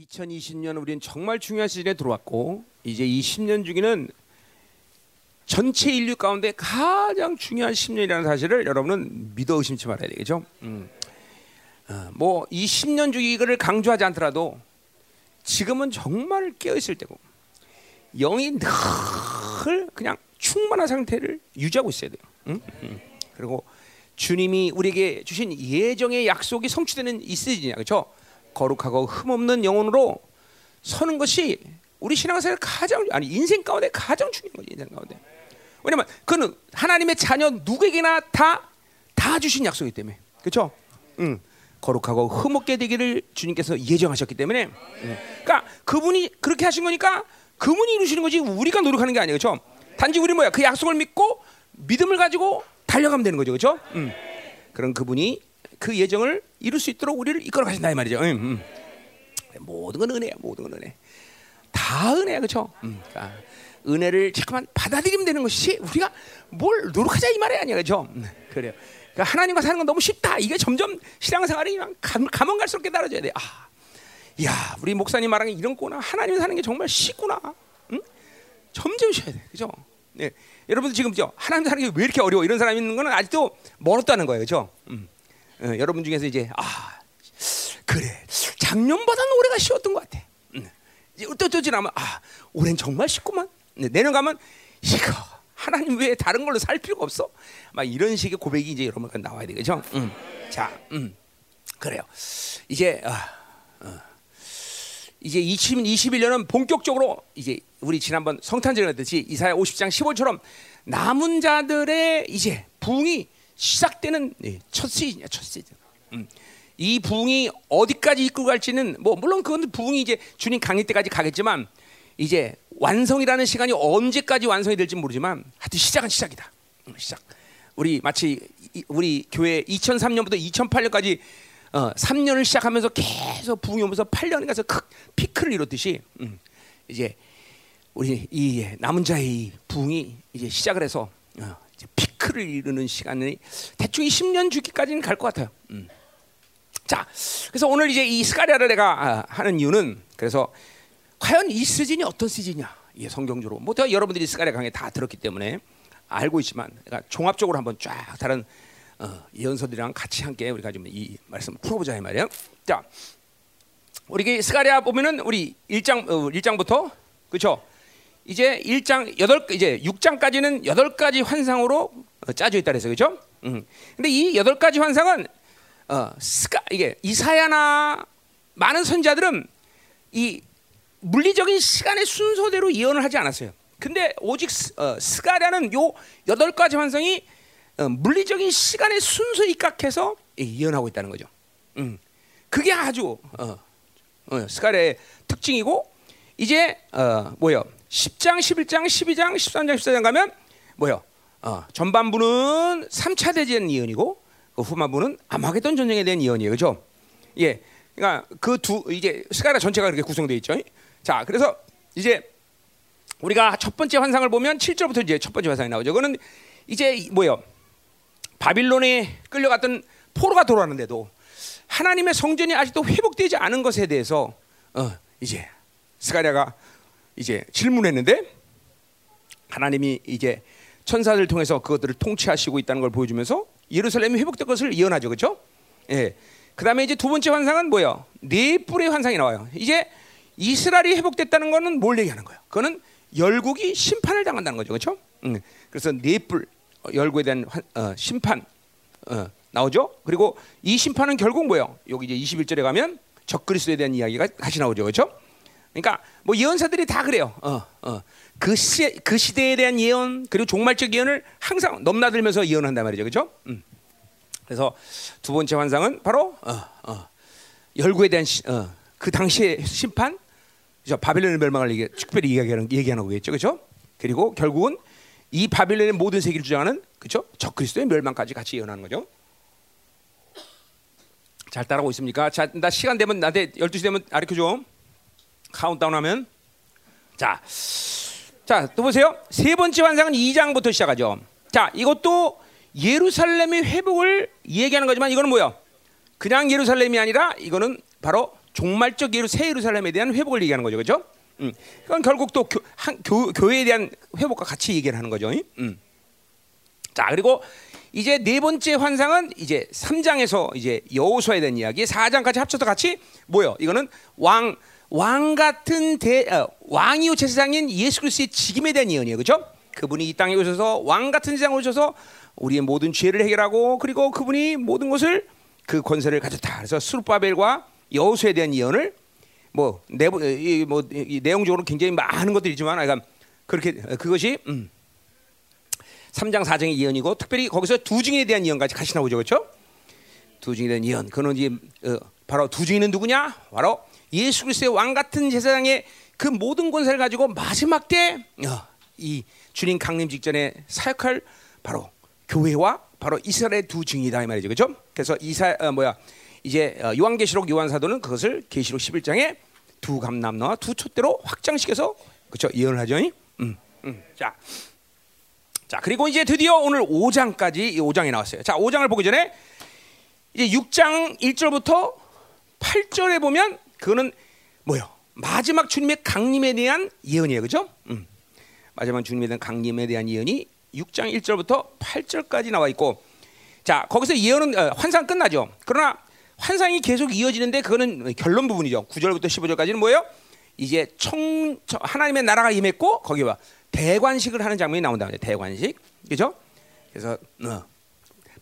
2020년 우리는 정말 중요한 시즌에 들어왔고 이제 이 10년 주기는 전체 인류 가운데 가장 중요한 10년이라는 사실을 여러분은 믿어 의심치 말아야 되겠죠. 음. 어, 뭐이 10년 주기를 강조하지 않더라도 지금은 정말 깨어 있을 때고 영이 늘 그냥 충만한 상태를 유지하고 있어야 돼요. 응? 응. 그리고 주님이 우리에게 주신 예정의 약속이 성취되는 이 시즌이야, 그렇죠? 거룩하고 흠없는 영혼으로 서는 것이 우리 신앙생활 가장 아니 인생 가운데 가장 중요한 거지 인생 가운데. 왜냐면 그는 하나님의 자녀 누구에게나 다 다 주신 약속이기 때문에, 그렇죠? 응. 거룩하고 흠없게 되기를 주님께서 예정하셨기 때문에, 응. 그러니까 그분이 그렇게 하신 거니까 그분이 이루시는 거지 우리가 노력하는 게 아니에요, 그렇죠? 단지 우리 뭐야 그 약속을 믿고 믿음을 가지고 달려가면 되는 거죠, 그렇죠? 음. 그런 그분이 그 예정을 이룰 수 있도록 우리를 이끌어 가신다 이 말이죠. 음, 음. 모든 건 은혜야, 모든 건 은혜. 다 은혜야, 그렇죠? 음. 그러니까 은혜를 잠깐만 받아들이면 되는 것이 우리가 뭘 노력하자 이 말이 아니야, 그렇죠? 음, 그래요. 그러니까 하나님과 사는 건 너무 쉽다. 이게 점점 신앙생활이 가면 갈수록 깨달아져야 돼. 아, 야, 우리 목사님 말하는 게 이런 거나 하나님 사는 게 정말 쉽구나. 응? 점점 쉬어야 돼, 그렇죠? 네. 여러분들 지금 죠 하나님 사는 게 왜 이렇게 어려워? 이런 사람이 있는 거는 아직도 멀었다는 거예요, 그렇죠? 음. 어, 여러분 중에서 이제 아 그래 작년보다는 올해가 쉬웠던 것 같아. 음. 또또 지나면 아 올해는 정말 쉽구만. 네, 내년 가면 이거 하나님 왜 다른 걸로 살 필요가 없어? 막 이런 식의 고백이 이제 여러분 나와야 되겠죠? 음. 자, 음. 그래요. 이제 아, 어. 이제 2021년은 본격적으로 이제 우리 지난번 성탄절에 했듯이 이사야 50장 15처럼 남은 자들의 이제 부흥이 시작되는 첫 시즌이야, 첫 시즌. 음. 이 부흥이 어디까지 이끌고 갈지는 뭐 물론 그건 부흥이 이제 주님 강의 때까지 가겠지만 이제 완성이라는 시간이 언제까지 완성이 될지 모르지만 하여튼 시작은 시작이다. 음, 시작. 우리 마치 우리 교회 2003년부터 2008년까지 어, 3년을 시작하면서 계속 부흥이 오면서 8년에 가서 크, 피크를 이뤘듯이 음, 이제 우리 이 남은 자의 부흥이 이제 시작을 해서 어, 이제 피크를 이루는 시간이 대충 10년 주기까지는 갈 것 같아요. 음. 자, 그래서 오늘 이제 이 스가랴를 내가 아, 하는 이유는 그래서 과연 이 시즌이 어떤 시즌이냐? 예, 성경적으로 뭐 여러분들이 스가랴 강의 다 들었기 때문에 알고 있지만 그러니까 종합적으로 한번 쫙 다른 어, 예언서들이랑 같이 함께 우리가 좀 이 말씀 풀어보자 이 말이에요. 자, 우리 스가랴 보면은 우리 1장 어, 1장부터 그렇죠? 이제 1장 8 이제 6장까지는 8가지 환상으로 어, 짜져 있다 그래서 그렇죠? 음. 근데 이 8가지 환상은 어, 스가 이게 이사야나 많은 선지자들은 이 물리적인 시간의 순서대로 예언을 하지 않았어요. 근데 오직 스, 어, 스가랴는 요 여덟 가지 환상이 어, 물리적인 시간의 순서 입각해서 예언하고 있다는 거죠. 음. 그게 아주 어, 어, 스가랴의 특징이고 이제 어, 뭐요? 10장, 11장, 12장, 13장, 14장 가면 뭐요? 어, 전반부는 3차 대전 예언이고 그 후반부는 아마겟돈 전쟁에 대한 예언이에요. 그죠? 예. 그러니까 그 두 이제 스가랴 전체가 그렇게 구성되어 있죠. 자, 그래서 이제 우리가 첫 번째 환상을 보면 7절부터 이제 첫 번째 환상이 나오죠. 그거는 이제 뭐요? 바빌론에 끌려갔던 포로가 돌아왔는데도 하나님의 성전이 아직도 회복되지 않은 것에 대해서 어, 이제 스가랴가 이제 질문했는데 하나님이 이제 천사들 통해서 그것들을 통치하시고 있다는 걸 보여주면서 예루살렘이 회복될 것을 예언하죠, 그렇죠? 예. 그다음에 이제 두 번째 환상은 뭐예요? 네 뿔의 환상이 나와요. 이제 이스라엘이 회복됐다는 것은 뭘 얘기하는 거예요? 그거는 열국이 심판을 당한다는 거죠, 그렇죠? 음. 그래서 네 뿔, 열고에 대한 어, 심판 어, 나오죠. 그리고 이 심판은 결국 뭐예요? 여기 이제 21절에 가면 적그리스도에 대한 이야기가 다시 나오죠. 그렇죠? 그러니까 뭐 예언사들이 다 그래요. 어, 어. 그, 시, 그 시대에 대한 예언 그리고 종말적 예언을 항상 넘나들면서 예언한단 말이죠. 그렇죠? 음. 그래서 두 번째 환상은 바로 어, 어. 열국에 대한 시, 어, 그 당시의 심판, 그죠? 바벨론의 멸망을 얘기, 특별히 얘기하는, 얘기하는 거겠죠. 그렇죠? 그리고 결국은 이 바빌론의 모든 세계를 주장하는 그죠? 적그리스도의 멸망까지 같이 예언하는 거죠. 잘 따라오고 있습니까? 자, 나 시간 되면 나한테 12시 되면 가르쳐 줘. 카운트다운 하면 자. 자, 또 보세요. 세 번째 환상은 2장부터 시작하죠. 자, 이것도 예루살렘의 회복을 얘기하는 거지만 이거는 뭐야? 그냥 예루살렘이 아니라 이거는 바로 종말적 예루 새 예루살렘에 대한 회복을 얘기하는 거죠, 그렇죠? 음. 그건 결국 또 교, 한, 교, 교회에 대한 회복과 같이 얘기를 하는 거죠. 음. 자 그리고 이제 네 번째 환상은 이제 3장에서 이제 여호수아에 대한 이야기, 4장까지 합쳐서 같이 뭐요? 이거는 왕 왕 같은 대 어, 왕이요 제사장인 예수 그리스도의 직임에 대한 예언이에요, 그렇죠? 그분이 이 땅에 오셔서 왕 같은 세상에 오셔서 우리의 모든 죄를 해결하고 그리고 그분이 모든 것을 그 권세를 가졌다. 그래서 수르바벨과 여호수에 대한 예언을 뭐, 내부, 이, 뭐 이, 내용적으로 굉장히 많은 것들이지만, 그러니까 그렇게 그것이 음, 3장 4장의 예언이고 특별히 거기서 두 증인에 대한 예언까지 같이 나오죠, 그렇죠? 두 증인에 대한 예언. 그는 이제 어, 바로 두 증인은 누구냐? 바로 예수 그리스도의 왕 같은 제사장의 그 모든 권세를 가지고 마지막 때이 어, 주님 강림 직전에 사역할 바로 교회와 바로 이스라엘의 두 증이다 이 말이죠, 그렇죠? 그래서 이사 어, 뭐야 이제 어, 요한계시록 요한사도는 그것을 계시록 11장에 두 감남나와 두 촛대로 확장시켜서 그렇죠 예언을 하죠. 음, 음. 자, 자 그리고 이제 드디어 오늘 5장까지 5장이 나왔어요. 자 5장을 보기 전에 이제 6장 1절부터 8절에 보면 그거는 뭐요? 마지막 주님의 강림에 대한 예언이에요, 그렇죠? 음. 마지막 주님에 대한 강림에 대한 예언이 6장 1절부터 8절까지 나와 있고, 자 거기서 예언은 어, 환상 끝나죠. 그러나 환상이 계속 이어지는데 그거는 결론 부분이죠. 9절부터 15절까지는 뭐예요? 이제 청 하나님의 나라가 임했고 거기 봐 대관식을 하는 장면이 나온다. 대관식, 그죠? 그래서 어,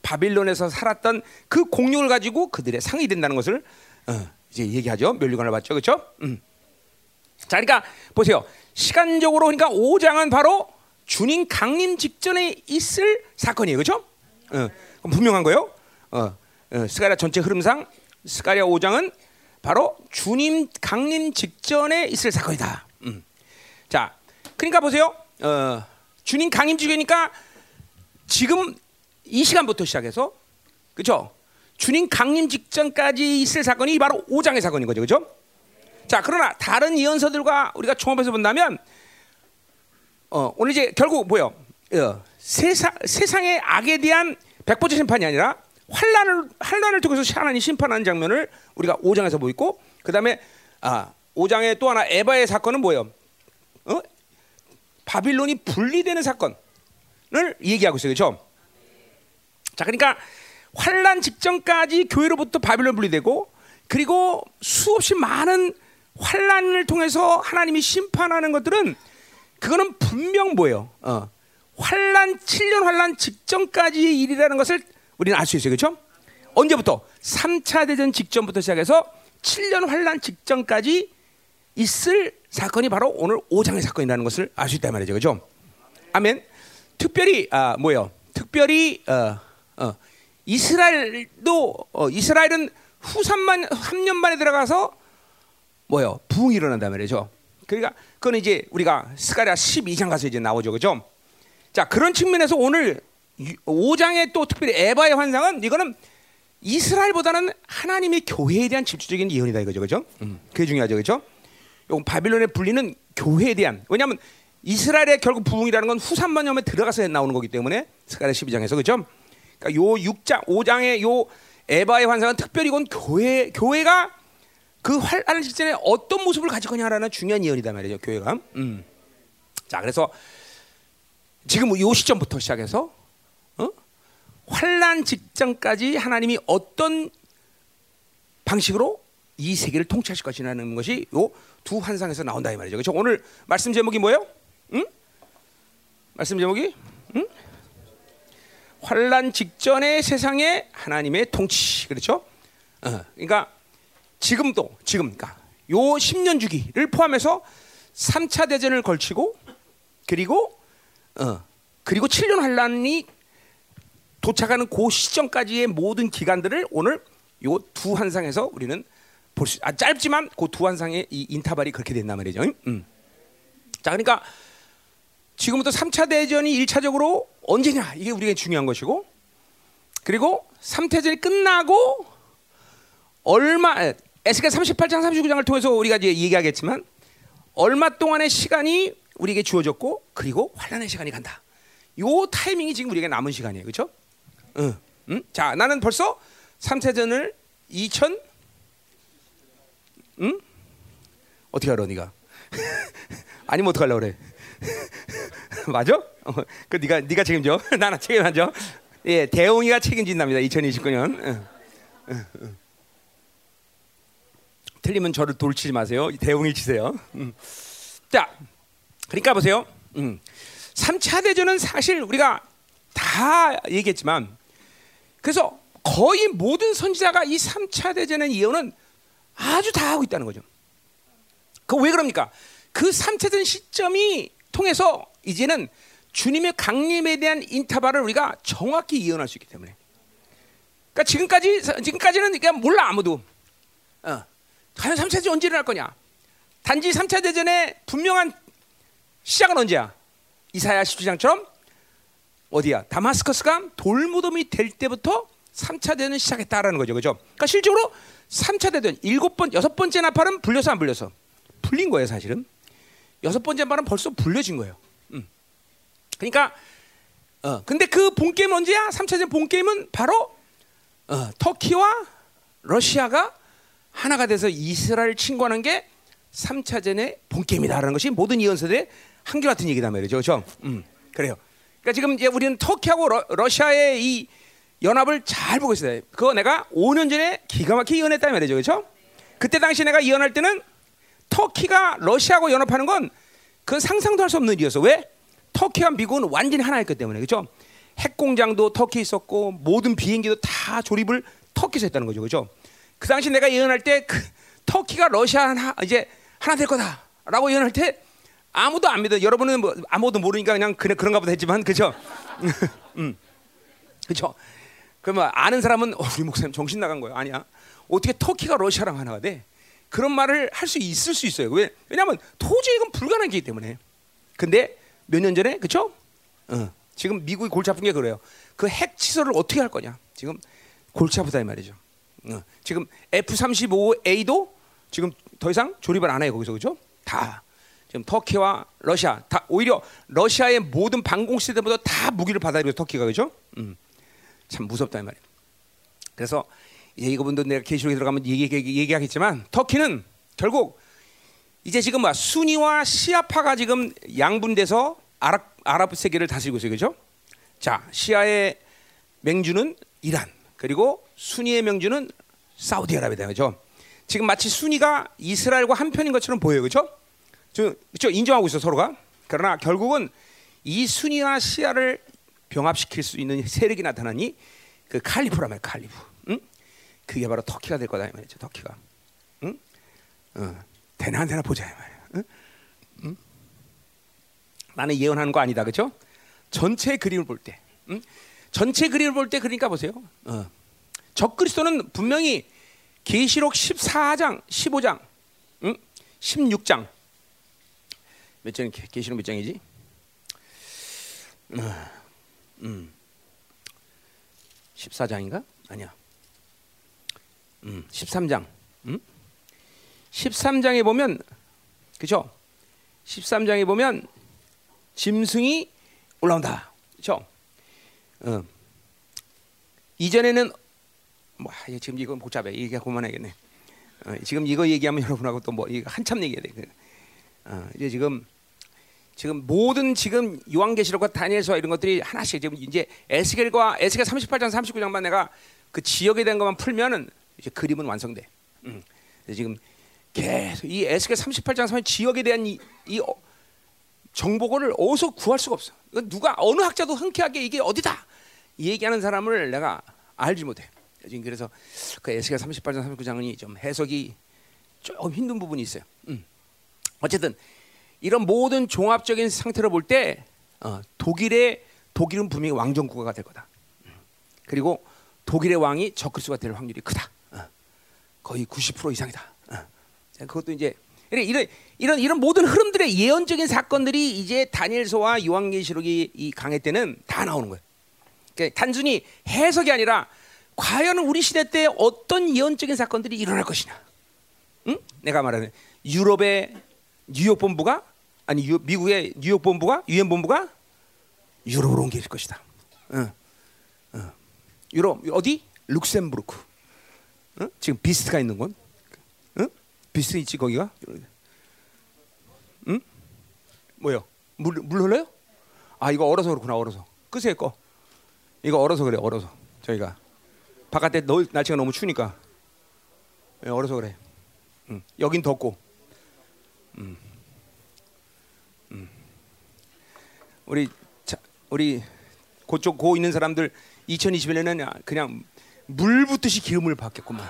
바빌론에서 살았던 그 공룡을 가지고 그들의 상이 된다는 것을 어, 이제 얘기하죠. 멸류관을 봤죠, 그렇죠? 음. 자, 그러니까 보세요. 시간적으로 그러니까 5장은 바로 주님 강림 직전에 있을 사건이에요, 그렇죠? 어, 분명한 거예요. 어, 어, 스가랴 전체 흐름상 스가랴 5장은 바로 주님 강림 직전에 있을 사건이다. 음. 자, 그러니까 보세요. 어, 주님 강림 직전이니까 지금 이 시간부터 시작해서 그렇죠? 주님 강림 직전까지 있을 사건이 바로 5장의 사건인 거죠. 그렇죠? 자, 그러나 다른 예언서들과 우리가 종합해서 본다면 어, 오늘 이제 결국 뭐요? 어, 세상 세상의 악에 대한 백보자 심판이 아니라 환란을 환란을 통해서 하나님 심판하는 장면을 우리가 5장에서 보고 있고 그다음에 아 5장의 또 하나 에바의 사건은 뭐예요? 어? 바빌론이 분리되는 사건을 얘기하고 있어요. 그렇죠? 자, 그러니까 환란 직전까지 교회로부터 바빌론 분리되고 그리고 수없이 많은 환란을 통해서 하나님이 심판하는 것들은 그거는 분명 뭐예요? 어. 환란 7년 환란 직전까지의 일이라는 것을 우리는 알 수 있어요. 그렇죠? 언제부터? 3차 대전 직전부터 시작해서 7년 환란 직전까지 있을 사건이 바로 오늘 5장의 사건이라는 것을 알 수 있단 말이죠. 그렇죠? 아멘. 특별히 아 뭐요? 특별히 어, 어, 이스라엘도 어, 이스라엘은 후 3만 3년 만에 들어가서 뭐요? 부흥이 일어난단 말이죠. 그러니까 그건 이제 우리가 스가랴 12장 가서 이제 나오죠. 그죠? 자, 그런 측면에서 오늘 5장의 또 특별히 에바의 환상은 이거는 이스라엘보다는 하나님의 교회에 대한 집중적인 예언이다 이거죠. 그죠? 음, 그게 중요하죠. 그죠? 요 바빌론에 불리는 교회에 대한 왜냐하면 이스라엘의 결국 부흥이라는 건 후삼만 년에 들어가서 나오는 거기 때문에 스가랴 12장에서 그죠? 그러니까 요 6장 5장의 요 에바의 환상은 특별히 이건 교회 교회가 그 활하는 직전에 어떤 모습을 가질 거냐라는 중요한 예언이다 말이죠. 교회가. 음. 자, 그래서 지금 요 시점부터 시작해서 어? 환란 직전까지 하나님이 어떤 방식으로 이 세계를 통치하실 것이라는 것이 요 두 환상에서 나온다 이 말이죠. 그렇죠? 오늘 말씀 제목이 뭐예요? 응? 말씀 제목이 응? 환란 직전의 세상의 하나님의 통치. 그렇죠? 어, 그러니까 지금도 지금 그러니까 요 10년 주기를 포함해서 3차 대전을 걸치고 그리고 어, 그리고 7년 환란이 도착하는 그 시점까지의 모든 기간들을 오늘 요 두 환상에서 우리는 볼 수, 아, 짧지만 그 두 환상의 이 인터벌이 그렇게 된단 말이죠. 음. 자, 그러니까 지금부터 3차 대전이 1차적으로 언제냐 이게 우리가 중요한 것이고 그리고 3차 대전이 끝나고 얼마 에스겔 38장 39장을 통해서 우리가 이제 얘기하겠지만 얼마 동안의 시간이 우리에게 주어졌고 그리고 환란의 시간이 간다. 요 타이밍이 지금 우리에게 남은 시간이에요. 그렇죠? 응. 응? 자, 나는 벌써 3차전을 2000 응? 어떻게 알아 네가? 아니면 어떡하려고 그래? 맞아? 어, 그 네가 네가 책임져. 나는 책임 안 져. 예, 대웅이가 책임진답니다. 2029년. 응. 응, 응. 틀리면 저를 돌치지 마세요. 대웅이 치세요. 음. 자, 그러니까 보세요. 음. 3차 대전은 사실 우리가 다 얘기했지만 그래서 거의 모든 선지자가 이 3차 대전의 예언은 아주 다 하고 있다는 거죠. 그 왜 그럽니까? 그 3차 대전 시점이 통해서 이제는 주님의 강림에 대한 인터벌을 우리가 정확히 예언할 수 있기 때문에. 그러니까 지금까지 지금까지는 그냥 몰라 아무도. 어. 과연 3차 대전 언제 일어날 거냐? 단지 3차 대전의 분명한 시작은 언제야? 이사야 17장처럼 어디야? 다마스커스가 돌무덤이 될 때부터 3차 대전을 시작했다라는 거죠. 그죠? 그러니까 실제로 3차 대전 일곱 번 여섯 번째 나팔은 불려서 안 불려서 불린 거예요, 사실은. 여섯 번째 나팔은 벌써 불려진 거예요. 음. 그러니까 어, 근데 그 본 게임 언제야? 3차 대전 본 게임은 바로 어, 터키와 러시아가 하나가 돼서 이스라엘 침공하는 게 3차전의 본게임이다라는 것이 모든 예언서들의 한결같은 얘기다 말이죠. 그렇죠? 음, 그래요. 그러니까 지금 이제 우리는 터키하고 러, 시아의이 연합을 잘 보고 있어요. 그거 내가 5년 전에 기가 막히게 예언했단 말이죠. 그렇죠? 그때 당시 내가 예언할 때는 터키가 러시아하고 연합하는 건 그건 상상도 할 수 없는 일이었어. 왜? 터키와 미국은 완전히 하나였기 때문에. 그렇죠? 핵 공장도 터키 있었고 모든 비행기도 다 조립을 터키에서 했다는 거죠. 그렇죠? 그 당시 내가 예언할 때 그, 터키가 러시아 하나, 이제 하나 될 거다라고 예언할 때 아무도 안 믿어. 여러분은 뭐 아무도 모르니까 그냥 그래, 그런가 보다 했지만 그죠? 음. 그죠? 그러면 아는 사람은 어, 우리 목사님 정신 나간 거예요. 아니야. 어떻게 터키가 러시아랑 하나가 돼? 그런 말을 할 수 있을 수 있어요. 왜? 왜냐하면 도저히 이건 불가능하기 때문에. 근데 몇 년 전에 그죠? 어. 지금 미국이 골치 아픈 게 그래요. 그 핵 취소를 어떻게 할 거냐? 지금 골치 아프다 이 말이죠. 어. 지금 F-35A도 지금 더 이상 조립을 안 해요 거기서 그죠? 다 지금 터키와 러시아 다 오히려 러시아의 모든 방공 시스템보다 다 무기를 받아들여 터키가 그죠? 음. 참 무섭다 이 말이에요. 그래서 이제 이거분도 내가 계시록에 들어가면 얘기, 얘기, 하겠지만 터키는 결국 이제 지금 뭐 순위와 시아파가 지금 양분돼서 아랍 아랍 세계를 다스리고 있어요, 그죠? 자, 시아의 맹주는 이란, 그리고 순위의 명주는 사우디아라비아다, 그죠? 지금 마치 순위가 이스라엘과 한편인 것처럼 보여요, 그죠? 그죠? 인정하고 있어 서로가. 그러나 결국은 이 순위와 시아를 병합시킬 수 있는 세력이 나타나니 그 칼리프라 말 칼리프. 응? 그게 바로 터키가 될 거다 이 말이죠. 터키가. 응? 어. 되나 안 되나 보자 이 말이야. 응? 응? 나는 예언하는 거 아니다, 그렇죠? 전체 그림을 볼 때, 응? 전체 그림을 볼 때 그러니까 보세요. 어. 적그리스도는 분명히 계시록 14장, 15장, 응? 16장 몇 장? 계시록 몇 장이지? 음, 음. 14장인가? 아니야. 음, 13장. 음? 13장에 보면 그죠? 13장에 보면 짐승이 올라온다. 그죠? 어. 이전에는 뭐 지금 이건 복잡해. 얘기가 그만하겠네. 어, 지금 이거 얘기하면 여러분하고 또 뭐 한참 얘기해야 돼. 그, 어, 이제 지금 지금 모든 지금 요한계시록과 다니엘서 이런 것들이 하나씩 지금 이제 에스겔과 에스겔 38장 39장만 내가 그 지역에 대한 것만 풀면은 이제 그림은 완성돼. 음. 지금 계속 이 에스겔 38장 3 지역에 대한 이, 이 어, 정보를 어디서 구할 수가 없어. 누가 어느 학자도 흔쾌하게 이게 어디다 얘기하는 사람을 내가 알지 못해. 지금 그래서 그 에스겔 38장 39장이 좀 해석이 조금 힘든 부분이 있어요. 음. 어쨌든 이런 모든 종합적인 상태로 볼때 어, 독일의 독일은 분명히 왕정 국가가 될 거다. 음. 그리고 독일의 왕이 적그리스도가 될 확률이 크다. 어. 거의 90% 이상이다. 어. 그것도 이제 이런 이런 이런 모든 흐름들의 예언적인 사건들이 이제 다니엘서와 요한계시록이 이 강해 때는 다 나오는 거예요. 그러니까 단순히 해석이 아니라 과연 우리 시대 때 어떤 예언적인 사건들이 일어날 것이냐? 응? 내가 말하는 유럽의 뉴욕 본부가 아니 유, 미국의 뉴욕 본부가 유엔 본부가 유럽으로 옮길 것이다. 응. 응. 유럽 어디? 룩셈부르크. 응? 지금 비스트가 있는 곳. 응? 비스 있지 거기가? 응? 뭐요? 물, 물 흘러요? 아 이거 얼어서 그렇구나 얼어서 끄세요 꺼 이거 얼어서 그래 얼어서 저희가 바깥에 너, 날씨가 너무 추니까 예, 얼어서 그래 응. 여긴 덥고 음. 음. 우리 자, 우리 그쪽 고 있는 사람들 2021년에는 그냥 물 붓듯이 기름을 받겠구만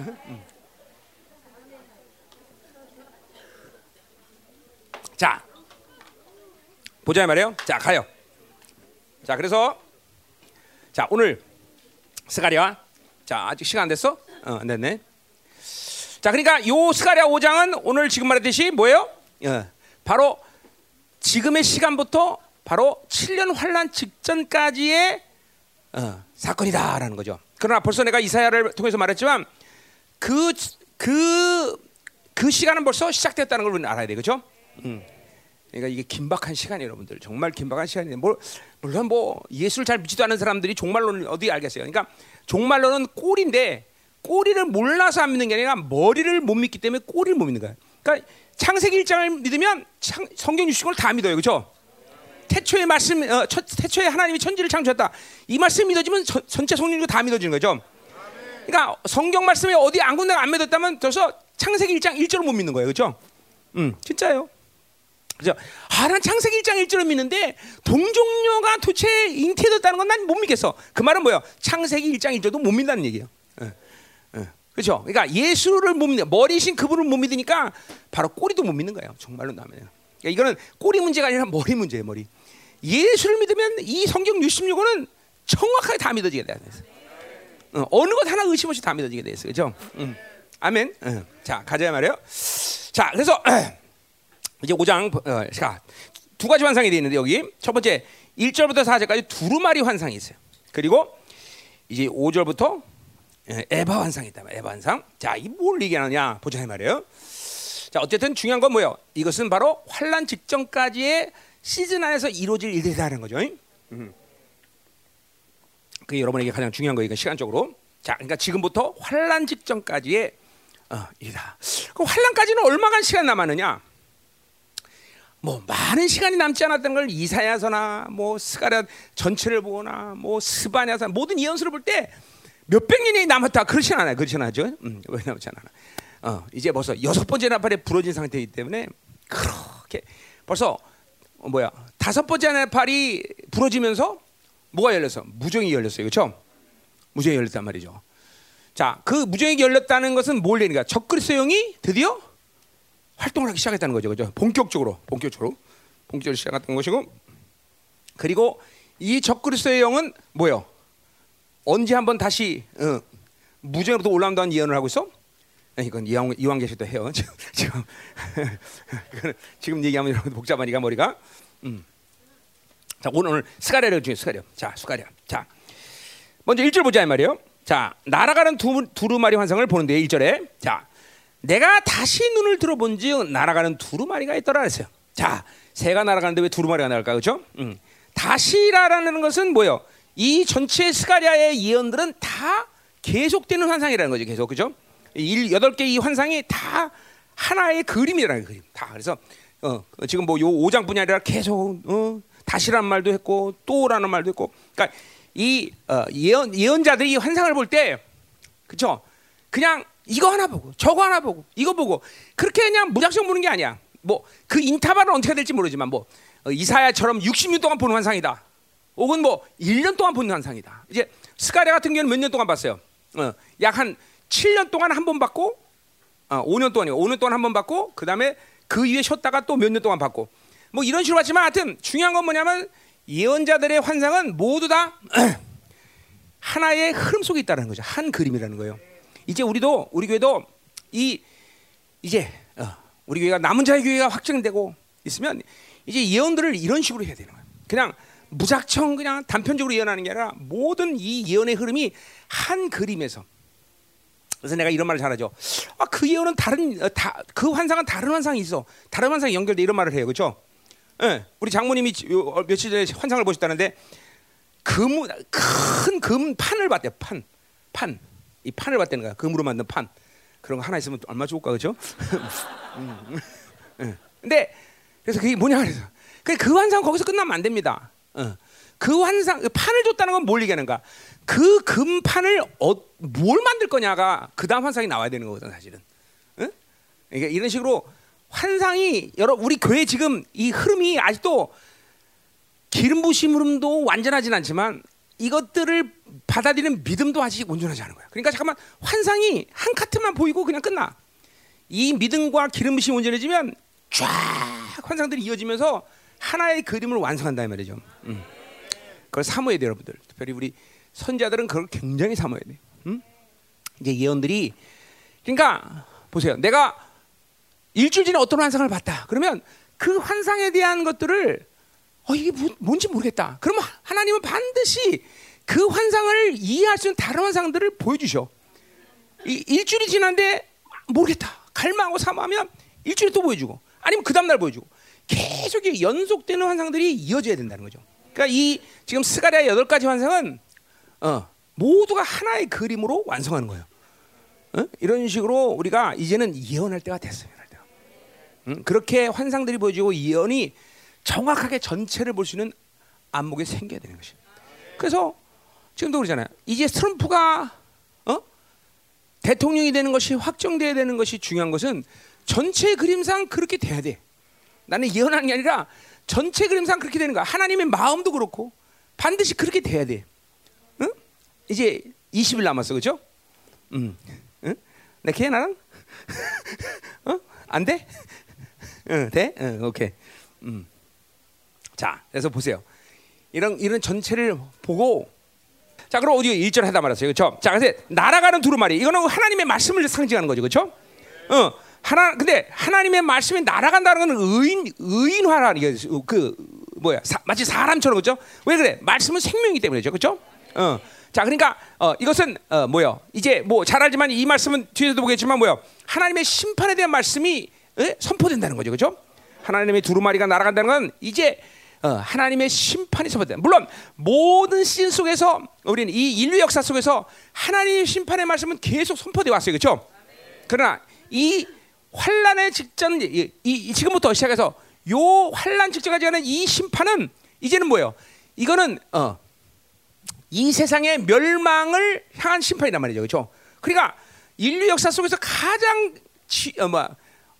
음. 자, 보자 말이에요. 자, 가요. 자, 그래서 자 오늘 스가리아. 자, 아직 시간 안 됐어? 어, 안 됐네. 자, 그러니까 요 스가리아 5장은 오늘 지금 말했듯이 뭐예요? 어, 바로 지금의 시간부터 바로 7년 환란 직전까지의 어, 사건이다라는 거죠. 그러나 벌써 내가 이사야를 통해서 말했지만 그 그, 그 시간은 벌써 시작됐다는 걸 우리는 알아야 되겠죠? 음. 그러니까 이게 긴박한 시간이에요, 여러분들. 정말 긴박한 시간이에요. 뭐, 물론 뭐 예수를 잘 믿지도 않는 사람들이 종말론을 어디 알겠어요. 그러니까 종말론은 꼬리인데 꼬리를 몰라서 안 믿는 게 아니라 머리를 못 믿기 때문에 꼬리를 못 믿는 거야. 그러니까 창세기 1장을 믿으면 창, 성경 60권을 다 믿어요. 그렇죠? 태초의 말씀, 어, 첫, 태초에 하나님이 천지를 창조했다. 이 말씀 믿어지면 저, 전체 성경도 다 믿어지는 거죠. 그러니까 성경 말씀에 어디 안 군데 안 믿었다면 벌써 창세기 1장 1절을 못 믿는 거예요. 그렇죠? 음, 진짜요. 그죠? 아, 난 창세기 1장 1절을 믿는데 동종녀가 도대체 잉태됐다는 건 난 못 믿겠어. 그 말은 뭐야? 창세기 1장 1절도 못 믿는다는 얘기예요. 그렇죠? 그러니까 예수를 못 믿, 머리신 그분을 못 믿으니까 바로 꼬리도 못 믿는 거예요. 정말로 나면. 그러니까 이거는 꼬리 문제가 아니라 머리 문제예요. 머리. 예수를 믿으면 이 성경 66권은 정확하게 다 믿어지게 돼요. 어, 어느 것 하나 의심 없이 다 믿어지게 돼 있어요. 그렇죠? 음. 아멘. 어. 자, 가자 말이요. 자, 그래서 이제 5장 어, 자, 두 가지 환상이 되어 있는데 여기 첫 번째 1절부터 4절까지 두루마리 환상이 있어요. 그리고 이제 5절부터 에바 환상이 있다. 에바 환상. 자, 이 뭘 얘기하느냐 보자 말이에요. 자, 어쨌든 중요한 건 뭐예요? 이것은 바로 환란 직전까지의 시즌 안에서 이루어질 일들이라는 거죠. 음. 그게 여러분에게 가장 중요한 거니까 시간적으로. 자, 그러니까 지금부터 환란 직전까지의 어, 이다. 그 환란까지는 얼마간 시간 남았느냐? 뭐 많은 시간이 남지 않았던 걸 이사야서나 뭐 스가랴 전체를 보거나 뭐 스바냐서 모든 예언서를 볼 때 몇백 년이 남았다 그렇진 않아요. 그렇진 않죠. 음, 왜 남지 않아? 어, 이제 벌써 여섯 번째 나팔에 부러진 상태이기 때문에 그렇게 벌써 어, 뭐야 다섯 번째 나팔이 부러지면서 뭐가 열렸어? 무정이 열렸어요. 그렇죠? 무정이 열렸단 말이죠. 자, 그 무정이 열렸다는 것은 뭘 얘기니까 적그리스도형이 드디어 활동을 하기 시작했다는 거죠. 그죠? 본격적으로, 본격적으로, 본격적으로 시작했던 것이고, 그리고 이 적그리스도의 영은 뭐요? 언제 한번 다시 어, 무정으로부터 올라온다는 예언을 하고 있어? 이건 이왕, 이왕계시도 해요. 지금 지금 얘기하면 여러분 복잡하니까 머리가. 음. 자 오늘 스가랴를 중에 스가랴. 자 스가랴. 자 먼저 1절 보자 이 말이에요. 자 날아가는 두, 두루마리 환상을 보는데 1절에 자 내가 다시 눈을 들어본즉 날아가는 두루마리가 있더라 그랬어요. 자, 새가 날아가는데 왜 두루마리가 날까 그렇죠? 음. 다시라라는 것은 뭐요? 이 전체 스가랴의 예언들은 다 계속되는 환상이라는 거죠. 계속 그죠? 일 여덟 개 이 환상이 다 하나의 그림이라는 그림. 다 그래서 어, 지금 뭐 요 5장뿐이 아니라 계속 어, 다시란 말도 했고 또라는 말도 했고. 그러니까 이 어, 예언 예언자들이 환상을 볼 때 그죠? 그냥 이거 하나 보고 저거 하나 보고 이거 보고 그렇게 그냥 무작정 보는 게 아니야. 뭐 그 인터벌은 어떻게 될지 모르지만 뭐 어, 이사야처럼 60년 동안 보는 환상이다. 혹은 뭐 1년 동안 보는 환상이다. 이제 스가랴 같은 경우는 몇 년 동안 봤어요. 어, 약한 7년 동안 한 번 받고 어, 5년 동안이요. 5년 동안 한 번 받고 그다음에 그 이후에 쉬었다가 또 몇 년 동안 받고 뭐 이런 식으로 봤지만 하여튼 중요한 건 뭐냐면 예언자들의 환상은 모두 다 하나의 흐름 속에 있다는 거죠. 한 그림이라는 거예요. 이제 우리도 우리 교회도 이 이제 어, 우리 교회가 남은 자의 교회가 확정되고 있으면 이제 예언들을 이런 식으로 해야 되는 거예요. 그냥 무작정 그냥 단편적으로 예언하는 게 아니라 모든 이 예언의 흐름이 한 그림에서 그래서 내가 이런 말을 잘하죠. 아, 그 예언은 다른 어, 다, 그 환상은 다른 환상이 있어. 다른 환상이 연결돼 이런 말을 해요. 그렇죠? 예. 우리 장모님이 어, 며칠 전에 환상을 보셨다는데 금 큰 금 판을 봤대요. 판. 판. 이 판을 봤다는 거야. 금으로 만든 판. 그런 거 하나 있으면 얼마 좋을까 그죠? 음, 음. 근데 그래서 그게 뭐냐 그래서 그, 그 환상 거기서 끝나면 안 됩니다. 어. 그 환상 그 판을 줬다는 건 뭘 얘기하는가? 그 금판을 어, 뭘 만들 거냐가 그 다음 환상이 나와야 되는 거거든 사실은. 응? 그러니까 이런 식으로 환상이 여러 우리 교회 지금 이 흐름이 아직도 기름 부심 흐름도 완전하진 않지만 이것들을 받아들이는 믿음도 아직 온전하지 않은 거야. 그러니까 잠깐만 환상이 한 카트만 보이고 그냥 끝나. 이 믿음과 기름 부심 온전해지면 쫙 환상들이 이어지면서 하나의 그림을 완성한다 이 말이죠. 음. 그걸 사모해야 돼요, 여러분들. 특별히 우리 선자들은 그걸 굉장히 사모해야 돼. 음? 이제 예언들이 그러니까 보세요. 내가 일주일 전에 어떤 환상을 봤다. 그러면 그 환상에 대한 것들을 어 이게 뭐, 뭔지 모르겠다. 그러면 하나님은 반드시 그 환상을 이해할 수 있는 다른 환상들을 보여주셔. 이, 일주일이 지났는데 모르겠다. 갈망하고 사모하면 일주일 또 보여주고 아니면 그 다음날 보여주고 계속 연속되는 환상들이 이어져야 된다는 거죠. 그러니까 이 지금 스가랴 여덟 가지 환상은 어, 모두가 하나의 그림으로 완성하는 거예요. 어? 이런 식으로 우리가 이제는 예언할 때가 됐어요. 응? 그렇게 환상들이 보여지고 예언이 정확하게 전체를 볼 수 있는 안목이 생겨야 되는 것이. 그래서 지금도 그러잖아요. 이제 트럼프가 어? 대통령이 되는 것이 확정돼야 되는 것이 중요한 것은 전체 그림상 그렇게 돼야 돼. 나는 예언하는 게 아니라 전체 그림상 그렇게 되는 거야. 하나님의 마음도 그렇고 반드시 그렇게 돼야 돼. 응? 이제 20일 남았어, 그렇죠? 음, 응? 내걔 나랑 어? 안 돼? 응, 돼? 응, 오케이. 음. 자, 그래서 보세요. 이런 이런 전체를 보고 자, 그럼 어디 1절 하다 말았어요. 그렇죠? 자, 그래서 날아가는 두루마리. 이거는 하나님의 말씀을 상징하는 거죠. 그렇죠? 어. 하나 근데 하나님의 말씀이 날아간다는 건 의인 의인화라는 게 그 뭐야? 사, 마치 사람처럼 그렇죠? 왜 그래? 말씀은 생명이기 때문이죠. 그렇죠? 어. 자, 그러니까 어, 이것은 어, 뭐요? 이제 뭐 잘 알지만 이 말씀은 뒤에서도 보겠지만 뭐요? 하나님의 심판에 대한 말씀이 에? 선포된다는 거죠. 그렇죠? 하나님의 두루마리가 날아간다는 건 이제 어, 하나님의 심판이 선포된다. 물론 모든 시즌 속에서 우리는 이 인류 역사 속에서 하나님의 심판의 말씀은 계속 선포돼 왔어요. 그렇죠? 그러나 이 환란의 직전 이, 이, 지금부터 시작해서 요 환란 직전까지 가는 이 심판은 이제는 뭐예요? 이거는 어, 이 세상의 멸망을 향한 심판이란 말이죠, 그렇죠? 그러니까 인류 역사 속에서 가장 지, 어, 뭐,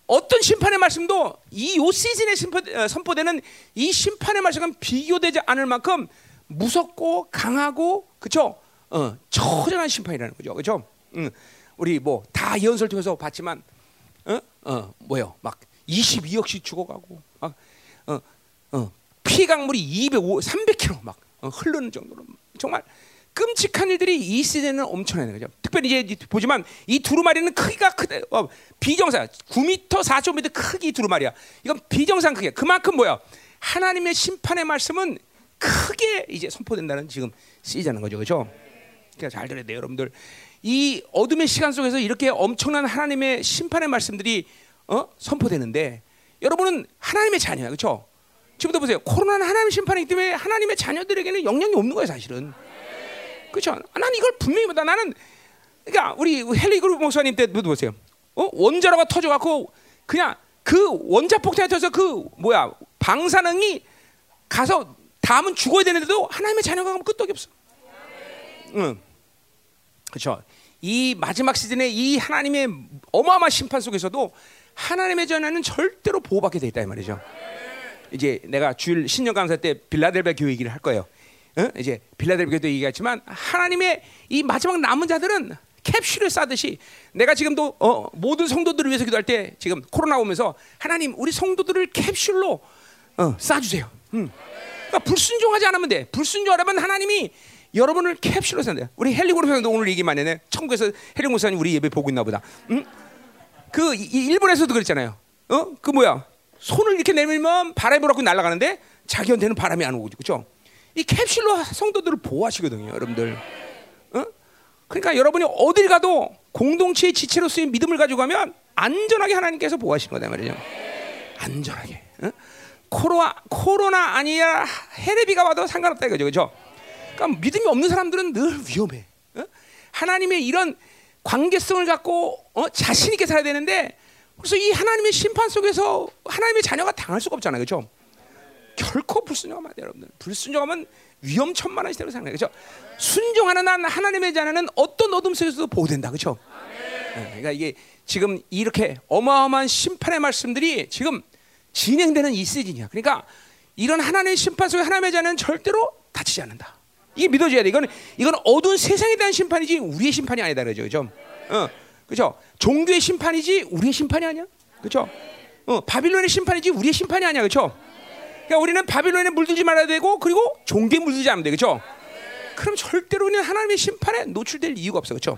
어떤 심판의 말씀도 이 요 시즌에 심포, 어, 선포되는 이 심판의 말씀은 비교되지 않을 만큼 무섭고 강하고 그렇죠? 어, 처절한 심판이라는 거죠, 그렇죠? 음, 우리 뭐 다 예언설 통해서 봤지만 어? 어, 뭐요? 막 22억씩 죽어가고 막 어, 어, 피강물이 205, 300km 막 어, 흐르는 정도로 정말 끔찍한 일들이 이 시대는 엄청나는 거죠. 특별히 이제 보지만 이 두루마리는 크기가 크다. 어, 비정상 9m, 4.5m 크기 두루마리야. 이건 비정상 크기야. 그만큼 뭐야? 하나님의 심판의 말씀은 크게 이제 선포된다는 지금 시자는 거죠, 그렇죠? 그러니까 잘 들어야 돼요, 여러분들. 이 어둠의 시간 속에서 이렇게 엄청난 하나님의 심판의 말씀들이 어? 선포되는데 여러분은 하나님의 자녀야, 그렇죠? 지금부터 보세요. 코로나는 하나님의 심판이기 때문에 하나님의 자녀들에게는 영향이 없는 거예요, 사실은. 그렇죠? 난 이걸 분명히 보다 나는 그러니까 우리 헬리 그룹 목사님 때도 보세요. 어? 원자로가 터져 갖고 그냥 그 원자 폭탄에 터서 그 뭐야 방사능이 가서 다음은 죽어야 되는데도 하나님의 자녀가 가면 끄떡이 없어. 응. 그렇죠. 이 마지막 시즌에 이 하나님의 어마어마한 심판 속에서도 하나님의 전화는 절대로 보호받게 돼 있다 이 말이죠. 이제 내가 주일 신년 강사 때 빌라델베 교회 얘기를 할 거예요. 어? 이제 빌라델베 교회도 얘기했지만 하나님의 이 마지막 남은 자들은 캡슐을 싸듯이 내가 지금도 어, 모든 성도들을 위해서 기도할 때 지금 코로나 오면서 하나님 우리 성도들을 캡슐로 어, 싸주세요. 음. 그러니까 불순종하지 않으면 돼. 불순종하면 하나님이 여러분을 캡슐로 산대. 우리 헬리 고르사도 오늘 얘기 많이 했네. 천국에서 헬리 고사님 우리 예배 보고 있나 보다. 응? 그 이, 일본에서도 그랬잖아요. 어? 그 뭐야? 손을 이렇게 내밀면 바람이 불어고 날아가는데 자기한테는 바람이 안 오고 그렇죠? 이 캡슐로 성도들을 보호하시거든요, 여러분들. 어? 그러니까 여러분이 어딜 가도 공동체의 지체로서의 믿음을 가지고 가면 안전하게 하나님께서 보호하시는 거다 말이죠. 안전하게. 어? 코로나 코로나 아니야 헤레비가 와도 상관없다 이거죠, 그렇죠? 그러니까 믿음이 없는 사람들은 늘 위험해. 어? 하나님의 이런 관계성을 갖고 어, 자신 있게 살아야 되는데 그래서 이 하나님의 심판 속에서 하나님의 자녀가 당할 수가 없잖아요, 그렇죠? 결코 불순종하면 여러분들. 불순종하면 위험천만한 시대로 살아요, 그렇죠? 순종하는 한 하나님의 자녀는 어떤 어둠 속에서도 보호된다, 그렇죠? 네, 그러니까 이게 지금 이렇게 어마어마한 심판의 말씀들이 지금 진행되는 이 시즌이야. 그러니까 이런 하나님의 심판 속에 하나님의 자는 절대로 다치지 않는다. 이게 믿어져야 돼. 이건 이건 어두운 세상에 대한 심판이지 우리의 심판이 아니다 그죠, 그죠? 어, 그죠? 종교의 심판이지 우리의 심판이 아니야, 그죠? 어, 바빌론의 심판이지 우리의 심판이 아니야, 그죠? 그러니까 우리는 바빌론에 물들지 말아야 되고 그리고 종교에 물들지 않으면 돼, 그죠? 그럼 절대로 우리는 하나님의 심판에 노출될 이유가 없어, 그죠?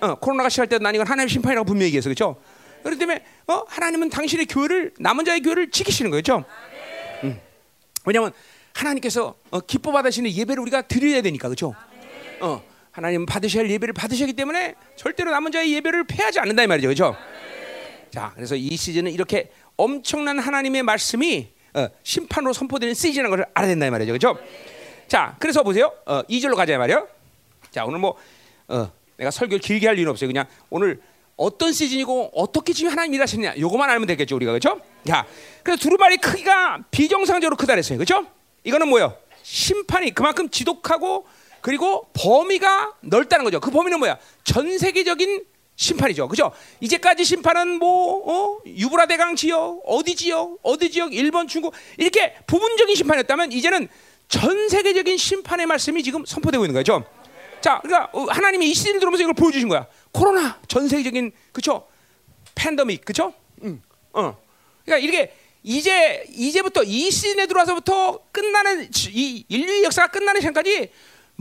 어, 코로나가 시작할 때난 이건 하나님의 심판이라고 분명히 얘기해서 그렇죠. 그렇기 때문에 어, 하나님은 당신의 교회를 남은 자의 교회를 지키시는 거죠. 음. 왜냐하면 하나님께서 어, 기뻐 받으시는 예배를 우리가 드려야 되니까 그렇죠. 어, 하나님 받으셔야 할 예배를 받으셨기 때문에 절대로 남은 자의 예배를 패하지 않는다 이 말이죠, 그렇죠. 자, 그래서 이 시즌은 이렇게 엄청난 하나님의 말씀이 어, 심판으로 선포되는 시즌이라는 것을 알아야 된다 이 말이죠, 그렇죠. 자, 그래서 보세요. 어, 2절로 가자 말이요. 자, 오늘 뭐 어, 내가 설교 길게 할 이유는 없어요. 그냥 오늘 어떤 시즌이고 어떻게 지금 하나님 일하시느냐 요거만 알면 되겠죠 우리가 그렇죠? 자, 그래서 두루마리 크기가 비정상적으로 크다 그랬어요. 그렇죠? 이거는 뭐요? 심판이 그만큼 지독하고 그리고 범위가 넓다는 거죠. 그 범위는 뭐야? 전 세계적인 심판이죠. 그죠? 이제까지 심판은 뭐, 어? 유브라 대강 지역, 어디 지역, 어디 지역, 일본, 중국, 이렇게 부분적인 심판이었다면 이제는 전 세계적인 심판의 말씀이 지금 선포되고 있는 거죠. 자, 그러니까 하나님이 이 시즌을 들어오면서 이걸 보여주신 거야. 코로나 전 세계적인 그쵸? 팬데믹 그쵸? 응. 어. 그러니까 이게 이제 이제부터 이 시즌에 들어와서부터 끝나는 이 인류의 역사가 끝나는 시간까지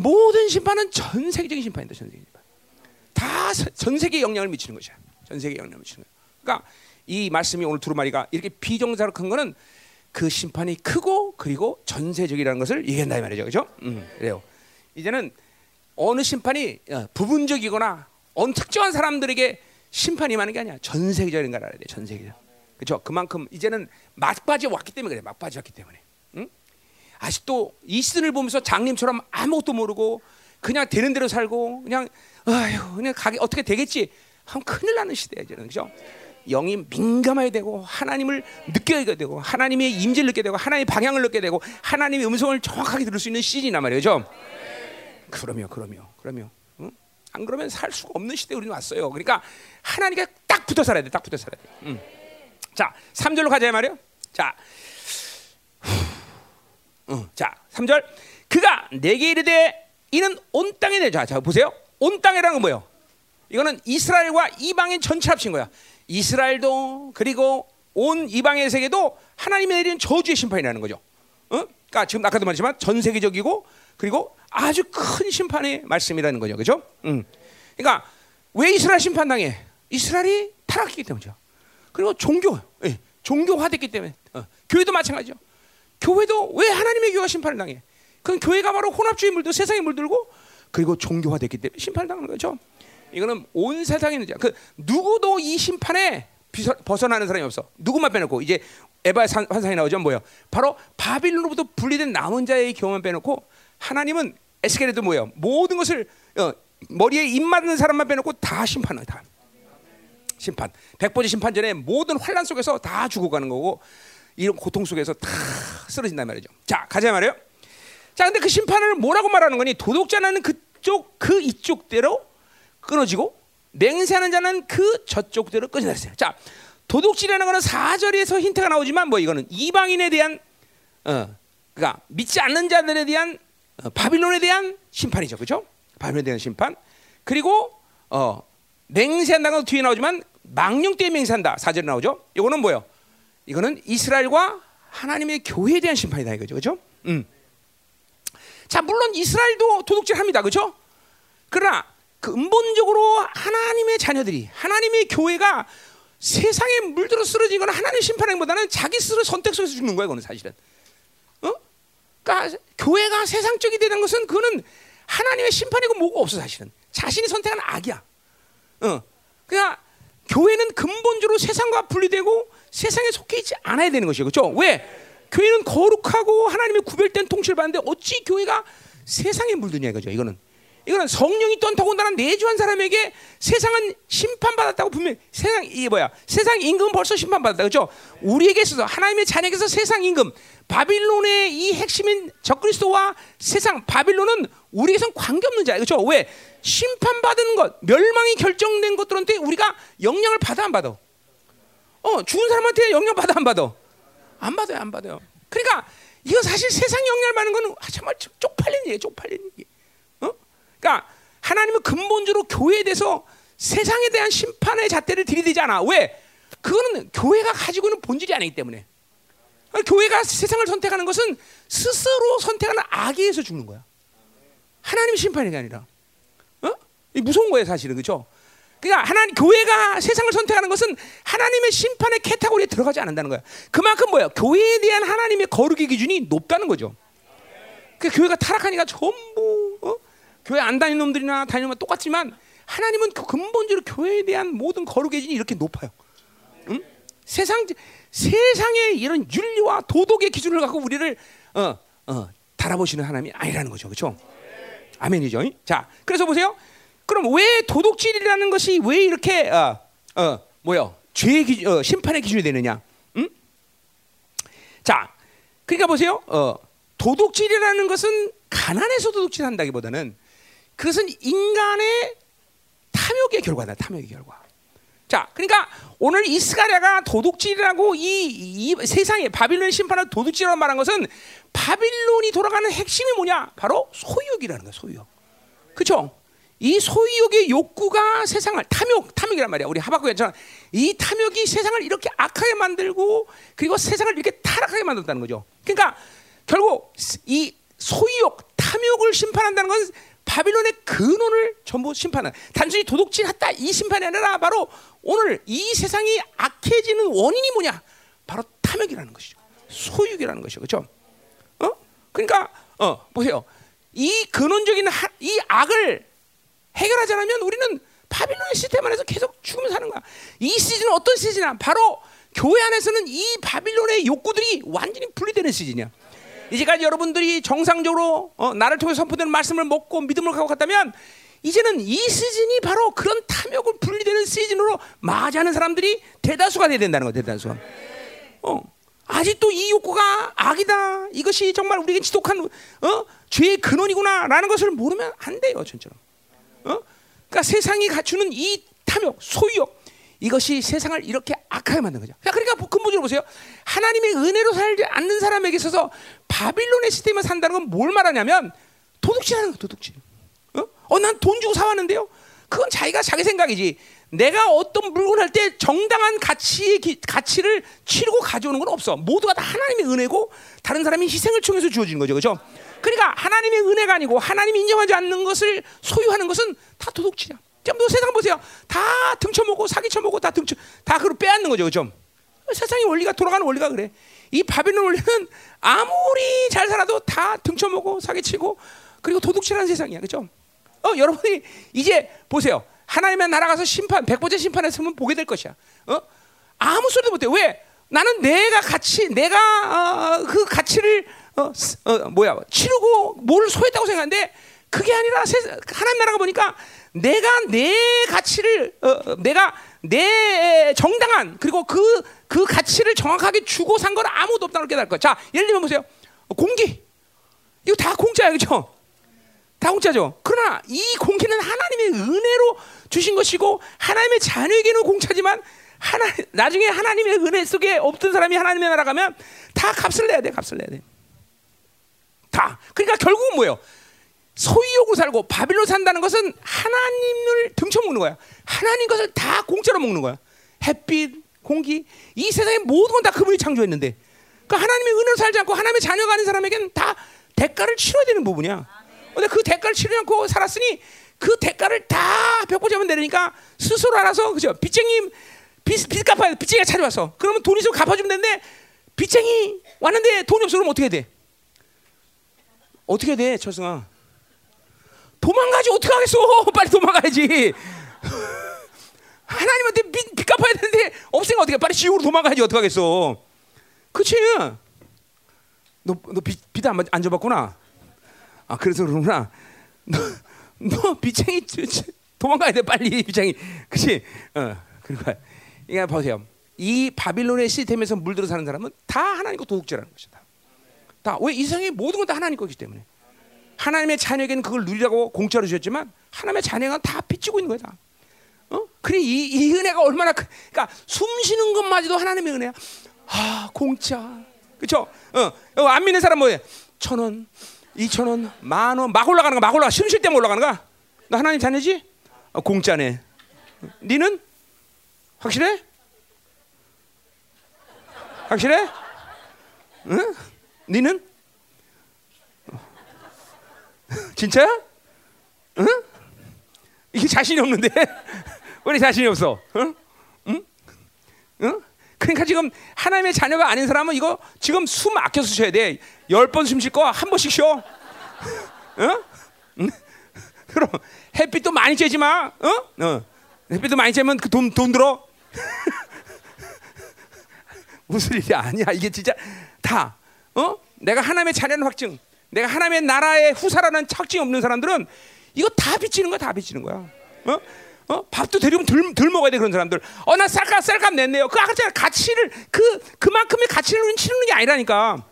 모든 심판은 전 세계적인 심판이다. 전 세계 심판. 다 전 세계에 영향을 미치는 것이야. 전 세계에 영향을 미치는 거야. 그러니까 이 말씀이 오늘 두루마리가 이렇게 비정사로 큰 거는 그 심판이 크고 그리고 전세적이라는 것을 얘기한다 이 말이죠. 그죠? 음, 그래요. 이제는 어느 심판이 어, 부분적이거나 어느 특정한 사람들에게 심판이 많은 게 아니야. 전 세계적인 걸 알아야 돼. 전 세계적. 그렇죠? 그만큼 이제는 막바지 왔기 때문에 그래. 막바지 왔기 때문에. 응? 아직도 이 시즌을 보면서 장님처럼 아무것도 모르고 그냥 되는 대로 살고 그냥 아휴 그냥 가게 어떻게 되겠지 하면 큰일 나는 시대야 이제는 그죠? 영이 민감해야 되고 하나님을 느껴야 되고 하나님의 임재를 느껴야 되고 하나님의 방향을 느껴야 되고 하나님의 음성을 정확하게 들을 수 있는 시즌이란 말이죠. 그러면 그러면 그러면 응? 안 그러면 살 수가 없는 시대에 우리는 왔어요. 그러니까 하나님께 딱 붙어 살아야 돼. 딱 붙어 살아야 돼. 응. 자, 3절로 가자 말이요. 자. 응. 자, 3절. 그가 내게 이르되 이는 온 땅에 내 자. 자, 보세요. 온 땅이라는 건 뭐예요? 이거는 이스라엘과 이방인 전체 합친 거야. 이스라엘도 그리고 온 이방의 세계도 하나님이 내리는 저주의 심판이라는 거죠. 어? 그러니까 지금 아까도 말했지만 전 세계적이고 그리고 아주 큰 심판의 말씀이라는 거죠. 그죠? 음. 그러니까 왜 이스라엘 심판당해? 이스라엘이 타락했기 때문이죠. 그리고 종교, 예, 종교화됐기 때문에 어, 교회도 마찬가지죠. 교회도 왜 하나님의 교회가 심판을 당해? 그건 교회가 바로 혼합주의 물들 세상에 물들고 그리고 종교화됐기 때문에 심판을 당하는 거죠. 이거는 온 세상에 있는 그 누구도 이 심판에 벗어나는 사람이 없어. 누구만 빼놓고 이제 에바의 환상이 나오죠. 뭐요? 바로 바빌론으로부터 분리된 남은 자의 경험만 빼놓고 하나님은 에스겔에도 뭐예요? 모든 것을 어, 머리에 입 맞는 사람만 빼놓고 다 심판을 다 심판. 백보지 심판 전에 모든 환란 속에서 다 죽어가는 거고 이런 고통 속에서 다 쓰러진단 말이죠. 자 가자 말이에요. 자 근데 그 심판을 뭐라고 말하는 거니? 도덕자는 그쪽 그 이쪽대로 끊어지고 맹세하는 자는 그 저쪽대로 끊어졌어요. 자 도둑질이라는 거는 사절에서 힌트가 나오지만 뭐 이거는 이방인에 대한 어 그러니까 믿지 않는 자들에 대한 어, 바빌론에 대한 심판이죠, 그렇죠? 바빌론에 대한 심판. 그리고 어, 맹세한다는 건 뒤에 나오지만 망령 때에 맹세한다 사절에 나오죠. 이거는 뭐요? 이거는 이스라엘과 하나님의 교회에 대한 심판이다 이거죠, 그렇죠? 음. 자, 물론 이스라엘도 도둑질합니다, 그렇죠? 그러나 그 근본적으로 하나님의 자녀들이 하나님의 교회가 세상에 물들어 쓰러지거나 하나님 심판하기보다는 자기 스스로 선택 속에서 죽는 거예요, 그거는 사실은. 그러니까 교회가 세상적이 되는 것은 그거는 하나님의 심판이고 뭐고 없어 사실은. 자신이 선택한 악이야. 어. 그냥 교회는 근본적으로 세상과 분리되고 세상에 속해 있지 않아야 되는 것이에요. 그렇죠? 왜? 교회는 거룩하고 하나님의 구별된 통치를 받는데 어찌 교회가 세상에 물드냐 이거죠. 이거는. 이거는 성령이 더군다나 내주한 사람에게 세상은 심판받았다고 분명히 세상 이게 뭐야? 세상 임금은 벌써 심판받았다. 그렇죠? 우리에게 있어서 하나님의 자녀에게서 세상 임금 바빌론의 이 핵심인 적그리스도와 세상 바빌론은 우리에게선 관계없는 자예요. 그렇죠? 왜? 심판받은 것, 멸망이 결정된 것들한테 우리가 영향을 받아 안 받아? 어, 죽은 사람한테 영향 받아 안 받아? 안 받아요, 안 받아요. 그러니까 이건 사실 세상 영향을 받는 거는 정말 쪽팔린 얘기, 쪽팔린 얘기. 그러니까 하나님은 근본적으로 교회에 대해서 세상에 대한 심판의 잣대를 들이대지 않아. 왜? 그거는 교회가 가지고 있는 본질이 아니기 때문에. 교회가 세상을 선택하는 것은 스스로 선택하는 악에 의해서 죽는 거야. 하나님 심판이 아니라. 어? 무서운 거예요, 사실은. 그죠? 그러니까 하나님 교회가 세상을 선택하는 것은 하나님의 심판의 캐타고리에 들어가지 않는다는 거야. 그만큼 뭐야? 교회에 대한 하나님의 거룩의 기준이 높다는 거죠. 그 교회가 타락하니까 전부 어? 교회 안 다니는 놈들이나 다니는 놈 똑같지만 하나님은 그 근본적으로 교회에 대한 모든 거룩의 기준이 이렇게 높아요. 응? 세상 세상의 이런 윤리와 도덕의 기준을 갖고 우리를 어, 어, 달아보시는 하나님이 아니라는 거죠, 그렇죠? 아멘이죠. 자, 그래서 보세요. 그럼 왜 도덕질이라는 것이 왜 이렇게 어, 어, 뭐요? 죄의 기, 어, 심판의 기준이 되느냐? 응? 자, 그러니까 보세요. 어, 도덕질이라는 것은 가난해서 도덕질한다기보다는 그것은 인간의 탐욕의 결과다. 탐욕의 결과. 자, 그러니까 오늘 이스가랴가 도둑질이라고 이, 이 세상에 바빌론 심판을 도둑질이라고 말한 것은 바빌론이 돌아가는 핵심이 뭐냐? 바로 소유욕이라는 거야. 소유욕. 그렇죠? 이 소유욕의 욕구가 세상을 탐욕, 탐욕이란 말이야. 우리 하박국에처럼 이 탐욕이 세상을 이렇게 악하게 만들고 그리고 세상을 이렇게 타락하게 만든다는 거죠. 그러니까 결국 이 소유욕, 탐욕을 심판한다는 것은 바빌론의 근원을 전부 심판한 단순히 도둑질 했다 이 심판이 아니라 바로 오늘 이 세상이 악해지는 원인이 뭐냐? 바로 탐욕이라는 것이죠. 소유이라는 것이죠. 그렇죠? 어? 그러니까 어, 보세요. 이 근원적인 하, 이 악을 해결하지 않으면 우리는 바빌론의 시스템 안에서 계속 죽으면서 사는 거야. 이 시즌은 어떤 시즌이야? 바로 교회 안에서는 이 바빌론의 욕구들이 완전히 분리되는 시즌이야. 이제까지 여러분들이 정상적으로 어, 나를 통해 선포되는 말씀을 먹고 믿음을 갖고 갔다면 이제는 이 시즌이 바로 그런 탐욕을 분리되는 시즌으로 맞이하는 사람들이 대다수가 돼야 된다는 거예요. 대다수. 어. 아직도 이 욕구가 악이다. 이것이 정말 우리에게 지독한 어? 죄의 근원이구나라는 것을 모르면 안 돼요, 전처럼. 어? 그러니까 세상이 갖추는 이 탐욕, 소유욕, 이것이 세상을 이렇게 악하게 만든 거죠. 그러니까 근본적으로 보세요. 하나님의 은혜로 살지 않는 사람에게 있어서 바빌론의 시스템을 산다는 건 뭘 말하냐면 도둑질하는 거, 도둑질. 어? 어, 난 돈 주고 사왔는데요. 그건 자기가 자기 생각이지. 내가 어떤 물건 할때 정당한 가치의 기, 가치를 치르고 가져오는 건 없어. 모두가 다 하나님의 은혜고 다른 사람이 희생을 통해서 주어지는 거죠, 그렇죠? 그러니까 하나님의 은혜가 아니고 하나님이 인정하지 않는 것을 소유하는 것은 다 도둑질이야. 너 세상 보세요. 다 등쳐먹고 사기쳐먹고 다 등쳐 다 그걸 빼앗는 거죠, 그죠? 세상의 원리가 돌아가는 원리가 그래. 이 바빌론 원리는 아무리 잘 살아도 다 등쳐먹고 사기치고 그리고 도둑질하는 세상이야, 그죠? 어, 여러분이 이제 보세요. 하나님의 나라 가서 심판, 백보제 심판했으면 보게 될 것이야. 어? 아무 소리도 못해. 왜? 나는 내가 가치, 내가 어, 그 가치를 어, 어, 뭐야 치르고 뭘 소했다고 생각하는데 그게 아니라 하나님 나라가 보니까 내가 내 가치를 어, 어, 내가 내 정당한 그리고 그그 가치를 정확하게 주고 산 건 아무도 없다는 걸 깨달을 거야. 자, 예를 들면 보세요. 공기 이거 다 공짜야, 그렇죠? 다 공짜죠. 그러나 이 공기는 하나님의 은혜로 주신 것이고 하나님의 자녀에게는 공짜지만 하나 나중에 하나님의 은혜 속에 없던 사람이 하나님의 나라 가면 다 값을 내야 돼, 값을 내야 돼. 다. 그러니까 결국은 뭐예요? 소유욕으로 살고 바빌론 산다는 것은 하나님을 등쳐먹는 거야. 하나님 것을 다 공짜로 먹는 거야. 햇빛, 공기, 이 세상의 모든 건 다 그분이 창조했는데, 그 하나님의 은혜로 살지 않고 하나님의 자녀가 아닌 사람에게는 다 대가를 치러야 되는 부분이야. 근데 그 대가를 치르지 않고 살았으니 그 대가를 다 벽보자면 내리니까 스스로 알아서 그죠? 빚쟁이 빚, 빚 갚아야 돼. 빚쟁이가 찾아왔어. 그러면 돈 있으면 갚아주면 되는데 빚쟁이 왔는데 돈이 그러면 어떻게 돼? 어떻게 돼, 철승아? 도망가지 어떻게 하겠어? 빨리 도망가야지. 하나님한테 빚, 빚 갚아야 되는데 없으니까 어떻게 빨리 지옥으로 도망가야지 어떻게 하겠어? 그치? 너, 너 빚, 빚안 안 줘봤구나. 아 그래서 그러구나. 너, 너 빚쟁이 도망가야 돼 빨리 빚쟁이. 그렇지? 어. 그러니까 이거 보세요. 이 바빌론의 시스템에서 물들어 사는 사람은 다 하나님과 도둑질하는 것이다. 다 왜 이상의 모든 건 다 하나님 거기 때문에 하나님의 자녀에게는 그걸 누리라고 공짜로 주셨지만 하나님의 자녀가 다 빚지고 있는 거야. 다. 어? 그래 이, 이 은혜가 얼마나 크, 그러니까 숨 쉬는 것마저도 하나님의 은혜야. 아 공짜, 그렇죠? 어, 안 믿는 사람 뭐해? 천 원, 이천 원, 만 원, 막 올라가는 거, 막 올라가. 숨쉴 때만 올라가는 거야. 너 하나님 자녀지? 어, 공짜네. 니는 확실해? 확실해? 응? 니는? 진짜야? 응? 이게 자신이 없는데 왜 자신이 없어? 응? 응? 응? 그러니까 지금 하나님의 자녀가 아닌 사람은 이거 지금 숨 아껴서 쉬어야 돼. 열 번 숨 쉴 거 한 번씩 쉬어. 응? 응? 그럼 햇빛도 많이 쬐지 마. 어? 어. 햇빛도 많이 쬐면 그 돈 돈 들어. 무슨 일이 아니야. 이게 진짜 다 어? 내가 하나님의 자녀는 확증. 내가 하나님의 나라의 후사라는 확증이 없는 사람들은 이거 다 비치는 거야. 다 비치는 거야. 어? 어? 밥도 대리면 덜, 덜 먹어야 돼 그런 사람들. 어 나 쌀값 쌀값 냈네요. 그 아까 가치를 그 그만큼의 가치를 치르는 게 아니라니까.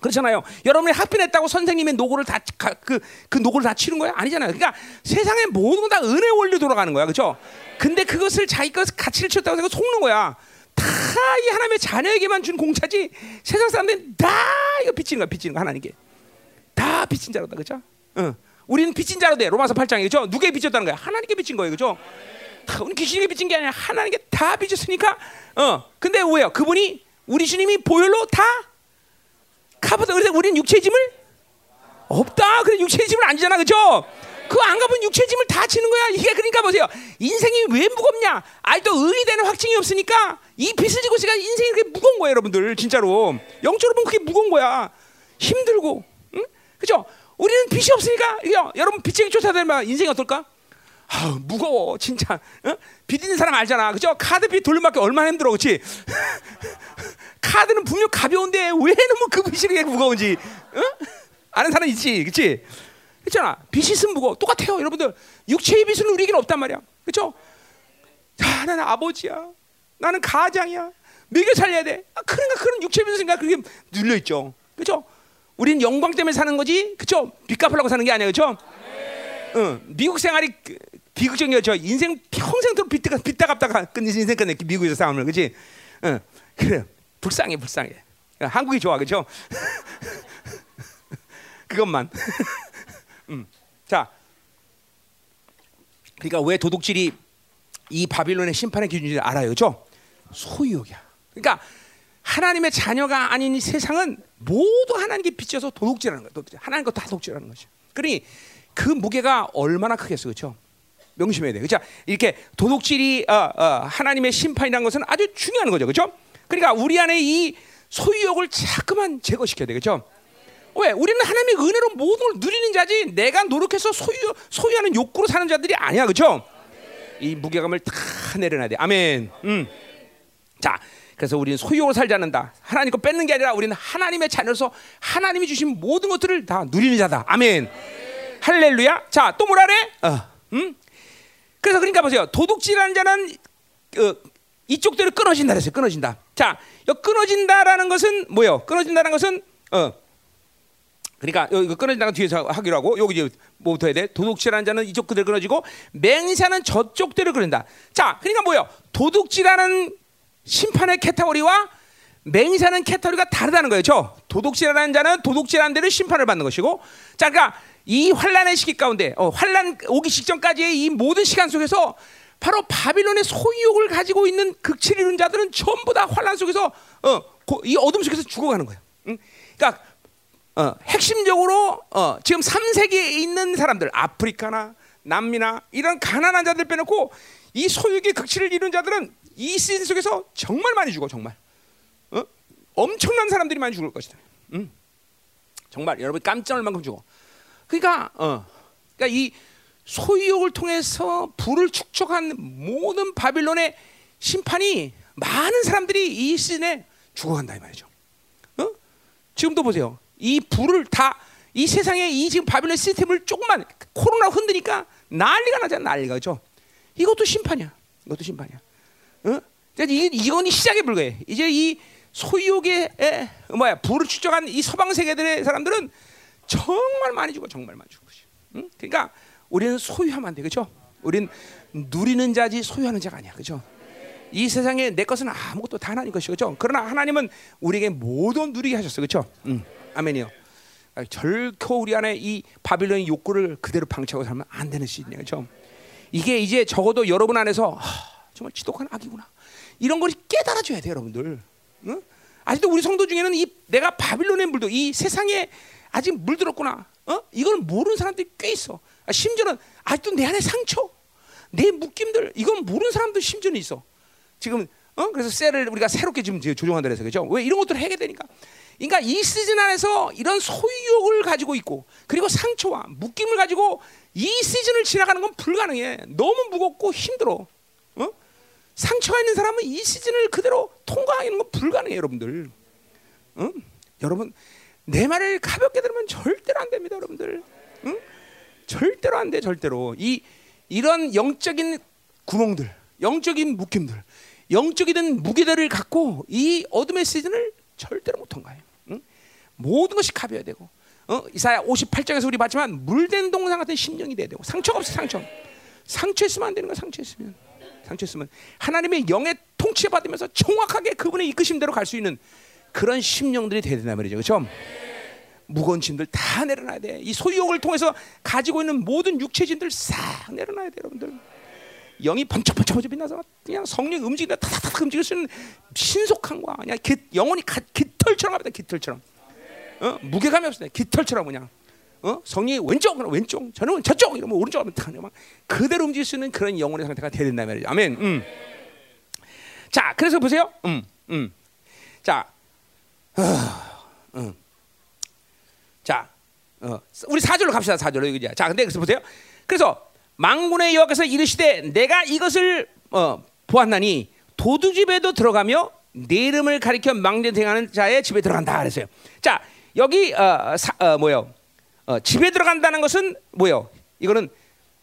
그렇잖아요. 여러분이 학비냈다고 선생님의 노고를 다그그 그 노고를 다 치는 거야? 아니잖아요. 그러니까 세상의 모든 건 다 은혜 원리 돌아가는 거야, 그렇죠? 근데 그것을 자기 것 가치를 쳤다고 해서 속는 거야. 다 이 하나님의 자녀에게만 준 공차지 세상 사람들은 다 이거 빚지는 거야, 빚지는 거 하나님께. 다 빚진 자로다, 그렇죠? 응. 우리는 빚진 자로 돼. 로마서 8장이죠. 누구에 빚졌다는 거야? 하나님께 빚진 거예요, 그렇죠? 다 우리 귀신에게 빚진 게 아니라 하나님께 다 빚졌으니까. 어. 근데 왜요? 그분이 우리 주님이 보혈로 다 갚았다. 그래서 우리는 육체 짐을 없다. 그래 육체 짐을 안 지잖아, 그렇죠? 그 안 갚은 육체 짐을 다 지는 거야. 이게 그러니까 보세요. 인생이 왜 무겁냐? 아직도 의이 되는 확증이 없으니까 이 빚을 지고 있으니까 인생이 그렇게 무거운 거예요, 여러분들. 진짜로. 영적으로 보면 그게 무거운 거야. 힘들고. 응? 그죠? 우리는 빚이 없으니까 이거 여러분 빚쟁이 쫓아다니면 인생이 어떨까? 아 무거워 진짜 어? 빚 있는 사람 알잖아 그죠 카드 빚 돌려받기 얼마나 힘들어 그렇지 카드는 분명 가벼운데 왜 너무 그 빚이 이렇게 무거운지 어? 아는 사람 있지 그렇지 그렇잖아. 빚이 있으면 무거워. 똑같아요. 여러분들 육체의 빚은 우리에게는 없단 말이야. 그렇죠? 자 나는 아버지야. 나는 가장이야. 먹여 살려야 돼. 아, 그러니까 그런 육체의 빚은 생각 그게 눌려 있죠. 그렇죠? 우리는 영광 때문에 사는 거지, 그렇죠? 빚 갚으려고 사는 게 아니야, 그렇죠? 응, 미국 생활이 그, 비극적이죠. 인생 평생도록 빚다 빚다 갚다가 끝 인생 끝내 미국에서 싸움을, 그렇지? 응, 그래, 불쌍해, 불쌍해. 한국이 좋아, 그렇죠? 그것만. 음. 자, 그러니까 왜 도둑질이 이 바빌론의 심판의 기준인지 알아요, 그렇죠? 소유욕이야. 그러니까 하나님의 자녀가 아닌 이 세상은 모두 하나님께 빚져서 도둑질하는 거야. 도둑질. 하나님 것도 다 도둑질하는 것이. 그러니 그 무게가 얼마나 크겠어, 그렇죠? 명심해야 돼, 그렇죠? 이렇게 도둑질이 어, 어, 하나님의 심판이라는 것은 아주 중요한 거죠, 그렇죠? 그러니까 우리 안에 이 소유욕을 자꾸만 제거시켜야 돼, 그렇죠? 왜? 우리는 하나님의 은혜로 모든 걸 누리는 자지 내가 노력해서 소유 소유하는 욕구로 사는 자들이 아니야, 그렇죠? 이 무게감을 다 내려놔야 돼. 아멘. 음. 자, 그래서 우리는 소유로 살지 않는다. 하나님 거 뺏는 게 아니라 우리는 하나님의 자녀로서 하나님이 주신 모든 것들을 다 누리는 자다. 아멘. 할렐루야. 자, 또 뭐라 그래? 어, 음? 그래서 그러니까 보세요. 도둑질하는 자는 어, 이쪽대로 끊어진다 그랬어요. 끊어진다. 자, 끊어진다라는 것은 뭐요? 끊어진다는 것은 어. 그러니까 이거 끊어진다는 뒤에서 하기로 하고 여기 이제 뭐부터 해야 돼? 도둑질하는 자는 이쪽 그대로 끊어지고 맹세는 저쪽 대로 끊는다. 자, 그러니까 뭐요? 도둑질하는 심판의 캐타고리와 맹세하는 캐타고리가 다르다는 거예요. 도둑질하는 자는 도둑질하는 대로 심판을 받는 것이고, 자, 그러니까 이 환란의 시기 가운데, 어, 환란 오기 직전까지의 이 모든 시간 속에서 바로 바빌론의 소유욕을 가지고 있는 극치를 이룬 자들은 전부 다 환란 속에서 어, 고, 이 어둠 속에서 죽어가는 거예요. 응? 그러니까 어, 핵심적으로 어, 지금 3세기에 있는 사람들, 아프리카나 남미나 이런 가난한 자들 빼놓고 이 소유욕의 극치를 이룬 자들은 이 시즌 속에서 정말 많이 죽어 정말 어? 엄청난 사람들이 많이 죽을 것이다. 음. 정말 여러분 깜짝 놀랄 만큼 죽어. 그러니까 어. 그러니까 이 소유욕을 통해서 불을 축적한 모든 바빌론의 심판이 많은 사람들이 이 시즌에 죽어간다 이 말이죠. 어? 지금도 보세요. 이 불을 다 이 세상에 이 지금 바빌론 시스템을 조금만 코로나 흔드니까 난리가 나잖아 난리가 그죠? 이것도 심판이야. 이것도 심판이야. 어? 이 이건 시작에 불과해. 이제 이 소유욕의 에, 뭐야 부를 추적한 이 서방 세계들의 사람들은 정말 많이 죽어 정말 많이 죽어. 응? 그러니까 우리는 소유하면 안 돼, 그렇죠? 우리는 누리는 자지 소유하는 자가 아니야, 그렇죠? 이 세상에 내 것은 아무것도 다 하나님 것이 그렇죠? 그러나 하나님은 우리에게 모든 누리게 하셨어, 그렇죠? 응. 아멘이요. 아, 결코 우리 안에 이 바빌론의 욕구를 그대로 방치하고 살면 안 되는 시즌이에요, 그렇죠? 이게 이제 적어도 여러분 안에서 하, 정말 지독한 악이구나. 이런 걸 깨달아줘야 돼, 여러분들. 응? 아직도 우리 성도 중에는 이 내가 바빌론의 물도 이 세상에 아직 물들었구나. 어? 이걸 모르는 사람들이 꽤 있어. 아, 심지어는 아직도 내 안에 상처, 내 묶임들 이건 모르는 사람도 심지어는 있어. 지금 어? 그래서 셀을 우리가 새롭게 지금 조정한다 그래서 그죠? 왜 이런 것들을 해야 되니까. 그러니까 이 시즌 안에서 이런 소유욕을 가지고 있고 그리고 상처와 묶임을 가지고 이 시즌을 지나가는 건 불가능해. 너무 무겁고 힘들어. 어? 상처가 있는 사람은 이 시즌을 그대로 통과하는 건 불가능해, 여러분들. 어? 여러분 내 말을 가볍게 들으면 절대로 안 됩니다, 여러분들. 응? 절대로 안 돼, 절대로. 이 이런 영적인 구멍들, 영적인 묶임들, 영적인 무게들을 갖고 이 어둠의 시즌을 절대로 못 통과해요. 응? 모든 것이 가벼워야 되고. 어? 이사야 58장에서 우리 봤지만 물된 동상 같은 심령이 돼야 되고 상처가 없어 상처. 상처 있으면 안 되는 거야 상처 있으면. 상처 있으면 하나님의 영의 통치 받으면서 정확하게 그분의 이끄심대로 갈 수 있는 그런 심령들이 돼야 된단 말이죠. 그렇죠? 무거운 짐들 다 내려놔야 돼. 이 소유욕을 통해서 가지고 있는 모든 육체진들 싹 내려놔야 돼, 여러분들. 영이 번쩍번쩍 빛나서 그냥 성령 움직인다 타닥타닥 움직일 수 있는 신속함과 그냥 기, 영혼이 가, 깃털처럼 합니다. 깃털처럼. 어? 무게감이 없어요. 깃털처럼 그냥. 어? 성령이 왼쪽 왼쪽, 저는 저쪽 이러면 오른쪽 하면 딱 그대로 움직일 수 있는 그런 영혼의 상태가 돼야 된다 말이죠. 아멘. 음. 자, 그래서 보세요. 음, 음. 자, 어, 자, 어, 우리 사절로 갑시다. 사절로 이제. 자, 근데 그래서 보세요. 그래서 망군의 여호와께서 이르시되 내가 이것을 어, 보았나니 도두 집에도 들어가며 내 이름을 가리켜 망대 행하는 자의 집에 들어간다 그랬어요. 자, 여기 어, 사, 어, 뭐요? 어, 집에 들어간다는 것은 뭐요? 이거는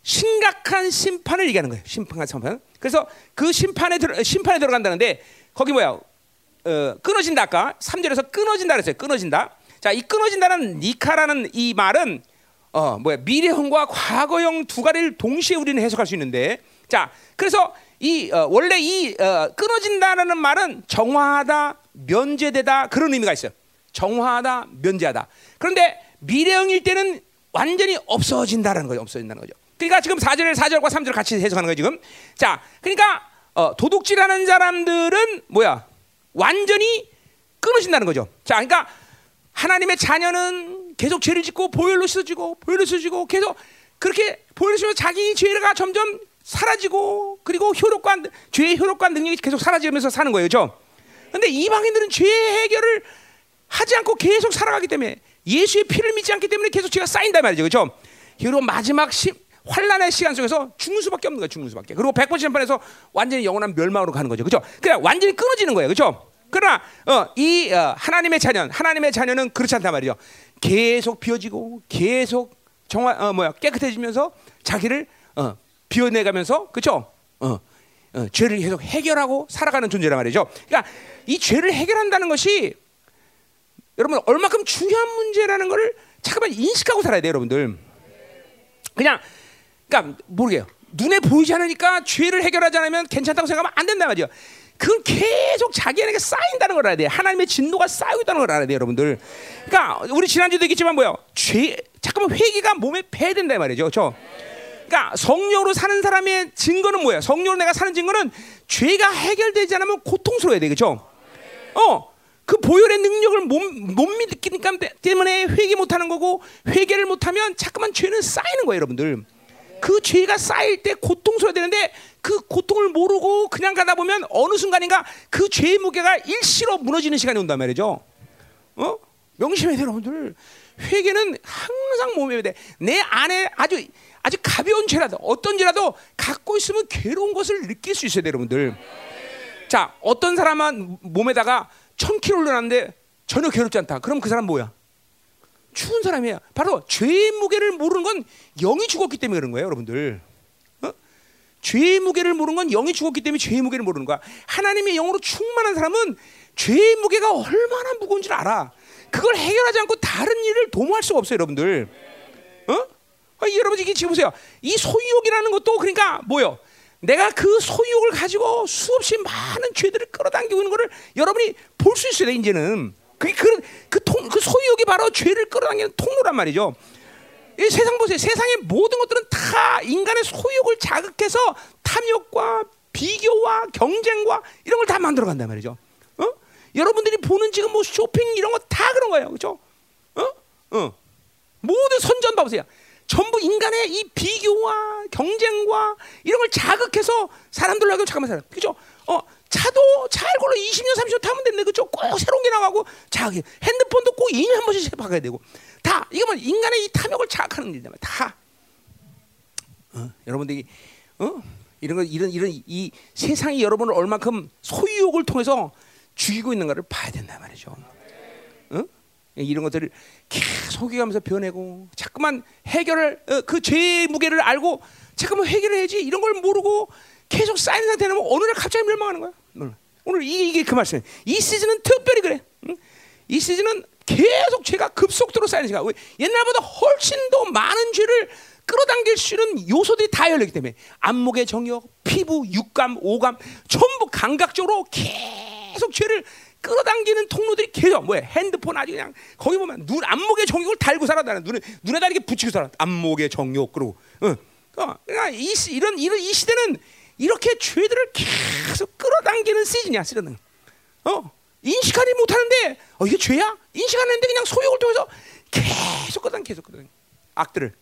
심각한 심판을 얘기하는 거예요. 심판한 심판. 그래서 그 심판에 들어, 심판에 들어간다는데 거기 뭐야? 어, 끊어진다 아까 3절에서 끊어진다 그랬어요. 끊어진다. 자, 이 끊어진다는 니카라는 이 말은 어, 뭐야? 미래형과 과거형 두 가지를 동시에 우리는 해석할 수 있는데 자, 그래서 이 어, 원래 이 어, 끊어진다라는 말은 정화하다, 면제되다 그런 의미가 있어요. 정화하다, 면제하다. 그런데 미래형일 때는 완전히 없어진다라는 거죠. 없어진다는 거죠. 그러니까 지금 4절, 4절과 3절 같이 해석하는 거예요, 지금. 자, 그러니까 어, 도둑질하는 사람들은 뭐야? 완전히 끊어진다는 거죠. 자, 그러니까 하나님의 자녀는 계속 죄를 짓고 보혈로 씻어지고 보혈로 씻어지고 계속 그렇게 보혈로 씻으면 자기 죄가 점점 사라지고 그리고 효력과 죄의 효력과 능력이 계속 사라지면서 사는 거예요, 그렇죠? 근데 이방인들은 죄 해결을 하지 않고 계속 살아가기 때문에 예수의 피를 믿지 않기 때문에 계속 죄가 쌓인단 말이죠, 그렇죠? 그리고 마지막 시, 환란의 시간 속에서 죽는 수밖에 없는 거예요, 죽는 수밖에. 그리고 백번 심판에서 완전히 영원한 멸망으로 가는 거죠, 그렇죠? 그냥 완전히 끊어지는 거예요, 그렇죠? 그러나 어, 이 어, 하나님의 자녀, 하나님의 자녀는 그렇지 않단 말이죠. 계속 비워지고 계속 정화 어, 뭐야 깨끗해지면서 자기를 어, 비워내가면서 그렇죠? 어, 어, 죄를 계속 해결하고 살아가는 존재란 말이죠. 그러니까 이 죄를 해결한다는 것이 여러분 얼마큼 중요한 문제라는 것을 잠깐만 인식하고 살아야 돼요, 여러분들. 그냥 그러니까 모르게요. 눈에 보이지 않으니까 죄를 해결하지 않으면 괜찮다고 생각하면 안 된단 말이죠. 그건 계속 자기에게 쌓인다는 걸 알아야 돼. 하나님의 진노가 쌓이고 있다는 걸 알아야 돼, 여러분들. 그러니까 우리 지난주도 얘기했지만 뭐요? 죄 잠깐만 회개가 몸에 배야 된다 말이죠. 그렇죠? 그러니까 성령으로 사는 사람의 증거는 뭐야? 성령으로 내가 사는 증거는 죄가 해결되지 않으면 고통스러워야 돼. 그렇죠? 어. 그 보혈의 능력을 못, 못 믿기니까 때문에 회개 못 하는 거고 회개를 못 하면 자꾸만 죄는 쌓이는 거예요, 여러분들. 그 죄가 쌓일 때 고통스러워야 되는데 그 고통을 모르고 그냥 가다 보면 어느 순간인가 그 죄의 무게가 일시로 무너지는 시간이 온단 말이죠. 어? 명심해야 돼요, 여러분들. 회개는 항상 몸에 돼. 내 안에 아주 아주 가벼운 죄라도 어떤 죄라도 갖고 있으면 괴로운 것을 느낄 수 있어야 돼요, 여러분들. 자, 어떤 사람은 몸에다가 천 킬로 올려놨는데 전혀 괴롭지 않다. 그럼 그 사람 뭐야? 죽은 사람이에요. 바로 죄의 무게를 모르는 건 영이 죽었기 때문에 그런 거예요, 여러분들. 어? 죄의 무게를 모르는 건 영이 죽었기 때문에 죄의 무게를 모르는 거야. 하나님의 영으로 충만한 사람은 죄의 무게가 얼마나 무거운 줄 알아. 그걸 해결하지 않고 다른 일을 도모할 수가 없어요, 여러분들. 어? 아, 여러분 이게 지금 보세요. 이 소유욕이라는 것도 그러니까 뭐요? 내가 그 소유욕을 가지고 수없이 많은 죄들을 끌어당기고 있는 것을 여러분이 볼 수 있어요, 이제는. 그게 그, 그, 통, 그 소유욕이 바로 죄를 끌어당기는 통로란 말이죠. 이 세상 보세요. 세상의 모든 것들은 다 인간의 소유욕을 자극해서 탐욕과 비교와 경쟁과 이런 걸 다 만들어 간단 말이죠. 어? 여러분들이 보는 지금 뭐 쇼핑 이런 거 다 그런 거예요. 그죠? 어? 어. 모든 선전 봐보세요. 전부 인간의 이 비교와 경쟁과 이런 걸 자극해서 사람들로 하여금 잠깐만 살아. 그죠? 어, 차도 잘 걸로 20년, 30년 타면 되는데 그죠? 꼭 새로운 게 나가고 자기 핸드폰도 꼭 2년에 한 번씩 바꿔야 되고 다 이거 뭐 인간의 이 탐욕을 자극하는 일이다. 다. 어, 여러분들이 어? 이런 거 이런 이런 이 세상이 여러분을 얼만큼 소유욕을 통해서 죽이고 있는가를 봐야 된다 말이죠. 어? 이런 것들을 계속 해가면서 변해고 자꾸만 해결을 어, 그 죄의 무게를 알고 잠깐만 해결을 해야지 이런 걸 모르고 계속 쌓이는 상태는 어느 날 갑자기 멸망하는 거야. 오늘 이게 이게 그 말씀이에요. 이 시즌은 특별히 그래. 응? 이 시즌은 계속 죄가 급속도로 쌓이는 시간. 옛날보다 훨씬 더 많은 죄를 끌어당길 수 있는 요소들이 다 열리기 때문에 안목의 정욕, 피부, 육감, 오감 전부 감각적으로 계속 죄를 끌어당기는 통로들이 계속 뭐야 핸드폰 아주 그냥 거기 보면 눈 안목의 정욕을 달고 살아 나는 눈에 눈에다 이렇게 붙이고 살아. 안목의 정욕 그리고 어, 어 그러니까 이 시, 이런 이런 이 시대는 이렇게 죄들을 계속 끌어당기는 시즌이야 시즌은 어? 인식하지 못하는데 어 이게 죄야? 인식 안 했는데 그냥 소욕을 통해서 계속 끌어당 계속 끌어당 악들을.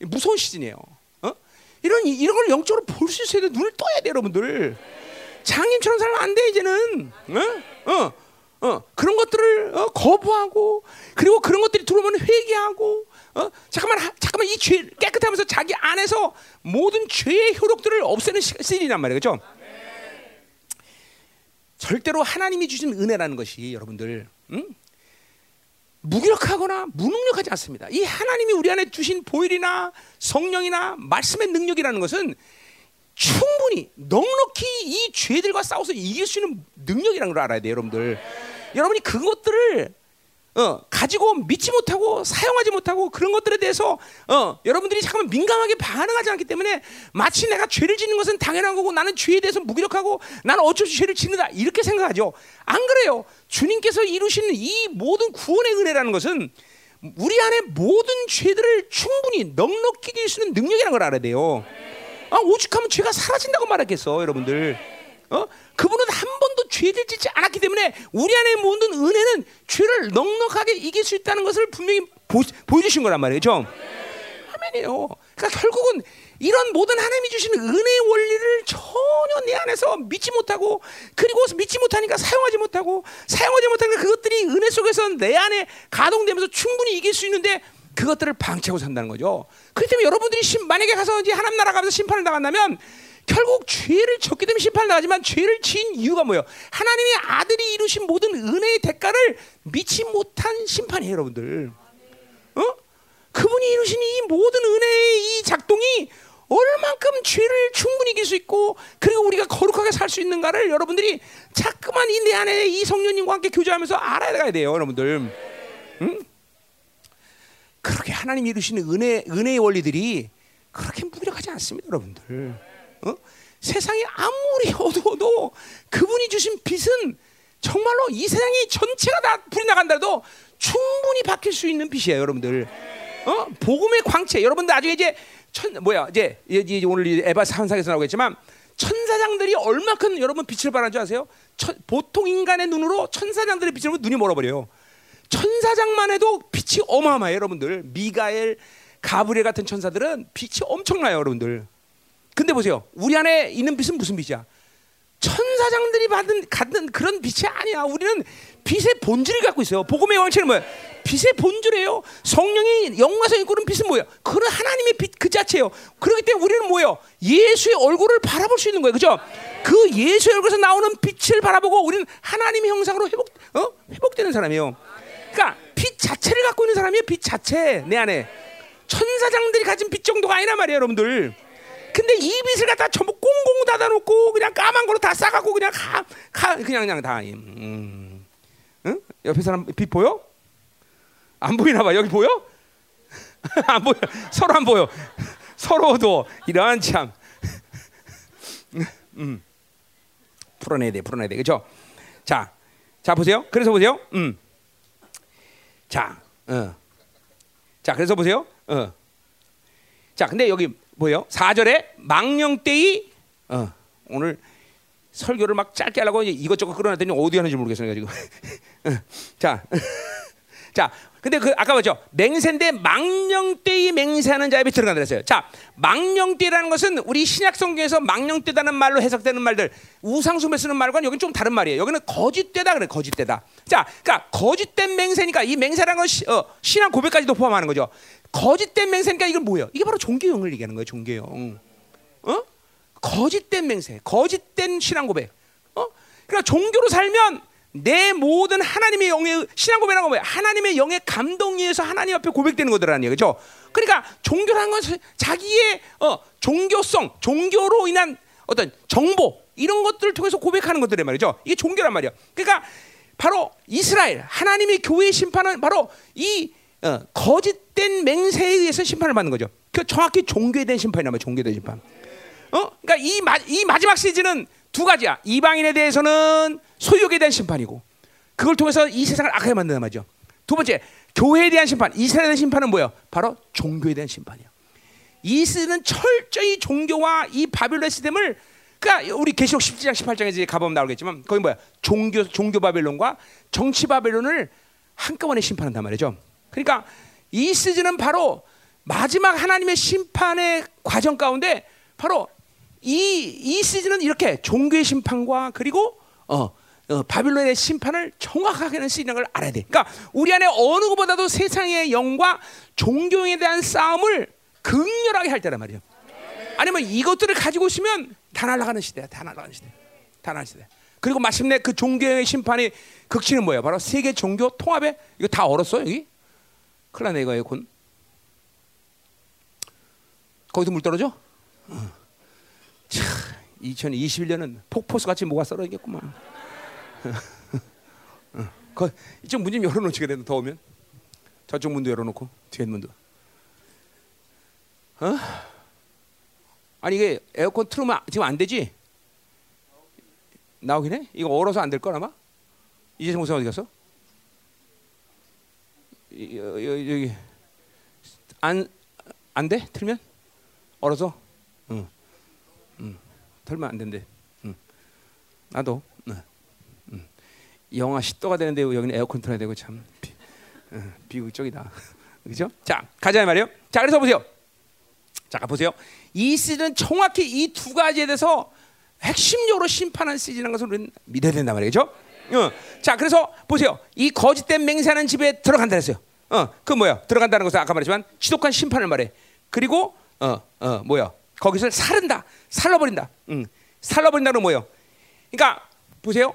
무서운 시즌이에요. 어? 이런 이런 걸 영적으로 볼 수 있어야 돼. 눈을 떠야 돼 여러분들 장님처럼 살면 안 돼 이제는 어? 어, 어, 그런 것들을 어, 거부하고 그리고 그런 것들이 들어오면 회개하고 어? 잠깐만 하, 잠깐만 이 죄 깨끗하면서 자기 안에서 모든 죄의 효력들을 없애는 시즌이란 말이에요 그렇죠? 절대로 하나님이 주신 은혜라는 것이 여러분들 음? 무기력하거나 무능력하지 않습니다. 이 하나님이 우리 안에 주신 보일이나 성령이나 말씀의 능력이라는 것은 충분히 넉넉히 이 죄들과 싸워서 이길 수 있는 능력이라는 걸 알아야 돼요, 여러분들. 여러분이 그것들을 어, 가지고 믿지 못하고 사용하지 못하고 그런 것들에 대해서 어, 여러분들이 잠깐만 민감하게 반응하지 않기 때문에 마치 내가 죄를 짓는 것은 당연한 거고 나는 죄에 대해서 무기력하고 나는 어쩔 수 죄를 짓는다 이렇게 생각하죠. 안 그래요. 주님께서 이루시는 이 모든 구원의 은혜라는 것은 우리 안에 모든 죄들을 충분히 넉넉히 이길 수 있는 능력이라는 걸 알아야 돼요. 아, 오죽하면 죄가 사라진다고 말하겠어, 여러분들. 어? 그분은 한 번도 죄를 짓지 않았기 때문에 우리 안에 모든 은혜는 죄를 넉넉하게 이길 수 있다는 것을 분명히 보, 여주신 거란 말이죠. 아멘이에요. 그러니까 결국은 이런 모든 하나님이 주시는 은혜의 원리를 전혀 내 안에서 믿지 못하고 그리고 믿지 못하니까 사용하지 못하고 사용하지 못하니까 그것들이 은혜 속에서 내 안에 가동되면서 충분히 이길 수 있는데 그것들을 방치하고 산다는 거죠. 그렇기 때문에 여러분들이 심, 만약에 가서 이제 하나님 나라 가서 심판을 당한다면 결국 죄를 졌기 때문에 심판을 당하지만 죄를 지은 이유가 뭐예요? 하나님의 아들이 이루신 모든 은혜의 대가를 믿지 못한 심판이에요, 여러분들. 어? 그분이 이루신 이 모든 은혜의 이 작동이 얼만큼 죄를 충분히 이길 수 있고 그리고 우리가 거룩하게 살 수 있는가를 여러분들이 자꾸만 이 내 안에 이 성령님과 함께 교제하면서 알아야 돼요, 여러분들. 응? 그렇게 하나님 이루시는 은혜 은혜의 원리들이 그렇게 무력하지 않습니다, 여러분들. 어? 세상이 아무리 어두워도 그분이 주신 빛은 정말로 이 세상이 전체가 다 불이 나간다도 충분히 바뀔 수 있는 빛이에요, 여러분들. 어? 복음의 광채. 여러분들 아주 이제 천 뭐야 이제, 이제 오늘 에바 산상에서 나오겠지만 천사장들이 얼마큼 여러분 빛을 발하는 줄 아세요? 천, 보통 인간의 눈으로 천사장들의 빛을 보면 눈이 멀어버려요. 천사장만 해도 빛이 어마어마해요, 여러분들. 미가엘, 가브리엘 같은 천사들은 빛이 엄청나요, 여러분들. 근데 보세요. 우리 안에 있는 빛은 무슨 빛이야? 천사장들이 받은 갖는 그런 빛이 아니야. 우리는 빛의 본질을 갖고 있어요. 복음의 왕체는 뭐야? 빛의 본질이에요. 성령이 있고 그런 빛은 뭐야? 그런 하나님의 빛 그 자체예요. 그렇기 때문에 우리는 뭐예요? 예수의 얼굴을 바라볼 수 있는 거예요. 그죠? 그 예수의 얼굴에서 나오는 빛을 바라보고 우리는 하나님의 형상으로 회복 어? 회복되는 사람이에요. 그러니까 빛 자체를 갖고 있는 사람이에요. 빛 자체 내 안에 천사장들이 가진 빛 정도가 아니란 말이에요, 여러분들. 근데 이 빛을 갖다 전부 꽁꽁 닫아놓고 그냥 까만 걸로 다 싸갖고 그냥 가, 가 그냥 그냥 다. 음, 응? 옆에 사람 빛 보여? 안 보이나 봐. 여기 보여? 안 보여. 서로 안 보여. 서로도 이런 참. 음. 풀어내야 돼, 풀어내야 돼, 그렇죠? 자, 자 보세요. 그래서 보세요. 음. 자, 어. 자, 그래서 보세요. 어. 자, 근데 여기 뭐예요? 4절에 망령때이 어. 오늘 설교를 막 짧게 하려고 이것저것 끌어놨더니 어디 하는지 모르겠어요, 지금. 어. 자. 자, 근데 그 아까 봤죠? 맹세인데 망령때이 맹세하는 자에 들어간다 그랬어요. 자, 망령 때라는 것은 우리 신약 성경에서 망령 때다는 말로 해석되는 말들 우상숭배 쓰는 말과는 여기는 좀 다른 말이에요. 여기는 거짓되다 그래, 거짓되다. 자, 그러니까 거짓된 맹세니까 이 맹세라는 건 시, 어, 신앙 고백까지도 포함하는 거죠. 거짓된 맹세니까 이건 뭐예요? 이게 바로 종교형을 얘기하는 거예요, 종교형. 어? 거짓된 맹세, 거짓된 신앙 고백. 어? 그러니까 종교로 살면 내 모든 하나님의 영의 신앙 고백이라는 건 뭐야? 하나님의 영의 감동에 의해서 하나님 앞에 고백되는 거더라는 얘기죠. 그러니까 종교라는 건 자기의 어, 종교성, 종교로 인한 어떤 정보 이런 것들을 통해서 고백하는 것들이 말이죠. 이게 종교란 말이야. 그러니까 바로 이스라엘 하나님의 교회의 심판은 바로 이 어, 거짓된 맹세에 의해서 심판을 받는 거죠. 그 정확히 종교에 대한 심판이란 말이야. 종교에 대한 심판. 어? 그러니까 이, 마, 이 마지막 시즌은 두 가지야. 이방인에 대해서는 소유욕에 대한 심판이고 그걸 통해서 이 세상을 악하게 만드는 말이죠. 두 번째, 교회에 대한 심판, 이스라엘에 대한 심판은 뭐예요? 바로 종교에 대한 심판이야. 이스는 철저히 종교와 이 바빌론 시스템을 그러니까 우리 계시록 17장 18장에 가보면 나오겠지만 거기 뭐야? 종교 종교 바빌론과 정치 바빌론을 한꺼번에 심판한단 말이죠. 그러니까 이 시즌은 바로 마지막 하나님의 심판의 과정 가운데 바로 이, 이 시즌은 이렇게 종교의 심판과 그리고 어, 어, 바빌론의 심판을 정확하게 하는 시즌인 걸 알아야 돼. 그러니까 우리 안에 어느 것보다도 세상의 영과 종교에 대한 싸움을 극렬하게 할 때란 말이에요. 아니면 이것들을 가지고 있으면 다 날아가는 시대야. 다 날아가는 시대. 다 날아가는 시대. 그리고 마침내 그 종교의 심판의 극치는 뭐예요? 바로 세계 종교 통합에 이거 다 얼었어 여기? 큰일 나네 이거 에어컨. 거기도 물 떨어져? 어. 참 2021년은 폭포수 같이 뭐가 썰어지겠구만. 그 이쪽 문 좀 열어놓지 그래도 더우면 저쪽 문도 열어놓고 뒤에 문도. 어? 아니 이게 에어컨 틀으면 지금 안 되지? 나오긴 해? 이거 얼어서 안 될 거라 아마? 이제 목사 어디 갔어? 여기 안안 돼? 틀면 얼어서? 응. 응. 틀면 안 된대. 응. 나도. 응. 응. 영하 10도가 되는데 여기는 에어컨 틀어야 되고 참 비, 응. 비극적이다. 그죠? 자 가자 말이요. 자 그래서 보세요. 자 보세요. 이 시즌은 정확히 이 두 가지에 대해서 핵심적으로 심판한 시즌인 것을 우리는 믿어야 된단 말이죠. 어. 자, 그래서 보세요. 이 거짓된 맹세하는 집에 들어간다 했어요. 어, 그 뭐야? 들어간다는 것은 아까 말했지만 지독한 심판을 말해. 그리고 어, 어, 뭐야? 거기서 살른다, 살라버린다. 응. 살라버린다는 뭐예요? 그러니까 보세요.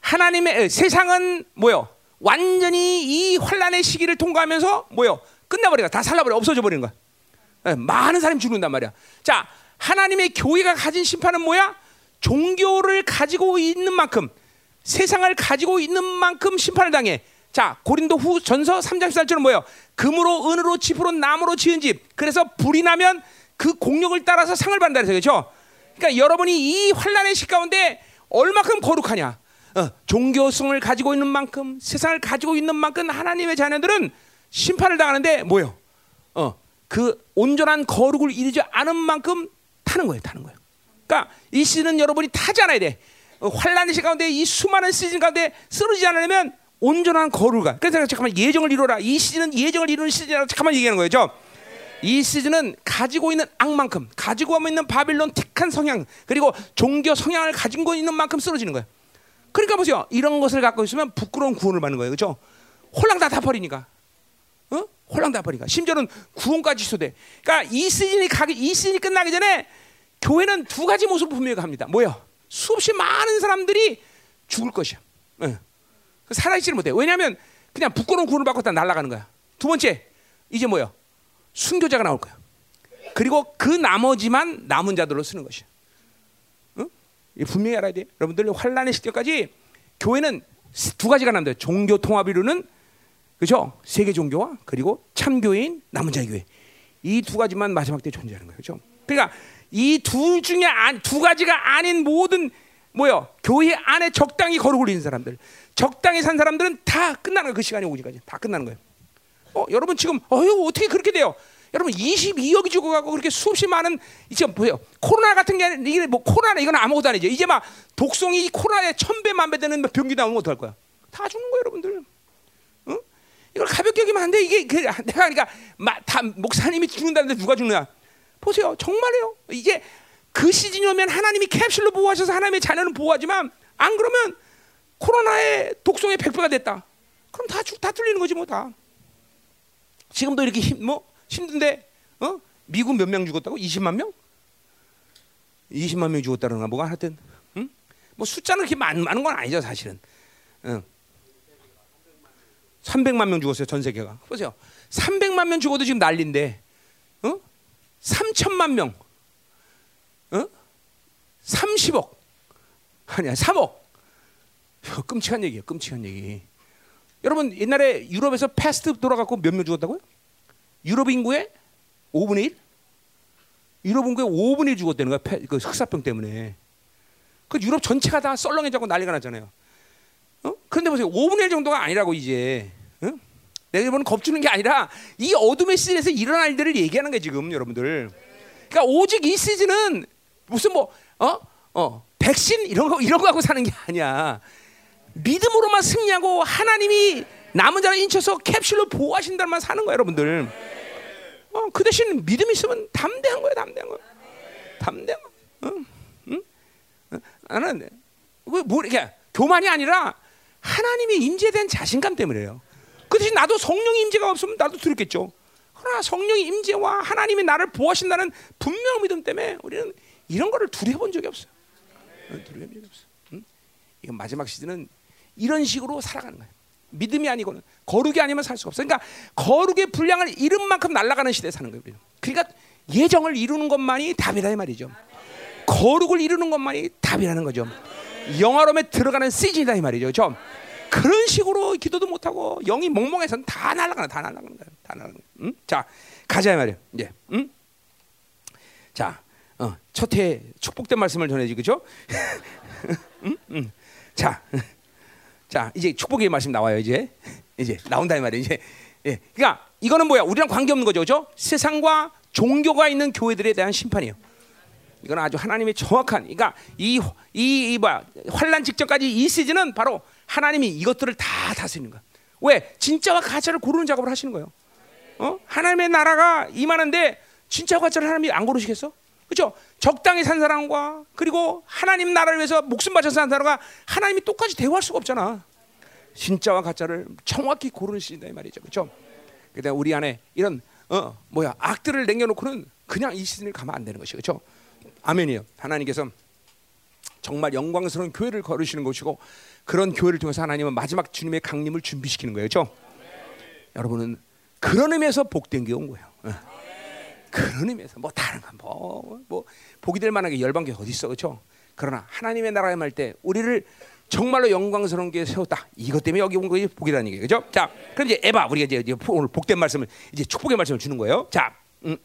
하나님의 세상은 뭐요? 완전히 이 환란의 시기를 통과하면서 뭐요? 끝나버리가 다 살라버려 없어져 버리는 거야. 네, 많은 사람이 죽는단 말이야. 자, 하나님의 교회가 가진 심판은 뭐야? 종교를 가지고 있는 만큼 세상을 가지고 있는 만큼 심판을 당해. 자, 고린도 후 전서 3장 14절은 뭐예요? 금으로 은으로 짚으로 나무로 지은 집. 그래서 불이 나면 그 공력을 따라서 상을 받는다 그래서 그렇죠? 그러니까 여러분이 이 환란의 시 가운데 얼마큼 거룩하냐? 어, 종교성을 가지고 있는 만큼 세상을 가지고 있는 만큼 하나님의 자녀들은 심판을 당하는데 뭐요? 어, 그 온전한 거룩을 이루지 않은 만큼 타는 거예요, 타는 거예요. 그러니까 이 시즌은 여러분이 타지 않아야 돼. 어, 환란의 시 가운데 이 수많은 시즌 가운데 쓰러지지 않으려면 온전한 거룩을. 그래서 잠깐만 예정을 이루라. 이 시즌은 예정을 이루는 시즌이라고 잠깐만 얘기하는 거죠. 이 시즌은 가지고 있는 악만큼, 가지고 있는 바빌론 택한 성향, 그리고 종교 성향을 가지고 있는 만큼 쓰러지는 거예요. 그러니까 보세요. 이런 것을 갖고 있으면 부끄러운 구원을 받는 거예요. 그렇죠? 홀랑 다 다 버리니까. 어? 홀랑 다 버리니까. 심지어는 구원까지 취소돼. 그러니까 이 시즌이 가기 이 시즌이 끝나기 전에 교회는 두 가지 모습을 분명히 합니다. 뭐요? 수없이 많은 사람들이 죽을 것이야. 어. 살아있지를 못해. 왜냐하면 그냥 부끄러운 구원을 받고 다 날아가는 거야. 두 번째, 이제 뭐야? 순교자가 나올 거야. 그리고 그 나머지만 남은 자들로 쓰는 것이야. 응? 이 분명히 알아야 돼. 여러분들 환란의 시대까지 교회는 두 가지가 남는데 종교 통합 이루는 그죠? 세계 종교와 그리고 참교회인 남은 자의 교회. 이 두 가지만 마지막 때 존재하는 거예요. 그죠? 그러니까 이 둘 중에 안, 두 가지가 아닌 모든 뭐요? 교회 안에 적당히 거룩을 있는 사람들, 적당히 산 사람들은 다 끝나는 거예요. 그 시간이 오기까지 다 끝나는 거예요. 어, 여러분 지금 어휴 어떻게 그렇게 돼요? 여러분 22억이 죽어가고 그렇게 수없이 많은 이제 뭐예요? 코로나 같은 게 이게 뭐 코로나 이건 아무것도 아니죠. 이제 막 독성이 코로나에 천배 만배 되는 병기 나오면 어떡할 거야? 다 죽는 거예요, 여러분들. 응? 이걸 가볍게 여기면 안 돼. 이게 그, 내가 그러니까 마, 다 목사님이 죽는다는데 누가 죽느냐? 보세요, 정말이에요. 이제 그 시즌이 오면 하나님이 캡슐로 보호하셔서 하나님의 자녀는 보호하지만 안 그러면 코로나의 독성의 100배가 됐다. 그럼 다, 죽, 다 뚫리는 거지 뭐 다. 지금도 이렇게 힘, 뭐 힘든데 어? 미국 몇 명 죽었다고? 20만 명? 20만 명이 죽었다는가 뭐가 하여튼 응? 뭐 숫자는 그렇게 많, 많은 건 아니죠 사실은 응. 300만 명 죽었어요 전 세계가 보세요 300만 명 죽어도 지금 난리인데 어? 3천만 명 어? 30억 아니야 3억 이거 끔찍한 얘기예요 끔찍한 얘기 여러분 옛날에 유럽에서 패스트 돌아갔고 몇 명 죽었다고요? 유럽 인구의 5분의 1? 유럽 인구의 5분의 1 죽었다는 거야. 패- 그 흑사병 때문에. 그 유럽 전체가 다 썰렁해져고 난리가 났잖아요. 어? 그런데 보세요. 5분의 1 정도가 아니라고 이제. 어? 내가 이번에 겁주는 게 아니라 이 어둠의 시즌에서 일어날 일들을 얘기하는 거예요 지금 여러분들. 그러니까 오직 이 시즌은 무슨 뭐 어? 어 백신 이런 거 이런 거 하고 사는 게 아니야. 믿음으로만 승리하고 하나님이 남은 자를 인쳐서 캡슐로 보호하신다는 말 사는 거야 여러분들. 어, 그 대신 믿음 있으면 담대한 거야 담대한 거야. 담대한 거. 어? 응? 어? 나는 왜뭐 이게 교만이 아니라 하나님의 임재에 대한 자신감 때문에요. 그 대신 나도 성령 임재가 없으면 나도 두렵겠죠. 그러나 성령의 임재와 하나님이 나를 보호하신다는 분명한 믿음 때문에 우리는 이런 거를 두려워본 적이 없어요. 어, 두려워본 적이 없어. 응? 이건 마지막 시즌은 이런 식으로 살아가는 거예요. 믿음이 아니고는 거룩이 아니면 살 수가 없어. 그러니까 거룩의 분량을 잃은 만큼 날아가는 시대에 사는 거예요. 그러니까 예정을 이루는 것만이 답이라 이 말이죠. 거룩을 이루는 것만이 답이라는 거죠. 영화로움에 들어가는 시즌이다 이 말이죠. 그렇죠? 그런 식으로 기도도 못 하고 영이 멍멍해서는 다 날아가는 다 날아가는 거예요. 다 날아가는 거예요. 응? 자 가자 이 말이에요. 이제 응? 자 어, 첫해 축복된 말씀을 전해지 그죠? 응? 응. 자, 자 이제 축복의 말씀 나와요 이제 이제 나온다 이 말이에요 이제. 예, 그러니까 이거는 뭐야? 우리랑 관계 없는 거죠, 그죠? 세상과 종교가 있는 교회들에 대한 심판이에요. 이건 아주 하나님의 정확한, 그러니까 이이이 뭐야 환란 직전까지 이 시즌은 바로 하나님이 이것들을 다 다스리는 거야. 왜? 진짜와 가짜를 고르는 작업을 하시는 거예요. 어? 하나님의 나라가 임하는데 진짜와 가짜를 하나님이 안 고르시겠어? 그렇죠? 적당히 산 사람과 그리고 하나님 나라를 위해서 목숨 바쳐서 산 사람과 하나님이 똑같이 대화할 수가 없잖아. 진짜와 가짜를 정확히 시즌이다 이 말이죠. 그렇죠? 그러니까 우리 안에 이런 어 뭐야 악들을 남겨놓고는 그냥 이 시즌을 가면 안 되는 것이 그렇죠? 아멘이에요. 하나님께서 정말 영광스러운 교회를 거르시는 것이고 그런 교회를 통해서 하나님은 마지막 주님의 강림을 준비시키는 거예요. 그렇죠? 여러분은 그런 의미에서 복된 게 온 거예요. 어. 그런 의미에서 뭐 다른 건뭐뭐 복이 될 만한 게 열방 게 어디 있어 그렇죠? 그러나 하나님의 나라에 말 때 우리를 정말로 영광스러운 게 세웠다. 이것 때문에 여기 온 것이 복이라는 얘기죠. 그죠? 자, 그럼 이제 에바 우리가 이제 오늘 복된 말씀을 이제 축복의 말씀을 주는 거예요. 자, 음.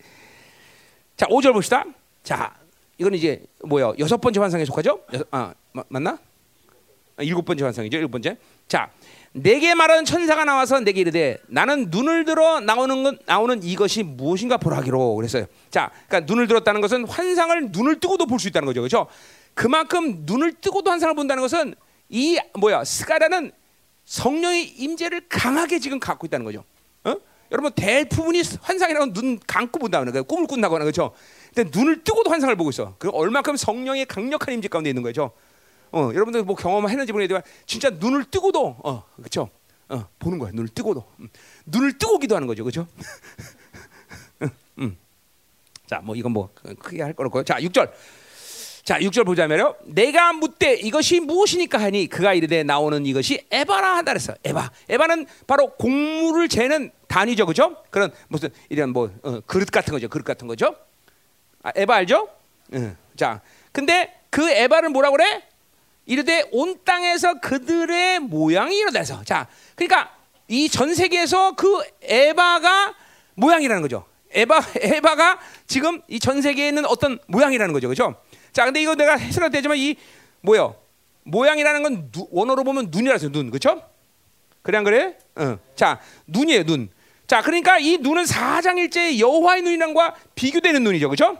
자, 5절 봅시다. 자, 이건 이제 뭐요? 여섯 번째 환상에 속하죠? 여섯, 아, 마- 맞나? 아, 일곱 번째 환상이죠. 일곱 번째. 자, 내게 말하는 천사가 나와서 내게 이르되 나는 눈을 들어 나오는 건 나오는 이것이 무엇인가 보라기로 그랬어요. 자, 그러니까 눈을 들었다는 것은 환상을 눈을 뜨고도 볼 수 있다는 거죠. 그렇죠? 그만큼 눈을 뜨고도 환상을 본다는 것은 이 뭐야? 스가라는 성령의 임재를 강하게 지금 갖고 있다는 거죠. 어? 여러분 대부분이 환상이라고 눈 감고 본다는 거예요. 꿈을 꾼다거나 그렇죠. 근데 눈을 뜨고도 환상을 보고 있어. 그 얼마큼 성령의 강력한 임재 가운데 있는 거죠. 어, 여러분들 뭐 경험했는지 모르겠지만 진짜 눈을 뜨고도 어, 그렇죠. 어, 보는 거야. 눈을 뜨고도 음. 눈을 뜨고 기도하는 거죠, 그렇죠? 음. 자, 뭐 이건 뭐 크게 할 거고. 자, 6절. 자, 6절 보자면요. 내가 묻되 이것이 무엇이니까 하니 그가 이르되 나오는 이것이 에바라 하다 그랬어. 에바. 에바는 바로 곡물을 재는 단위죠. 그죠? 그런 무슨 이런 뭐 어, 그릇 같은 거죠. 그릇 같은 거죠. 아, 에바 알죠? 응. 자, 근데 그 에바를 뭐라고 그래? 이르되 온 땅에서 그들의 모양이 일어나서. 자, 그러니까 이 전 세계에서 그 에바가 모양이라는 거죠. 에바 에바가 지금 이 전 세계에 있는 어떤 모양이라는 거죠. 그죠? 자, 근데 이거 내가 해설할 때지만 이 뭐요? 모양이라는 건 누, 원어로 보면 눈이라서 눈, 그렇죠? 그래 안 그래? 어. 자, 눈이에요, 눈. 자, 그러니까 이 눈은 사장일제의 여호와의 눈이랑과 비교되는 눈이죠, 그렇죠?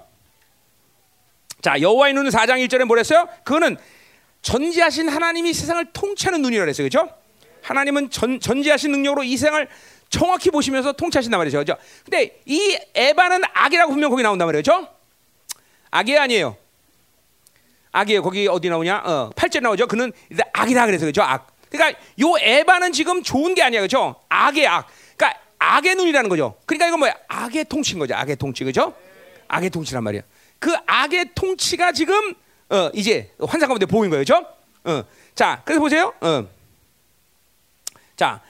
자, 여호와의 눈은 사장 1절에 뭐랬어요? 그거는 전지하신 하나님이 세상을 통치하는 눈이라 그랬어요, 그렇죠? 하나님은 전, 전지하신 능력으로 이 세상을 정확히 보시면서 통치하신단 말이죠, 그렇죠? 근데 이 에바는 악이라고 분명 거기 나온단 말이죠, 그렇죠? 악이 아니에요. 악이에요. 거기 어디 나오냐? 어, 8절 나오죠. 그는 악이다 그래서 그죠? 악. 그러니까 요 에바는 지금 좋은 게 아니야. 그죠? 악의 악. 그러니까 악의 눈이라는 거죠. 그러니까 이건 뭐야? 악의 통치인 거죠. 악의 통치. 그죠? 악의 통치란 말이야. 그 악의 통치가 지금 어, 이제 환상 가운데 보인 거예요. 그죠? 어. 자, 그래서 보세요. 어. 자,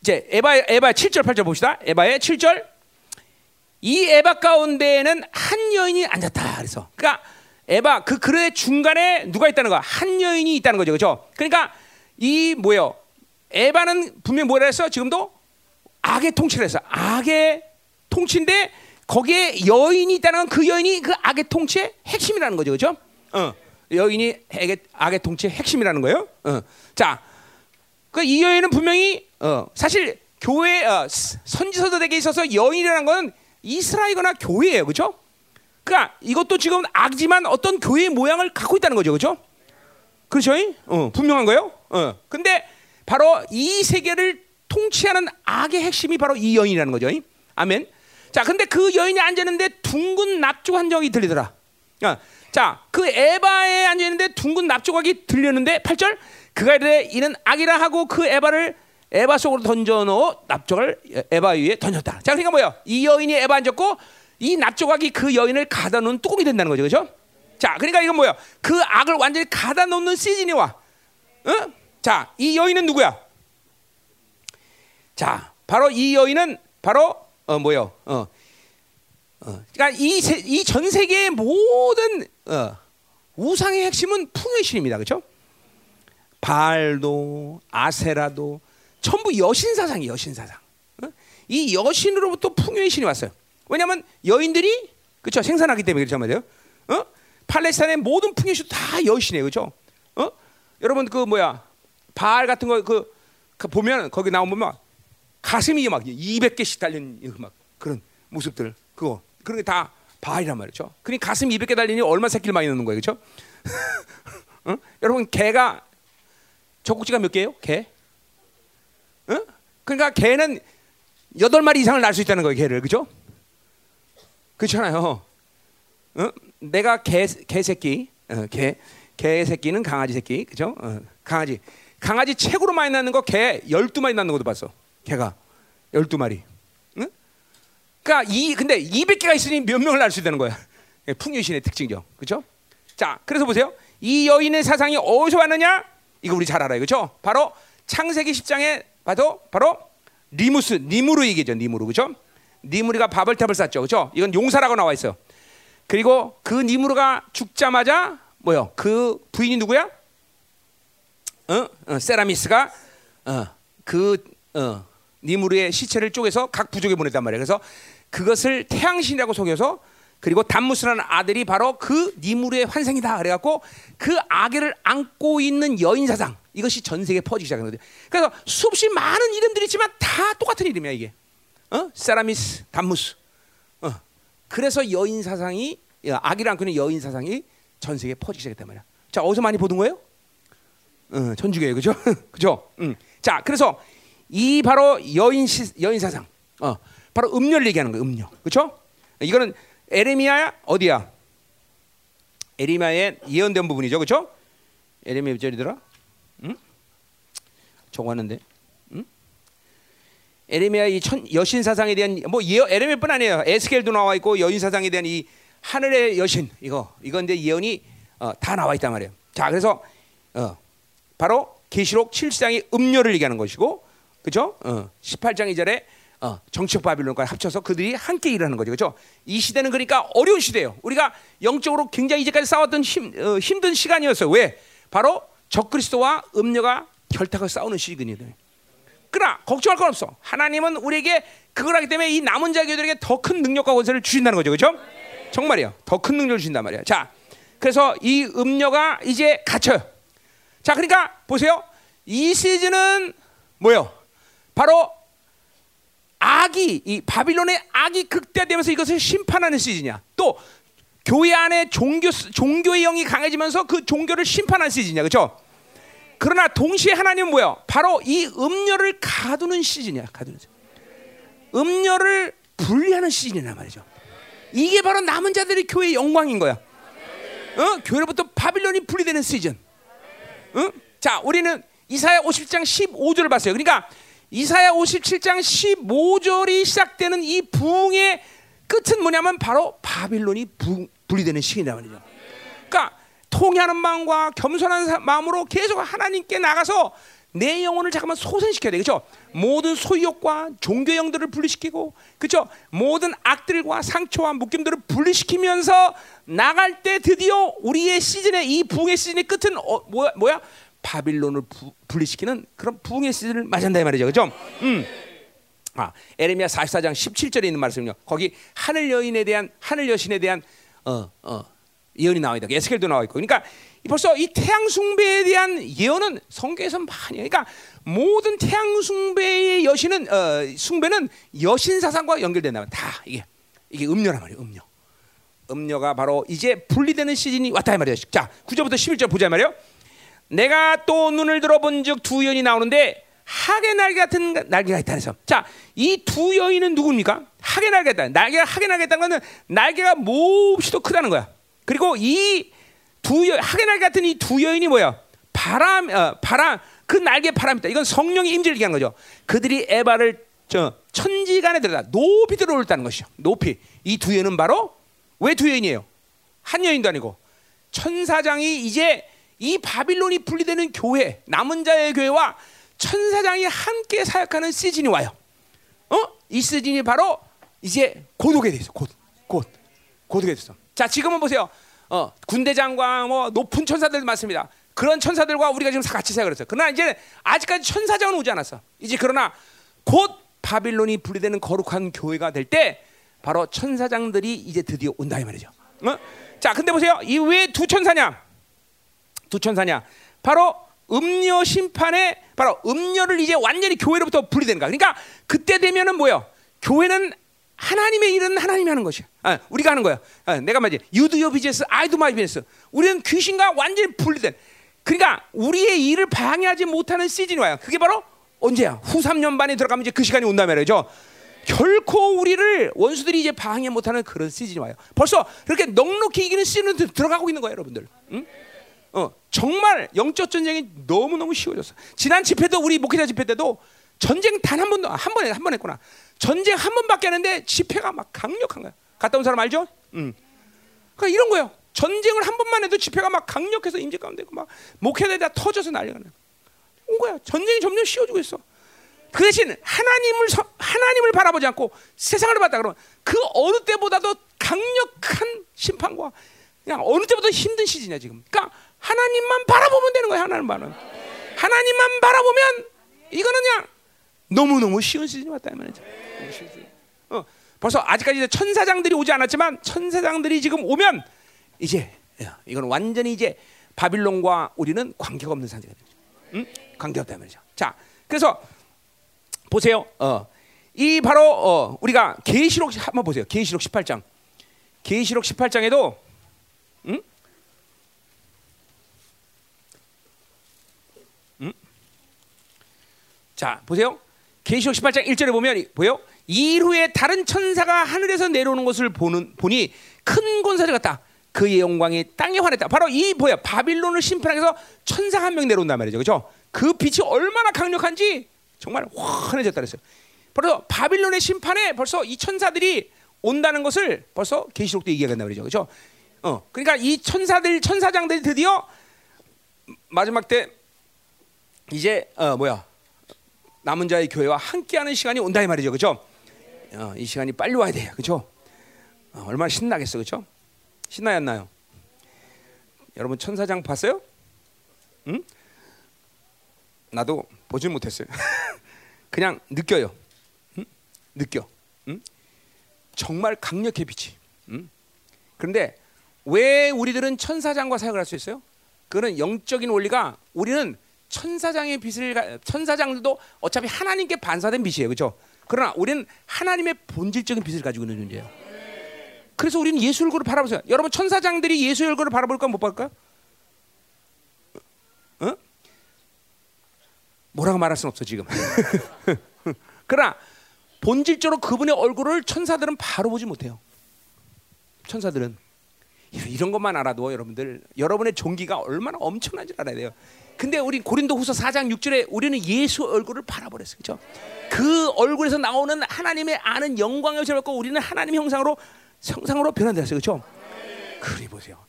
이제 에바 에바 7절 8절 봅시다. 에바의 7절. 이 에바 가운데에는 한 여인이 앉았다. 그래서 그러니까 에바 그 그릇의 중간에 누가 있다는 거야? 한 여인이 있다는 거죠, 그렇죠? 그러니까 이 뭐요? 에바는 분명히 뭐라 했어? 지금도 악의 통치를 했어. 악의 통치인데 거기에 여인이 있다는 건 그 여인이 그 악의 통치의 핵심이라는 거죠, 그렇죠? 어, 여인이 악의, 악의 통치의 핵심이라는 거예요. 어, 자, 그 이 여인은 분명히 어, 사실 교회 어, 선지서들에게 있어서 여인이라는 건 이스라엘이거나 교회예요, 그렇죠? 그러니까 이것도 지금 악지만 어떤 교회의 모양을 갖고 있다는 거죠, 그렇죠? 그렇죠? 어, 분명한 거예요. 어. 근데 바로 이 세계를 통치하는 악의 핵심이 바로 이 여인이라는 거죠. 아멘. 자, 근데 그 여인이 앉았는데 둥근 납조한 적이 들리더라. 어. 자, 그 에바에 앉았는데 둥근 납조각이 들렸는데 8절 그가 이르되 이는 악이라 하고 그 에바를 에바 속으로 던져 넣어 납조각을 에바 위에 던졌다. 자, 그러니까 뭐야? 이 여인이 에바 앉았고 이 납조각이 그 여인을 가다 놓은 뚜껑이 된다는 거죠, 그렇죠? 자, 그러니까 이건 뭐야? 그 악을 완전히 가다 놓는 시즌이 와. 어? 자, 이 여인은 누구야? 자, 바로 이 여인은 바로 어 뭐요? 어, 어. 그러니까 이이 전 세계의 모든 어, 우상의 핵심은 풍요의 신입니다, 그렇죠? 발도 아세라도 전부 여신 사상이 여신 사상. 어? 이 여신으로부터 풍요의 신이 왔어요. 왜냐하면 여인들이 그렇죠 생산하기 때문에 그렇죠 말이에요. 어? 팔레스타인의 모든 풍요시 다 여신이에요, 그렇죠? 어? 여러분 그 뭐야 바알 같은 거그 그 보면 거기 나오면 막 가슴이 막 200개씩 달린 막 그런 모습들 그거 그런 게 다 바알이란 말이죠. 그러니 가슴 200개 달리니 얼마 새끼를 많이 넣는 거예요, 그렇죠? 어? 여러분 개가 젖꼭지가 몇 개예요? 개? 어? 그러니까 개는 여덟 마리 이상을 낳을 수 있다는 거예요, 개를 그렇죠? 그렇잖아요. 어? 내가 개 개 새끼, 어, 개 개 새끼는 강아지 새끼, 그죠? 어, 강아지 강아지 최고로 많이 낳는 거 개 열두 마리 낳는 것도 봤어. 개가 열두 마리. 응? 그러니까 이 근데 200개가 있으니 몇 명을 낳을 수 있다는 거야. 풍요신의 특징이죠, 그렇죠? 자, 그래서 보세요. 이 여인의 사상이 어디서 왔느냐? 이거 우리 잘 알아요, 그렇죠? 바로 창세기 10장에 봐도 바로 니무르, 니무르 얘기죠, 니무르, 그렇죠? 니무리가 바벨탑을 쌓죠. 그렇죠? 이건 용사라고 나와 있어. 그리고 그 니무르가 죽자마자 뭐요? 그 부인이 누구야? 어? 어 세라미스가 어, 그 어, 니무르의 시체를 쪼개서 각 부족에 보냈단 말이야. 그래서 그것을 태양신이라고 속여서 그리고 담무스라는 아들이 바로 그 니무르의 환생이다. 그래갖고 그 아기를 안고 있는 여인 사상 이것이 전 세계에 퍼지기 시작한 거죠. 그래서 수없이 많은 이름들이 있지만 다 똑같은 이름이야 이게. 어? 세라미스, 담무스. 어. 그래서 여인 사상이 아기를 안고 있는 여인 사상이 전 세계에 퍼지기 시작했단 말이야. 자 어디서 많이 보던 거예요? 어, 전주교예요, 그죠? 그죠? 음. 자 그래서 이 바로 여인 시, 여인 사상, 어, 바로 음료를 얘기하는 거예요, 음료, 그렇죠? 이거는 에레미야 어디야? 에레미야의 예언된 부분이죠, 그렇죠? 에레미야 몇 절이더라? 응? 적었는데. 에레미야 이 천, 여신 사상에 대한 뭐 에레미야뿐 아니에요. 에스겔도 나와 있고 여인 사상에 대한 이 하늘의 여신 이거 이건 이제 예언이 어, 다 나와 있단 말이에요. 자, 그래서 어, 바로 계시록 7장이 음료를 얘기하는 것이고, 그죠? 어, 18장 2절에 어, 정치적 바빌론과 합쳐서 그들이 함께 일하는 거죠, 그죠? 이 시대는 그러니까 어려운 시대예요. 우리가 영적으로 굉장히 이제까지 싸웠던 힘, 어, 힘든 시간이었어요. 왜? 바로 적그리스도와 음료가 결탁을 싸우는 시기거든요. 그러나 걱정할 건 없어. 하나님은 우리에게 그걸 하기 때문에 이 남은 자들에게 더 큰 능력과 권세를 주신다는 거죠, 그죠? 정말이요. 더 큰 능력을 주신단 말이야. 자, 그래서 이 음료가 이제 갇혀요. 자, 그러니까 보세요. 이 시즌은 뭐요? 바로 악이 이 바빌론의 악이 극대화되면서 이것을 심판하는 시즌이야. 또 교회 안에 종교 종교의 영이 강해지면서 그 종교를 심판하는 시즌이야. 그렇죠? 그러나 동시에 하나님은 뭐야? 바로 이 음료를 가두는 시즌이야. 가두는 시즌. 음료를 분리하는 시즌이란 말이죠. 이게 바로 남은 자들의 교회의 영광인 거야. 어? 교회로부터 바빌론이 분리되는 시즌. 어? 자, 우리는 이사야 50장 15절을 봤어요. 그러니까 이사야 57장 15절이 시작되는 이 부흥의 끝은 뭐냐면 바로 바빌론이 부, 분리되는 시기란 말이죠. 그러니까 통회하는 마음과 겸손한 마음으로 계속 하나님께 나가서 내 영혼을 잠깐만 소생시켜야 돼. 그렇죠? 모든 소유욕과 종교 영들을 분리시키고 그렇죠? 모든 악들과 상처와 묶임들을 분리시키면서 나갈 때 드디어 우리의 시즌의 이 부흥의 시즌의 끝은 어, 뭐야? 뭐야? 바빌론을 부, 분리시키는 그런 부흥의 시즌을 맞이한다 이 말이죠. 그렇죠? 음. 아, 에레미야 44장 17절에 있는 말씀은요. 거기 하늘 여인에 대한 하늘 여신에 대한 어, 어, 예언이 나와 있다. 에스겔도 나와 있고. 그러니까 벌써 이 태양 숭배에 대한 예언은 성경에서 많이. 그러니까 모든 태양 숭배의 여신은 어, 숭배는 여신 사상과 연결된다면 다 이게 이게 음료란 말이에요. 음료. 음료가 바로 이제 분리되는 시즌이 왔다 이 말이에요. 자, 9절부터 11절 보자 말이에요. 내가 또 눈을 들어본즉 두 여인이 나오는데 하게 날개 같은 날개가 있다 그래서 자, 이 두 여인은 누굽니까? 하게 날개 다. 날개가 하게 날개다는 것은 날개가 몹시 도 크다는 거야. 그리고 이 두 여, 하게 날개 같은 이 두 여인이 뭐야? 바람, 어, 바람, 그 날개 바람이다. 이건 성령의 임재를 얘기한 거죠. 그들이 에바를 저 천지간에 들다 높이 들어올다는 것이죠. 높이. 이 두 여인은 바로 왜 두 여인이에요? 한 여인도 아니고 천사장이 이제 이 바빌론이 분리되는 교회, 남은 자의 교회와 천사장이 함께 사역하는 시즌이 와요. 어? 이 시즌이 바로 이제 돼 있어. 곧, 곧, 곧 오게 됐어. 자, 지금은 보세요. 어, 군대장과 뭐 높은 천사들 많습니다. 그런 천사들과 우리가 지금 같이 사역을 했어요. 그러나 이제 아직까지 천사장은 오지 않았어. 이제 그러나 곧 바빌론이 분리되는 거룩한 교회가 될 때 바로 천사장들이 이제 드디어 온다 이 말이죠. 어? 자, 근데 보세요. 이 왜 두 천사냐? 두 천사냐? 바로 음료 심판에 바로 음료를 이제 완전히 교회로부터 분리되는 거야. 그러니까 그때 되면은 뭐요? 교회는 하나님의 일은 하나님이 하는 것이야. 아, 우리가 하는 거야. 아, 내가 말이지. You do your business, I do my business. 우리는 귀신과 완전히 분리된. 그러니까 우리의 일을 방해하지 못하는 시즌이 와요. 그게 바로 언제야? 후 3년 반에 들어가면 이제 그 시간이 온다 말이죠. 결코 우리를 원수들이 이제 방해 못하는 그런 시즌이 와요. 벌써 그렇게 넉넉히 이기는 시즌은 들어가고 있는 거예요, 여러분들. 응? 어, 정말 영적 전쟁이 너무 너무 쉬워졌어. 지난 집회도 우리 목회자 집회 때도 전쟁 단 한 번도 한 번에 한 번 했구나. 전쟁 한 번밖에 했는데 집회가 막 강력한 거야. 갔다 온 사람 알죠? 응. 그러니까 이런 거예요. 전쟁을 한 번만 해도 집회가 막 강력해서 임재 가운데 막 목회자들 터져서 난리가 나. 온 거야. 전쟁이 점점 쉬워지고 있어. 그 대신 하나님을 하나님을 바라보지 않고 세상을 봤다 그러면 그 어느 때보다도 강력한 심판과 그냥 어느 때보다 힘든 시즌이야 지금. 그러니까 하나님만 바라보면 되는 거야 하나님만은. 하나님만 바라보면 이거는 그냥 너무 너무 쉬운 시즌이 왔다 이 말이죠. 어, 벌써 아직까지 천사장들이 오지 않았지만 천사장들이 지금 오면 이제 이건 완전히 이제 바빌론과 우리는 관계가 없는 상태가 되죠. 응? 관계 없다 말이죠. 자, 그래서 보세요. 어, 이 바로 어, 우리가 계시록 한번 보세요. 계시록 18장. 계시록 18장에도 응? 응? 자, 보세요. 계시록 18장 1절에 보면 보여? 이후에 다른 천사가 하늘에서 내려오는 것을 보는 보니 큰 권사를 같다. 그의 영광이 땅에 환했다. 바로 이 뭐야? 바빌론을 심판하기 위해서 천사 한 명 내려온단 말이죠. 그렇죠? 그 빛이 얼마나 강력한지 정말 환해졌다 그랬어요. 벌써 바빌론의 심판에 벌써 이 천사들이 온다는 것을 벌써 계시록도 얘기하겠다 말이죠. 그렇죠? 어, 그러니까 이 천사들 천사장들이 드디어 마지막 때 이제 어 뭐야 남은 자의 교회와 함께하는 시간이 온다 이 말이죠, 그렇죠? 어, 이 시간이 빨리 와야 돼요, 그렇죠? 어, 얼마나 신나겠어, 그렇죠? 신나였나요? 여러분 천사장 봤어요? 응? 나도 보질 못했어요. 그냥 느껴요. 응? 느껴. 응? 정말 강력해 빛이. 응? 그런데 왜 우리들은 천사장과 사역을 할 수 있어요? 그거는 영적인 원리가 우리는 천사장의 빛을 천사장들도 어차피 하나님께 반사된 빛이에요, 그렇죠? 그러나 우리는 하나님의 본질적인 빛을 가지고 있는 존재예요. 그래서 우리는 예수 얼굴을 바라보세요. 여러분 천사장들이 예수 얼굴을 바라볼까 못 볼까? 어? 뭐라고 말할 수는 없어 지금. 그러나 본질적으로 그분의 얼굴을 천사들은 바로 보지 못해요. 천사들은 이런 것만 알아도 여러분들 여러분의 종기가 얼마나 엄청난지 알아야 돼요. 근데 우리 고린도후서 4장 6절에 우리는 예수 얼굴을 바라보랬어요. 그렇죠? 그 얼굴에서 나오는 하나님의 아는 영광을 받고 우리는 하나님 형상으로 형상으로 변화되었어요. 그렇죠? 그리 보세요.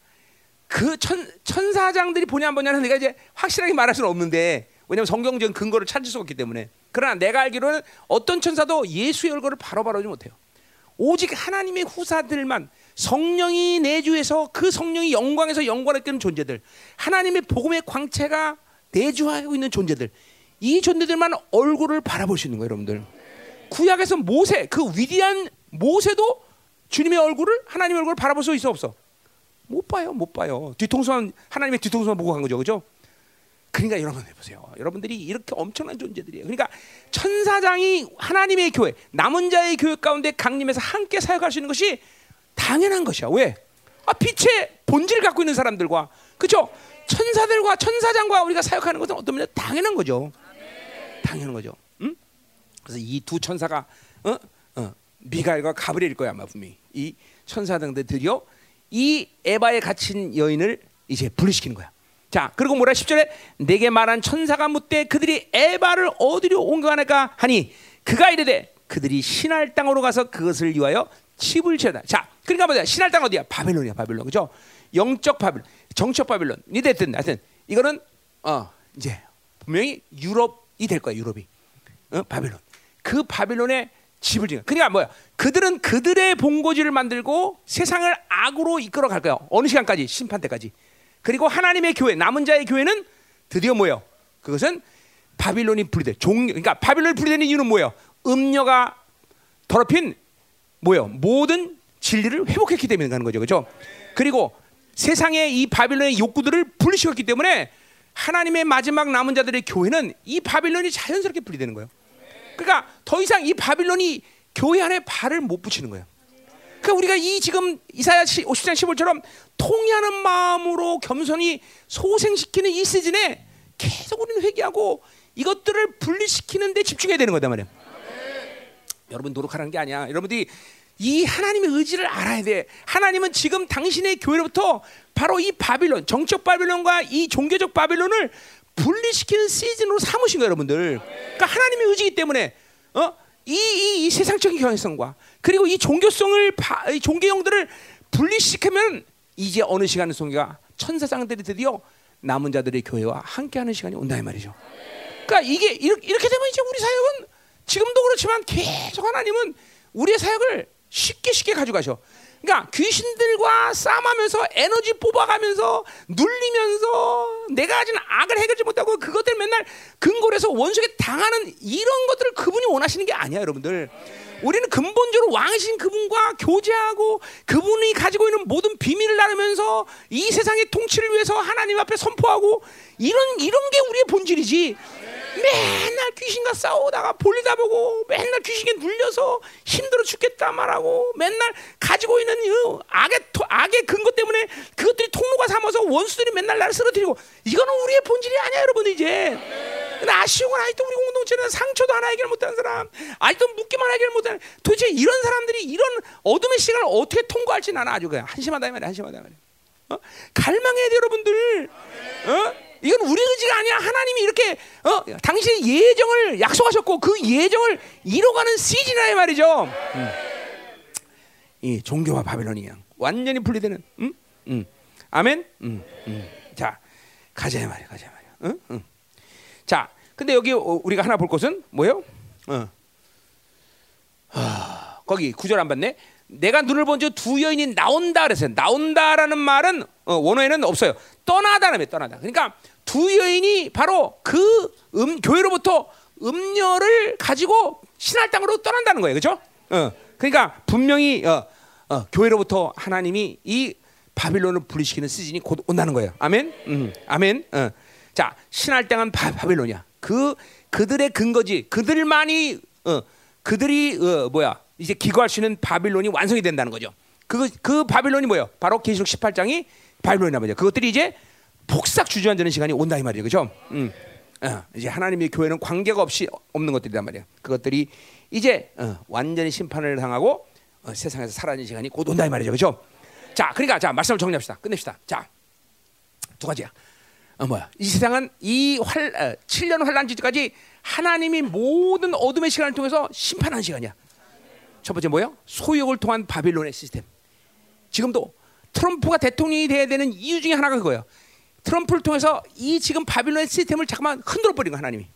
그 천, 천사장들이 보냐 안 보냐는 내가 이제 확실하게 말할 수는 없는데 왜냐하면 성경적인 근거를 찾을 수가 없기 때문에 그러나 내가 알기로는 어떤 천사도 예수의 얼굴을 바로 바라보지 못해요. 오직 하나님의 후사들만 성령이 내주해서 그 성령이 영광에서 영광을 끄는 존재들 하나님의 복음의 광채가 내주하고 있는 존재들 이 존재들만 얼굴을 바라볼 수 있는 거예요 여러분들 구약에서 모세 그 위대한 모세도 주님의 얼굴을 하나님의 얼굴을 바라볼 수 있어 없어 못 봐요 못 봐요 뒤통수만 하나님의 뒤통수만 보고 간 거죠 그죠 그러니까 여러분 해보세요. 여러분들이 이렇게 엄청난 존재들이에요. 그러니까 천사장이 하나님의 교회, 남은 자의 교회 가운데 강림해서 함께 사역할 수 있는 것이 당연한 것이야. 왜? 아, 빛의 본질을 갖고 있는 사람들과 그렇죠? 천사들과 천사장과 우리가 사역하는 것은 어떤 면에 당연한 거죠. 당연한 거죠. 응? 그래서 이 두 천사가 어? 어, 미가엘과 가브리엘 거야 아마 분명히 이 드디어 이 에바에 갇힌 여인을 이제 분리시키는 거야. 자, 그리고 뭐라 10절에 내게 말한 천사가 묻되 그들이 에바를 어디로 옮겨가는가 하니 그가 이르되 그들이 신할 땅으로 가서 그것을 위하여 칩을 치다. 자, 그러니까 뭐야? 신할 땅 어디야? 바벨론이야, 바벨론. 그죠? 영적 바벨론, 정적 바벨론. 이 됐든 하여튼 이거는 어, 이제 분명히 유럽이 될 거야, 유럽이. 어? 바벨론. 그 바벨론의 집을 지어. 그러니까 뭐야? 그들은 그들의 본고지를 만들고 세상을 악으로 이끌어 갈 거야. 어느 시간까지? 심판 때까지. 그리고 하나님의 교회 남은 자의 교회는 드디어 뭐예요? 그것은 바빌론이 분리돼. 종 그러니까 바빌론이 분리되는 이유는 뭐예요? 음녀가 더럽힌 뭐예요? 모든 진리를 회복했기 때문에 가는 거죠. 그렇죠? 그리고 세상의 이 바빌론의 욕구들을 분리시켰기 때문에 하나님의 마지막 남은 자들의 교회는 이 바빌론이 자연스럽게 분리되는 거예요. 그러니까 더 이상 이 바빌론이 교회 안에 발을 못 붙이는 거예요. 그러니까 우리가 이 지금 이사야 50장 15처럼 통회하는 마음으로 겸손히 소생시키는 이 시즌에 계속 우리는 회개하고 이것들을 분리시키는 데 집중해야 되는 거다 말이야. 여러분 노력하라는 게 아니야. 여러분들이 이 하나님의 의지를 알아야 돼. 하나님은 지금 당신의 교회로부터 바로 이 바빌론, 정적 바빌론과 이 종교적 바빌론을 분리시키는 시즌으로 삼으신 거예요, 여러분들. 그러니까 하나님의 의지이기 때문에 어? 이, 이, 이 세상적인 경향성과 그리고 이 종교성을 바, 이 종교형들을 분리시키면 이제 어느 시간의 송이가 천사장들이 드디어 남은 자들의 교회와 함께하는 시간이 온다 이 말이죠. 그러니까 이게 이렇게, 이렇게 되면 이제 우리 사역은 지금도 그렇지만 계속 하나님은 우리의 사역을 쉽게 쉽게 가져가셔. 그러니까 귀신들과 싸움하면서 에너지 뽑아가면서 눌리면서 내가 가진 악을 해결하지 못하고 그것들 맨날 근골에서 원수에게 당하는 이런 것들을 그분이 원하시는 게 아니야, 여러분들. 우리는 근본적으로 왕이신 그분과 교제하고 그분이 가지고 있는 모든 비밀을 나누면서 이 세상의 통치를 위해서 하나님 앞에 선포하고 이런 이런 게 우리의 본질이지. 맨날 귀신과 싸우다가 볼일 다 보고 맨날 귀신에 눌려서 힘들어 죽겠다 말하고 맨날 가지고 있는 그 악의 악의 근거 때문에 그것들이 통로가 삼아서 원수들이 맨날 나를 쓰러뜨리고 이거는 우리의 본질이 아니야 여러분 이제 근데 아쉬운 건 아직도 우리 공동체는 상처도 하나 해결 못한 사람 아직도 묻기만 해결 못한 도대체 이런 사람들이 이런 어둠의 시간을 어떻게 통과할지 나는 아주 그냥 한심하다 말이야 한심하다 말이야 어? 갈망해야 돼 여러분들 어? 이건 우리 의지가 아니야. 하나님이 이렇게 어, 당신의 예정을 약속하셨고 그 예정을 이뤄가는 시즌이라 말이죠. 음. 이 종교와 바벨론이 완전히 분리되는. 음? 음. 아멘. 음, 음. 자, 가자 말이야, 가자 말이야. 응? 응. 자, 근데 여기 우리가 하나 볼 것은 뭐예요? 어. 하, 거기 구절 안 봤네. 내가 눈을 본즉 두 여인이 나온다 그랬어요. 나온다라는 말은 어, 원어에는 없어요. 떠나다라며 떠나다. 그러니까 두 여인이 바로 그 음, 교회로부터 음녀를 가지고 신할 땅으로 떠난다는 거예요. 그렇죠? 어, 그러니까 분명히 어, 어, 교회로부터 하나님이 이 바빌론을 분리시키는 시즌이 곧 온다는 거예요. 아멘. 음, 아멘. 어. 자, 신할 땅은 바, 바빌론이야. 그 그들의 근거지. 그들만이 어, 그들이 어, 뭐야? 이제 기거할 수 있는 바빌론이 완성이 된다는 거죠. 그, 그 바빌론이 뭐예요? 바로 계시록 18장이 바빌론이란 말이죠. 그것들이 이제 복삭 주저앉는 시간이 온다 이 말이에요. 그죠? 음. 어, 이제 하나님의 교회는 관계가 없이 없는 것들이란 말이에요. 그것들이 이제 어, 완전히 심판을 당하고 어, 세상에서 사라지는 시간이 곧 온다 이 말이죠. 그죠? 자, 그러니까 자, 말씀을 정리합시다. 끝냅시다. 자. 두 가지야. 어, 뭐야? 이 세상은 이 활, 어, 7년 환란 지까지 하나님이 모든 어둠의 시간을 통해서 심판하는 시간이야. 첫 번째 뭐예요? 소욕을 통한 바빌론의 시스템. 지금도 트럼프가 대통령이 돼야 되는 이유 중에 하나가 그거예요. 트럼프를 통해서 이 지금 바빌론의 시스템을 잠깐만 흔들어 버린 거 하나님이.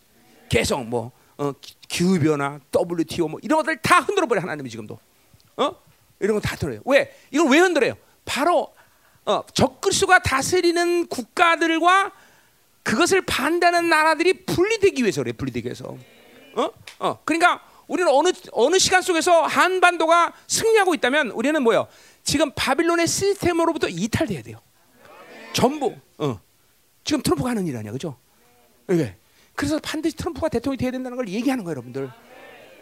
계속 뭐 어, 기후 변화, WTO 뭐 이런 것들 다 흔들어 버려 하나님이 지금도. 어? 이런 거 다 들어요. 왜? 이걸 왜 흔들어요? 바로 어, 적그리스도가 다스리는 국가들과 그것을 반대하는 나라들이 분리되기 위해서 그래. 분리되기 위해서. 어? 어. 그러니까 우리는 어느 어느 시간 속에서 한반도가 승리하고 있다면 우리는 뭐요? 지금 바빌론의 시스템으로부터 이탈돼야 돼요. 전부. 어. 지금 트럼프가 하는 일 아니야, 그죠? 예. 그래서 반드시 트럼프가 대통령이 돼야 된다는 걸 얘기하는 거예요, 여러분들.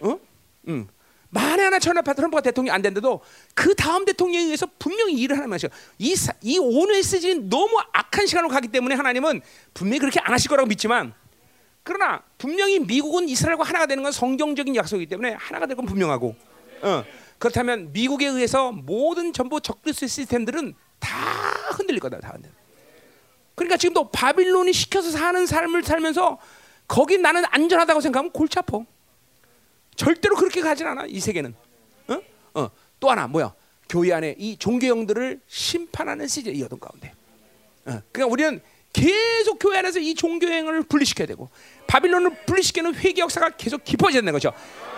어? 응. 만에 하나 천하파 트럼프가 대통령이 안 된데도 그 다음 대통령에 의해서 분명히 일을 하는 말이죠. 이, 이 오늘 시즌이 너무 악한 시간으로 가기 때문에 하나님은 분명히 그렇게 안 하실 거라고 믿지만 그러나 분명히 미국은 이스라엘과 하나가 되는 건 성경적인 약속이기 때문에 하나가 될 건 분명하고 어, 그렇다면 미국에 의해서 모든 전부 적그리스 시스템들은 다 흔들릴 거다 다 흔들. 그러니까 지금도 바빌론이 시켜서 사는 삶을 살면서 거기 나는 안전하다고 생각하면 골치 아파. 절대로 그렇게 가진 않아 이 세계는. 어? 어. 또 하나 뭐야? 교회 안에 이 종교형들을 심판하는 시즌 이 어둠 가운데. 어. 그러니까 우리는 계속 교회 안에서 이 종교행을 분리시켜야 되고 바빌론을 분리시키는 회개 역사가 계속 깊어져야 되는 거죠.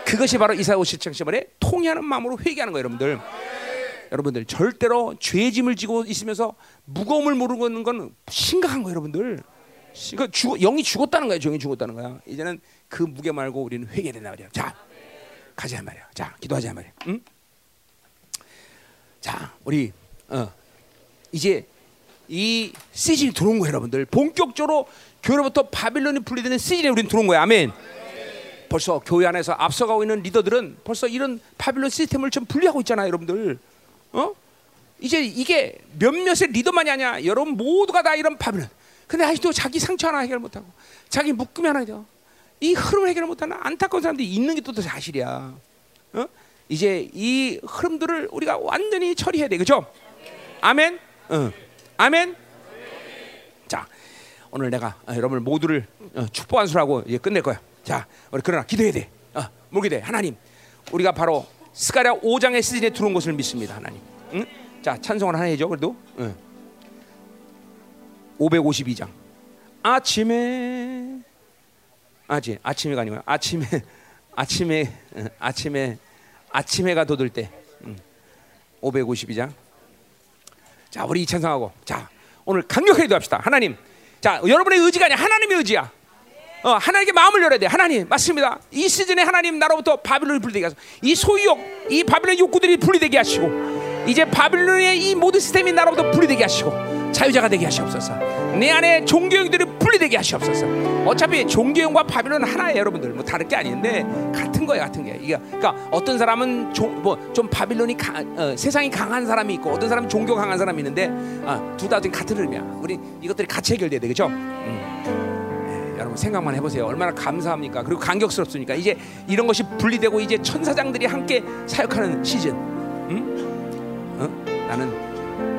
그것이 바로 이사야 57장 10절에 통회하는 마음으로 회개하는 거예요, 여러분들. 여러분들 절대로 죄짐을 지고 있으면서 무거움을 모르는 건 심각한 거예요, 여러분들. 그러니까 죽, 영이 죽었다는 거예요, 영이 죽었다는 거야. 이제는 그 무게 말고 우리는 회개된다 말이야. 자, 가자 말이야. 자, 기도하자 말이야. 응? 자, 우리 어, 이제 이 시즌이 들어온 거예요, 여러분들. 본격적으로 교회로부터 바빌론이 분리되는 시즌에 우리는 들어온 거예요. 아멘. 벌써 교회 안에서 앞서가고 있는 리더들은 벌써 이런 바빌론 시스템을 좀 분리하고 있잖아요, 여러분들. 어? 이제 이게 몇몇의 리더만이 아니야. 여러분 모두가 다 이런 바빌론. 근데 아직도 자기 상처 하나 해결 못하고, 자기 묶음이 하나 돼. 이 흐름을 해결 못하는 안타까운 사람들이 있는 게또 사실이야. 어? 이제 이 흐름들을 우리가 완전히 처리해야 돼, 그죠? 아멘. 어. 아멘. 자, 오늘 내가 어, 여러분 모두를 어, 축복한 수라고 이제 끝낼 거야. 자, 우리 그러나 기도해야 돼. 어, 뭘 기도해? 하나님, 우리가 바로 스가랴 5장의 시즌에 들어온 것을 믿습니다, 하나님. 응? 자, 찬송을 하나 해줘, 그래도. 응. 552장. 아침에 아지 아침에가 아니고 아침에 아침에 아침에 아침에가 돋을 때. 응. 552장. 자, 우리 찬송하고 자, 오늘 강력하게 기도합시다. 하나님. 자, 여러분의 의지가 아니야. 하나님의 의지야. 어, 하나님께 마음을 열어야 돼. 하나님, 맞습니다. 이 시즌에 하나님 나로부터 바빌론을 분리되게 하소서. 이 소유욕, 이 바빌론 욕구들이 분리되게 하시고, 이제 바빌론의 이 모든 시스템이 나로부터 분리되게 하시고, 자유자가 되게 하시옵소서. 내 안에 종교형들이 분리되게 하시옵소서. 어차피 종교형과 바빌론은 하나예요, 여러분들. 뭐 다를 게 아닌데 같은 거예요, 같은 게. 이게 그러니까 어떤 사람은 뭐 좀 바빌론이 강, 어, 세상이 강한 사람이 있고, 어떤 사람은 종교 강한 사람이 있는데 어, 둘다 같은 흐름이야. 우리 이것들이 같이 해결돼야 되겠죠? 음. 여러분 생각만 해보세요. 얼마나 감사합니까? 그리고 감격스럽습니까? 이제 이런 것이 분리되고 이제 천사장들이 함께 사역하는 시즌. 응? 어? 나는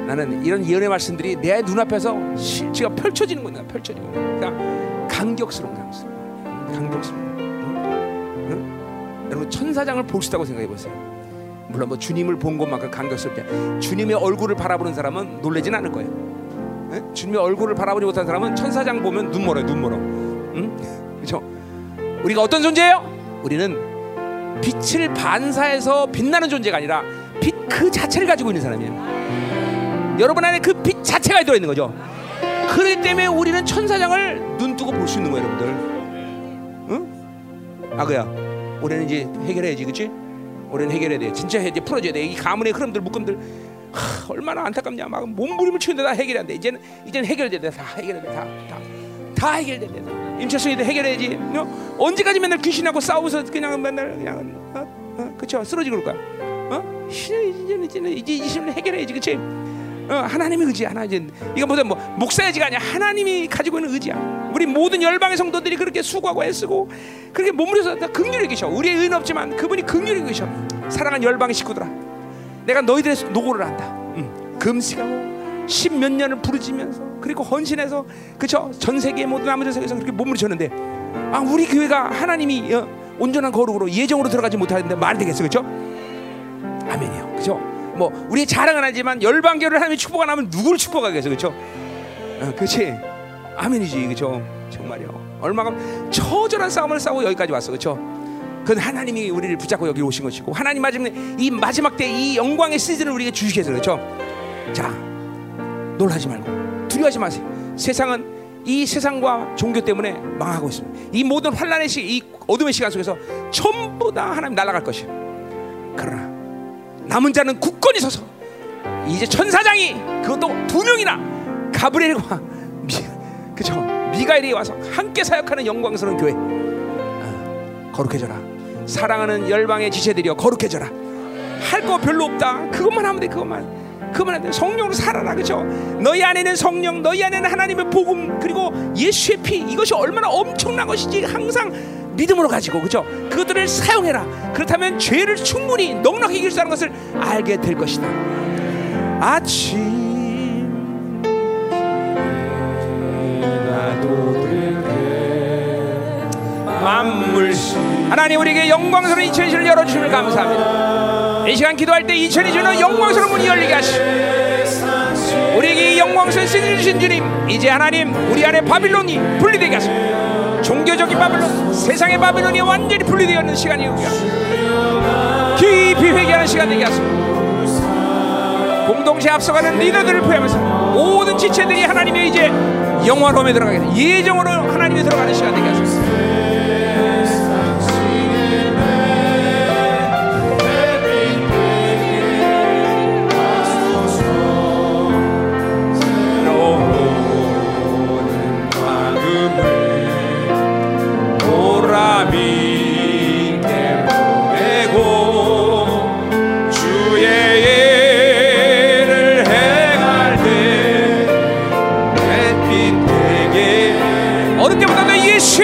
나는 이런 예언의 말씀들이 내 눈앞에서 실제가 펼쳐지는 거야. 펼쳐지는 거야. 그러니까 감격스러운 감격스러운. 감격스러운. 응? 응? 여러분 천사장을 볼 수 있다고 생각해 보세요. 물론 뭐 주님을 본 것만큼 감격스럽지 주님의 얼굴을 바라보는 사람은 놀라진 않을 거예요. 예? 주님의 얼굴을 바라보지 못한 사람은 천사장 보면 눈 멀어요, 눈 멀어. 응? 그렇죠? 우리가 어떤 존재예요? 우리는 빛을 반사해서 빛나는 존재가 아니라 빛 그 자체를 가지고 있는 사람이에요. 여러분 안에 그 빛 자체가 들어 있는 거죠. 그렇기 때문에 우리는 천사장을 눈 뜨고 볼 수 있는 거예요, 여러분들. 응? 아 그야, 우리는 이제 해결해야지, 그렇지? 우리는 해결해야 돼. 진짜 이제 풀어줘야 돼. 이 가문의 흐름들, 묶음들 하, 얼마나 안타깝냐. 막 몸부림을 치는데 다 해결이 안 돼. 이제는 이제는 해결돼야 돼. 다 해결돼야 돼. 다, 다, 다 해결돼야 돼. 임철수이도 해결해야지. 어? 언제까지 맨날 귀신하고 싸우면서 그냥 맨날 그냥 어? 어? 그쵸? 쓰러지고 그럴 거야. 어? 이제는 이제는 이제 이제는 해결해야지, 그렇지? 어, 하나님의 의지 하나 이제 이거 무슨 뭐 목사 의지가 아니야 하나님이 가지고 있는 의지야. 우리 모든 열방의 성도들이 그렇게 수고하고 애쓰고 그렇게 다 긍휼히 계셔. 우리의 의는 없지만 그분이 긍휼히 계셔. 사랑하는 열방의 식구들아 내가 너희들의 노고를 한다. 음, 금식하고 십몇 년을 부르짖면서 그리고 헌신해서 그쵸 전 세계 모든 아무전 세계에서 그렇게 몸부림쳤는데 아 우리 교회가 하나님이 어, 온전한 거룩으로 예정으로 들어가지 못하는데 말이 되겠어 그쵸 아멘이요. 그죠 뭐 우리 자랑은 하지만 열방교를 하나님이 축복 안 하면 누구를 축복하겠어 그렇죠? 어, 그렇지 아멘이지 그렇죠 정말요 얼마나 처절한 싸움을 싸우고 여기까지 왔어 그렇죠? 그건 하나님이 우리를 붙잡고 여기 오신 것이고 하나님 마지막에 이 마지막 때 이 영광의 시즌을 우리에게 주시겠어 그렇죠? 자 놀라지 말고 두려워하지 마세요 세상은 이 세상과 종교 때문에 망하고 있습니다 이 모든 환란의 시, 이 어둠의 시간 속에서 전부 다 하나님 날아갈 것이에요 그러나 남은 자는 굳건히 서서 이제 천사장이 그것도 두 명이나 가브리엘과 미, 그죠 미가엘이 와서 함께 사역하는 영광스러운 교회. 아, 거룩해져라. 사랑하는 열방의 지체들이여 거룩해져라. 할 거 별로 없다. 그것만 하면 돼 그것만. 그만 안 돼. 성령으로 살아라 그죠 너희 안에는 성령 너희 안에는 하나님의 복음 그리고 예수의 피 이것이 얼마나 엄청난 것인지 항상 믿음으로 가지고 그죠? 그것들을 사용해라. 그렇다면 죄를 충분히 넉넉히 이길 수 있는 것을 알게 될 것이다. 아침 만물 하나님 우리에게 영광스러운 2020을 열어주심을 감사합니다. 이 시간 기도할 때 2020은 영광스러운 문이 열리게 하시고 우리에게 영광스러운 시즌 주신 주님 이제 하나님 우리 안에 바빌론이 분리되게 하시고 종교적인 바빌론, 세상의 바빌론이 완전히 분리되었는 시간이 우리가 깊이 회개하는 시간 되게 하소서. 공동체 앞서가는 리더들을 포함해서 모든 지체들이 하나님의 이제 영화로움에 들어가게 돼. 예정으로 하나님이 들어가는 시간 되게 하소서.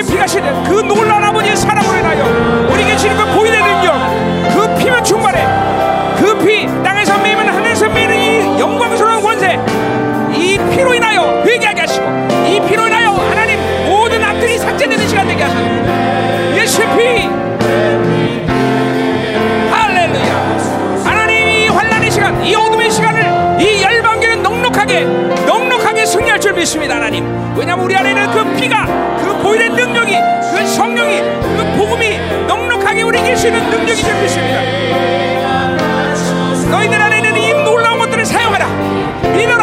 그 놀라운 아버지의 사랑으로 인하여 우리에게 주는 그 보이는 능력 그 피면 충만해. 그 피 땅에서 매이면 하늘에서 매이는 이 영광스러운 권세 이 피로 인하여 회개하게 하시고 이 피로 인하여 하나님 모든 악들이 삭제되는 시간 되게 하소서. 예수의 피! 할렐루야! 하나님 이 환란의 시간 이 어둠의 시간을 이 열방교는 넉넉하게 넉넉하게 승리할 줄 믿습니다 하나님. 왜냐하면 우리 안에는 그 피가 그 보이는 능력이 그 성령이 그 복음이 넉넉하게 우리 계시는 능력이 될 것입니다. 너희들 안에는 이 놀라운 것들을 사용하라. 믿어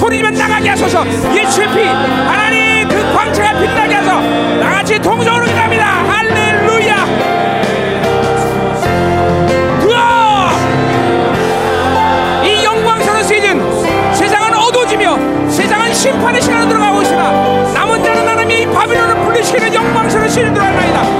소리면 나가게 하소서. 예수의 피 하나님 그 광채가 빛나게 하소서. 나같이 동성으로 기도합니다. 할렐루야. 세상은 심판의 시간으로 들어가고 있으나 남은 자는 하나님이 이 바빌론을 분리시키는 영광스러운 시즌 들어가나이다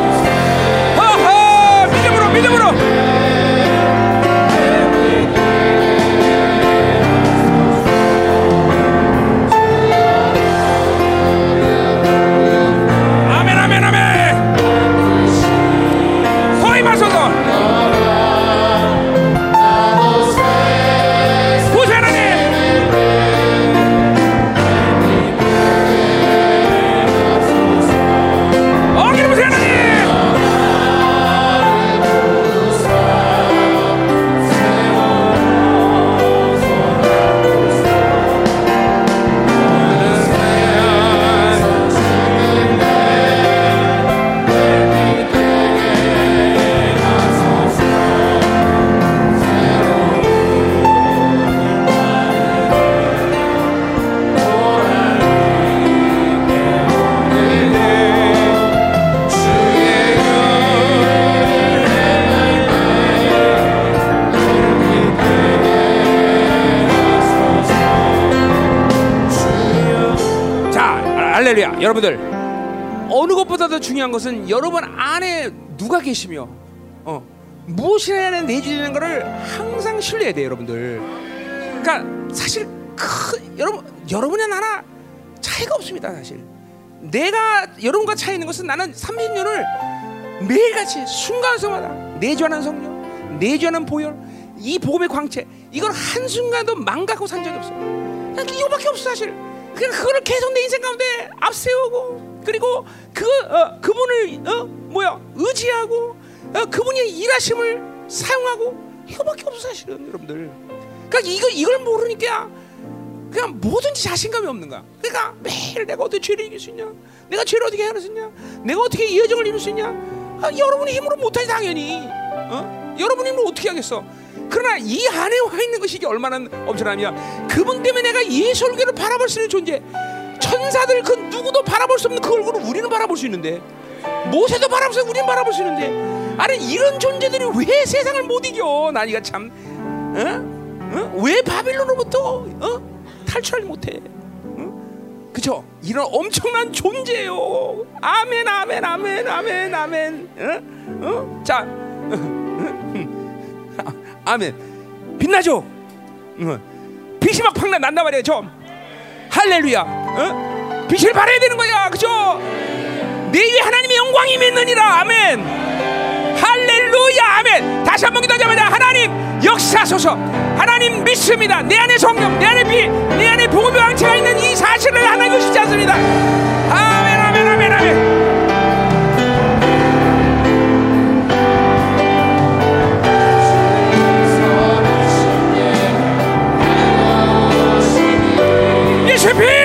여러분들 어느 것보다도 중요한 것은 여러분 안에 누가 계시며 어, 무엇이나 내주는 것을 항상 신뢰해야 돼요, 여러분들. 그러니까 사실 크, 여러분 여러분이나 나나 차이가 없습니다, 사실. 내가 여러분과 차이 있는 것은 나는 30년을 매일같이 순간순간마다 내주하는 성령, 내주하는 보혈, 이 복음의 광채 이걸 한 순간도 망각하고 산 적이 없어. 이거밖에 없어 사실. 그냥 그거를 계속 내 인생 가운데 앞세우고 그리고 그 어, 그분을 어, 뭐야 의지하고 어, 그분의 일하심을 사용하고 이거밖에 없어 사실은 여러분들. 그러니까 이거 이걸 모르니까 그냥 뭐든지 자신감이 없는 거야. 그러니까 매일 내가 어떻게 죄를 이길 수 있냐? 내가 죄를 어떻게 해낼 수 있냐? 내가 어떻게 이 여정을 이룰 수 있냐? 아, 여러분의 힘으로 못하지 당연히. 어? 여러분의 힘으로 어떻게 하겠어? 그러나 이 안에 와 있는 것이 얼마나 엄청나냐? 그분 때문에 내가 얼굴을 바라볼 수 있는 존재. 천사들 그 누구도 바라볼 수 없는 그 얼굴을 우리는 바라볼 수 있는데 모세도 바라볼 수 우리는 바라볼 수 있는데 아니 이런 존재들이 왜 세상을 못 이겨? 나 이가 참 어? 어? 왜 바빌론으로부터 어? 탈출하지 못해? 어? 그죠? 이런 엄청난 존재요. 아멘, 아멘, 아멘, 아멘, 아멘. 어? 어? 자, 아멘. 빛나죠? 어. 빛이 막 팍나 난단 말이에요, 좀. 할렐루야. 어? 빛을 발해야 되는 거야, 그죠? 내 위에 하나님의 영광이 맺느니라, 아멘. 할렐루야, 아멘. 다시 한 번 기도하자마자 하나님 역사소서. 하나님 믿습니다. 내 안에 성령, 내 안에 빛, 내 안에 복음의 왕체가 있는 이 사실을 하나님 의심지 않습니다. 아멘, 아멘, 아멘, 아멘. 예수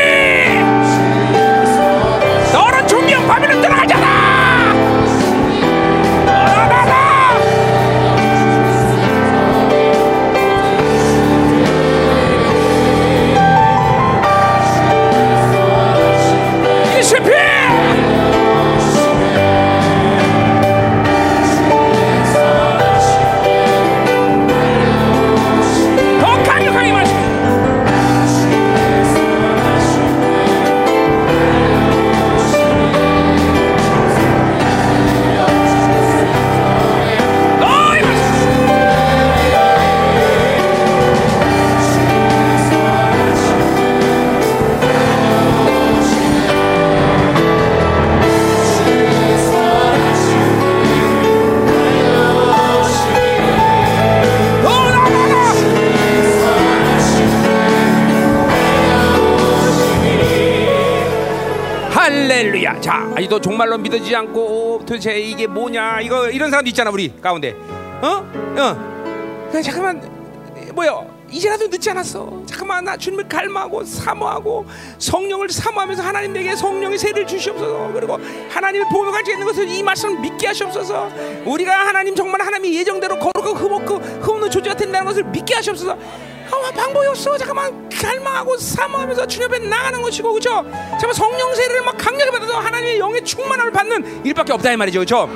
자, 아직도 정말로 믿어지지 않고 도대체 이게 뭐냐? 이거 이런 사람도 있잖아 우리 가운데. 어? 어. 그냥 잠깐만 뭐야? 이제라도 늦지 않았어. 잠깐만 나 주님을 갈망하고 사모하고 성령을 사모하면서 하나님 내게 성령의 세를 주시옵소서. 그리고 하나님의 보호가 가지고 있는 것을 이 말씀을 믿게 하시옵소서. 우리가 하나님 정말 하나님의 예정대로 거룩하고 흠없고 흠없는 존재가 된다는 것을 믿게 하시옵소서. 아, 방법이 없어. 잠깐만 갈망하고 사모하면서 주님 앞에 나가는 것이고 그죠? 잠깐 성령 세를 막 강력히 받아서 하나님의 영의 충만함을 받는 일밖에 없다 이 말이죠, 그죠?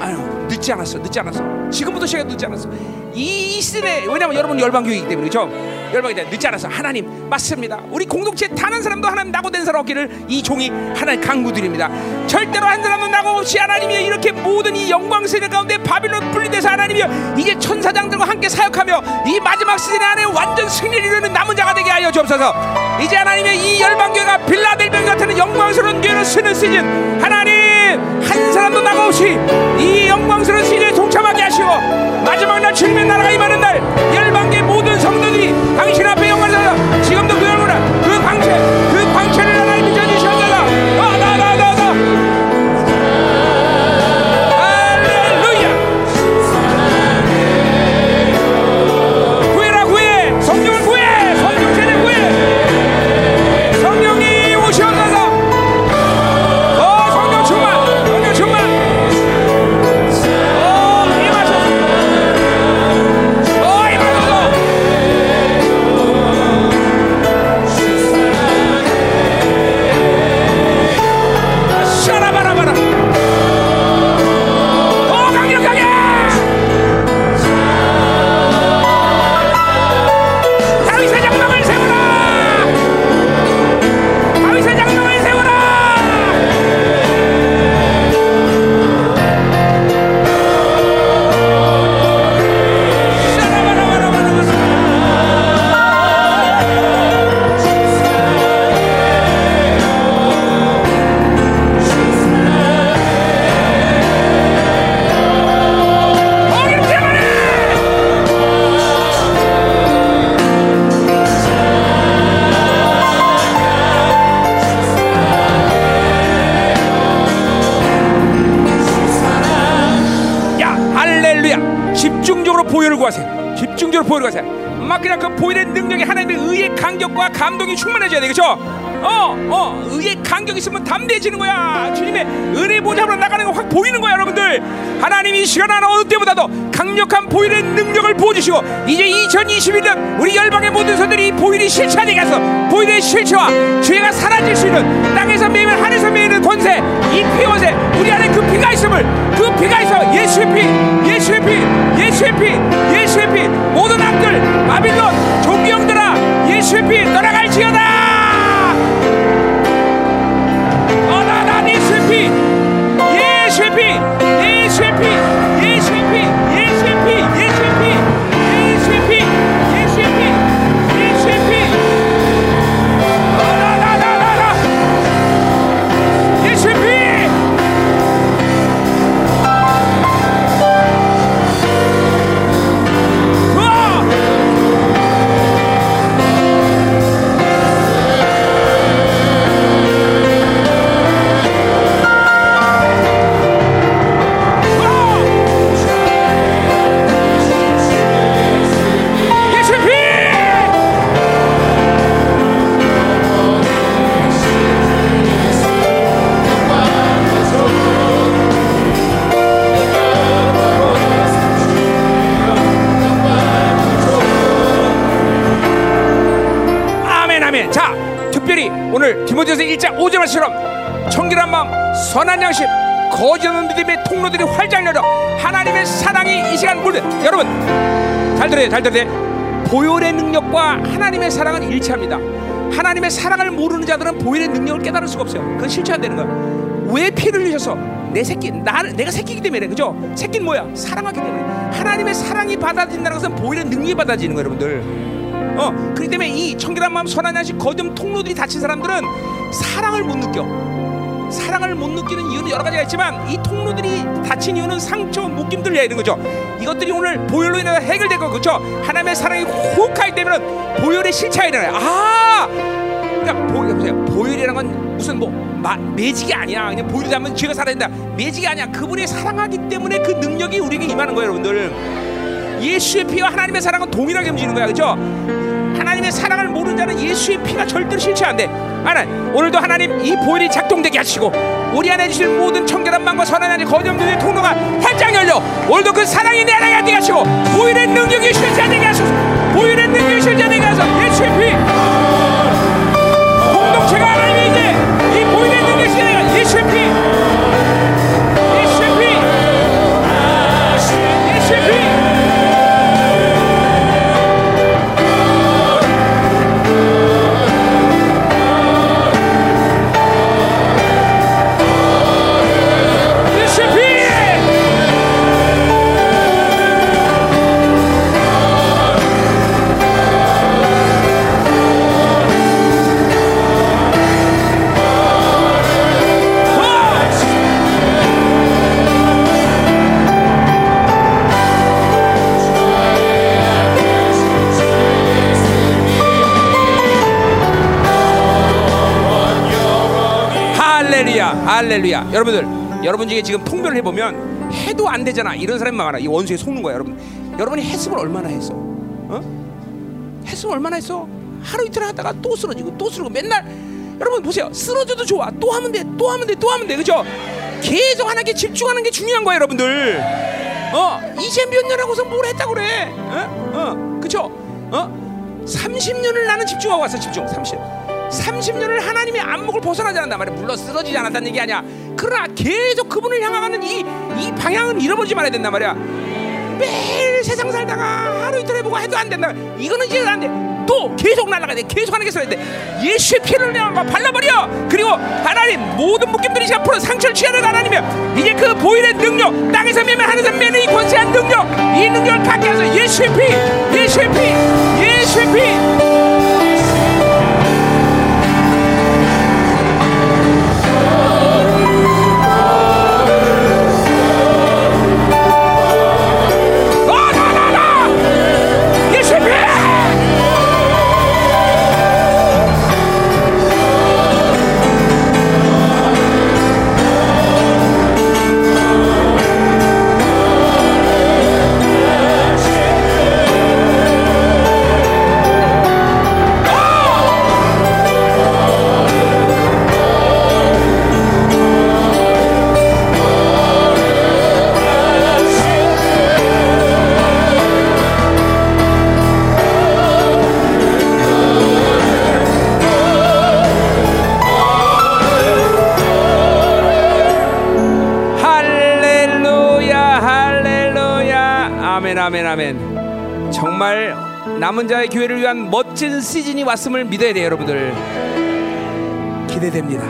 아유 늦지 않았어, 늦지 않았어. 지금부터 시작해 늦지 않았어. 이 시대 왜냐면 여러분 열방교이기 때문에 그죠? 열방이 때 늦지 않았어. 하나님 맞습니다. 우리 공동체 단한 사람도 하나님 낙오된 사람 없기를 이 종이 하나님 강구드립니다. 절대로 한 사람도 낙오 없이 하나님이 이렇게 모든 이 영광 세계 가운데 바빌론 분리돼서 하나님이여 이제 천사장들과 함께 사역하며 이 마지막 시즌 안에 완전 승리를 이루는 남은 자가 되게 하여 주옵소서. 이제 하나님의 이 열방교회가 빌라델비아 같은 영광스러운 교회를 쓰는 시즌 하나님 한 사람도 나가 없이 이 영 주님의 나라가 아멘. 자 특별히 오늘 디모데서 1장 5절 말씀처럼 청결한 마음 선한 양심 거짓 없는 믿음의 통로들이 활짝 열려 하나님의 사랑이 이 시간 물든 여러분 잘 들어요 잘 들어요. 보혈의 능력과 하나님의 사랑은 일치합니다. 하나님의 사랑을 모르는 자들은 보혈의 능력을 깨달을 수가 없어요. 그건 실체 안 되는 거야 왜 피를 흘리셔서 내 새끼 나를 내가 새끼기 때문에 그죠? 새끼는 뭐야? 사랑하기 때문에 하나님의 사랑이 받아들인다는 것은 보혈의 능력이 받아들이는 거예요 여러분들 어, 그렇기 때문에 이 청결한 마음 선한 양식 거듭 통로들이 닫힌 사람들은 사랑을 못 느껴. 사랑을 못 느끼는 이유는 여러 가지가 있지만 이 통로들이 닫힌 이유는 상처, 묶임들 이런 거죠. 이것들이 오늘 보혈로 인해서 해결될 거 그렇죠? 하나님의 사랑이 호흡하기 때문에 보혈의 실체가 일어나요. 아, 그러니까 보혈 보세요. 보혈이라는 건 무슨 뭐 마, 매직이 아니야. 그냥 보혈이 하면 죄가 살아야 된다. 매직이 아니야. 그분이 사랑하기 때문에 그 능력이 우리에게 임하는 거예요, 여러분들. 예수의 피와 하나님의 사랑은 동일하게 움직이는 거야, 그렇죠? 하나님의 사랑을 모르는 자는 예수의 피가 절대로 실체 안 돼. 하나님, 오늘도 하나님 이 보혈이 작동되게 하시고 우리 안에 주신 모든 청결한 마음과 선한 하나님 거점들의 통로가 활짝 열려 오늘도 그 사랑이 내 안에 되게 하시고 보혈의 능력이 실체되게 하소서. 보혈의 능력이 실체되게 하소서. 예수의 피. 공동체가 하나님의 이제 이 보혈의 능력이 실체되게. 예수의 피. 할렐루야. 여러분들, 여러분 중에 지금 통변을 해보면 해도 안 되잖아. 이런 사람이 많아. 이 원수에 속는 거야, 여러분. 여러분이 했으면 얼마나 했어? 어? 했으면 얼마나 했어? 하루 이틀 하다가 또 쓰러지고 또 쓰러지고 맨날 여러분 보세요. 쓰러져도 좋아. 또 하면 돼. 또 하면 돼. 또 하면 돼. 그죠? 계속 하나님께 집중하는 게 중요한 거예요, 여러분들. 어, 이제 몇 년 하고서 뭘 했다고 그래? 어? 어, 그죠? 어? 30년을 나는 집중하고 왔어, 집중. 30. 30년을 하나님의 안목을 벗어나지 않는단 말이야. 물론 쓰러지지 않았다는 얘기 아니야. 그러나 계속 그분을 향하는 이, 이 방향은 잃어버리지 말아야 된단 말이야. 매일 세상 살다가 하루 이틀 해보고 해도 안 된다. 이거는 이제 안 돼. 또 계속 날아가야 돼. 계속 하는 게 있어야 돼. 예수의 피를 내가 발라버려. 그리고 하나님 모든 묶임들이 지금 풀어 상처를 취하는 하나님이야. 이제 그 보일의 능력, 땅에서 매면 하늘에서 매는 이 권세한 능력, 이 능력을 갖게 해서 예수의 피, 예수의 피, 예수의 피. 남은 자의 교회를 위한 멋진 시즌이 왔음을 믿어야 돼요, 여러분들. 기대됩니다.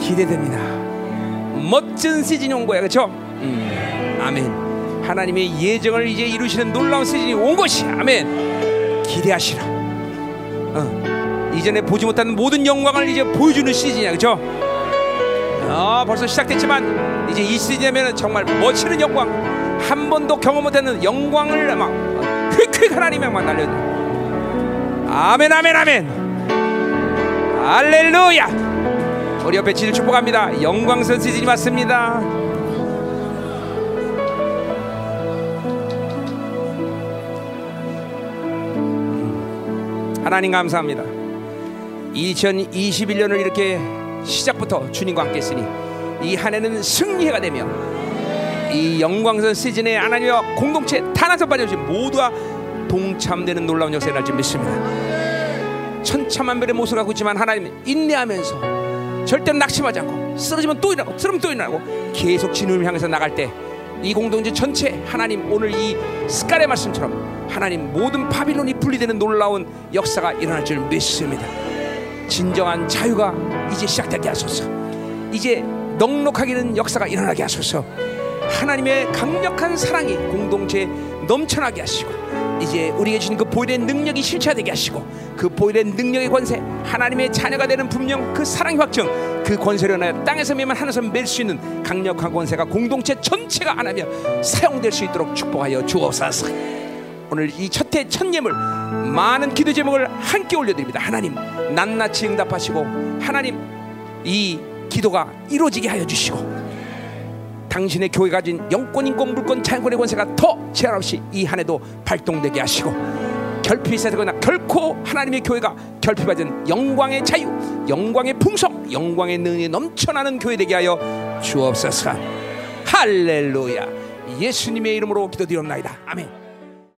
기대됩니다. 멋진 시즌이 온 거야, 그렇죠? 음, 아멘. 하나님의 예정을 이제 이루시는 놀라운 시즌이 온 것이 아멘. 기대하시라. 어, 이전에 보지 못한 모든 영광을 이제 보여주는 시즌이야, 그렇죠? 아, 벌써 시작됐지만 이제 이 시즌이면 정말 멋지는 영광, 한 번도 경험 못하는 영광을 막 휙휙 하나님의 막 날려. 아멘, 아멘, 아멘. 할렐루야. 우리 옆에 진을 축복합니다. 영광선 시즌이 왔습니다. 하나님 감사합니다. 2021년을 이렇게 시작부터 주님과 함께 했으니 이 한 해는 승리해가 되며 이 영광선 시즌에 하나님과 공동체 탄한선 빠짐없이 모두가 동참되는 놀라운 역사를 날줄 믿습니다. 천차만별의 모습을 갖고 있지만 하나님 인내하면서 절대로 낙심하지 않고 쓰러지면 또 일어나고 쓰러면 또 일어나고 계속 진음을 향해서 나갈 때 이 공동체 전체 하나님 오늘 이 스칼의 말씀처럼 하나님 모든 바빌론이 분리되는 놀라운 역사가 일어날 줄 믿습니다. 진정한 자유가 이제 시작되게 하소서. 이제 넉넉하게 는 역사가 일어나게 하소서. 하나님의 강력한 사랑이 공동체에 넘쳐나게 하시고 이제 우리에게 주신 그 보일의 능력이 실체화되게 하시고 그 보일의 능력의 권세 하나님의 자녀가 되는 분명 그 사랑의 확정 그 권세를 하여 땅에서 매면 하늘에서 맬 수 있는 강력한 권세가 공동체 전체가 하나며 사용될 수 있도록 축복하여 주옵소서. 오늘 이 첫해 첫 예물 많은 기도 제목을 함께 올려드립니다. 하나님 낱낱이 응답하시고 하나님 이 기도가 이루어지게 하여 주시고 당신의 교회 가진 영권, 인권, 물권, 자연권의 권세가 더 제한 없이 이 한 해도 발동되게 하시고 결핍이 세거나 결코 하나님의 교회가 결핍받은 영광의 자유, 영광의 풍성, 영광의 능이 넘쳐나는 교회 되게 하여 주옵소서. 할렐루야. 예수님의 이름으로 기도드리옵나이다. 아멘.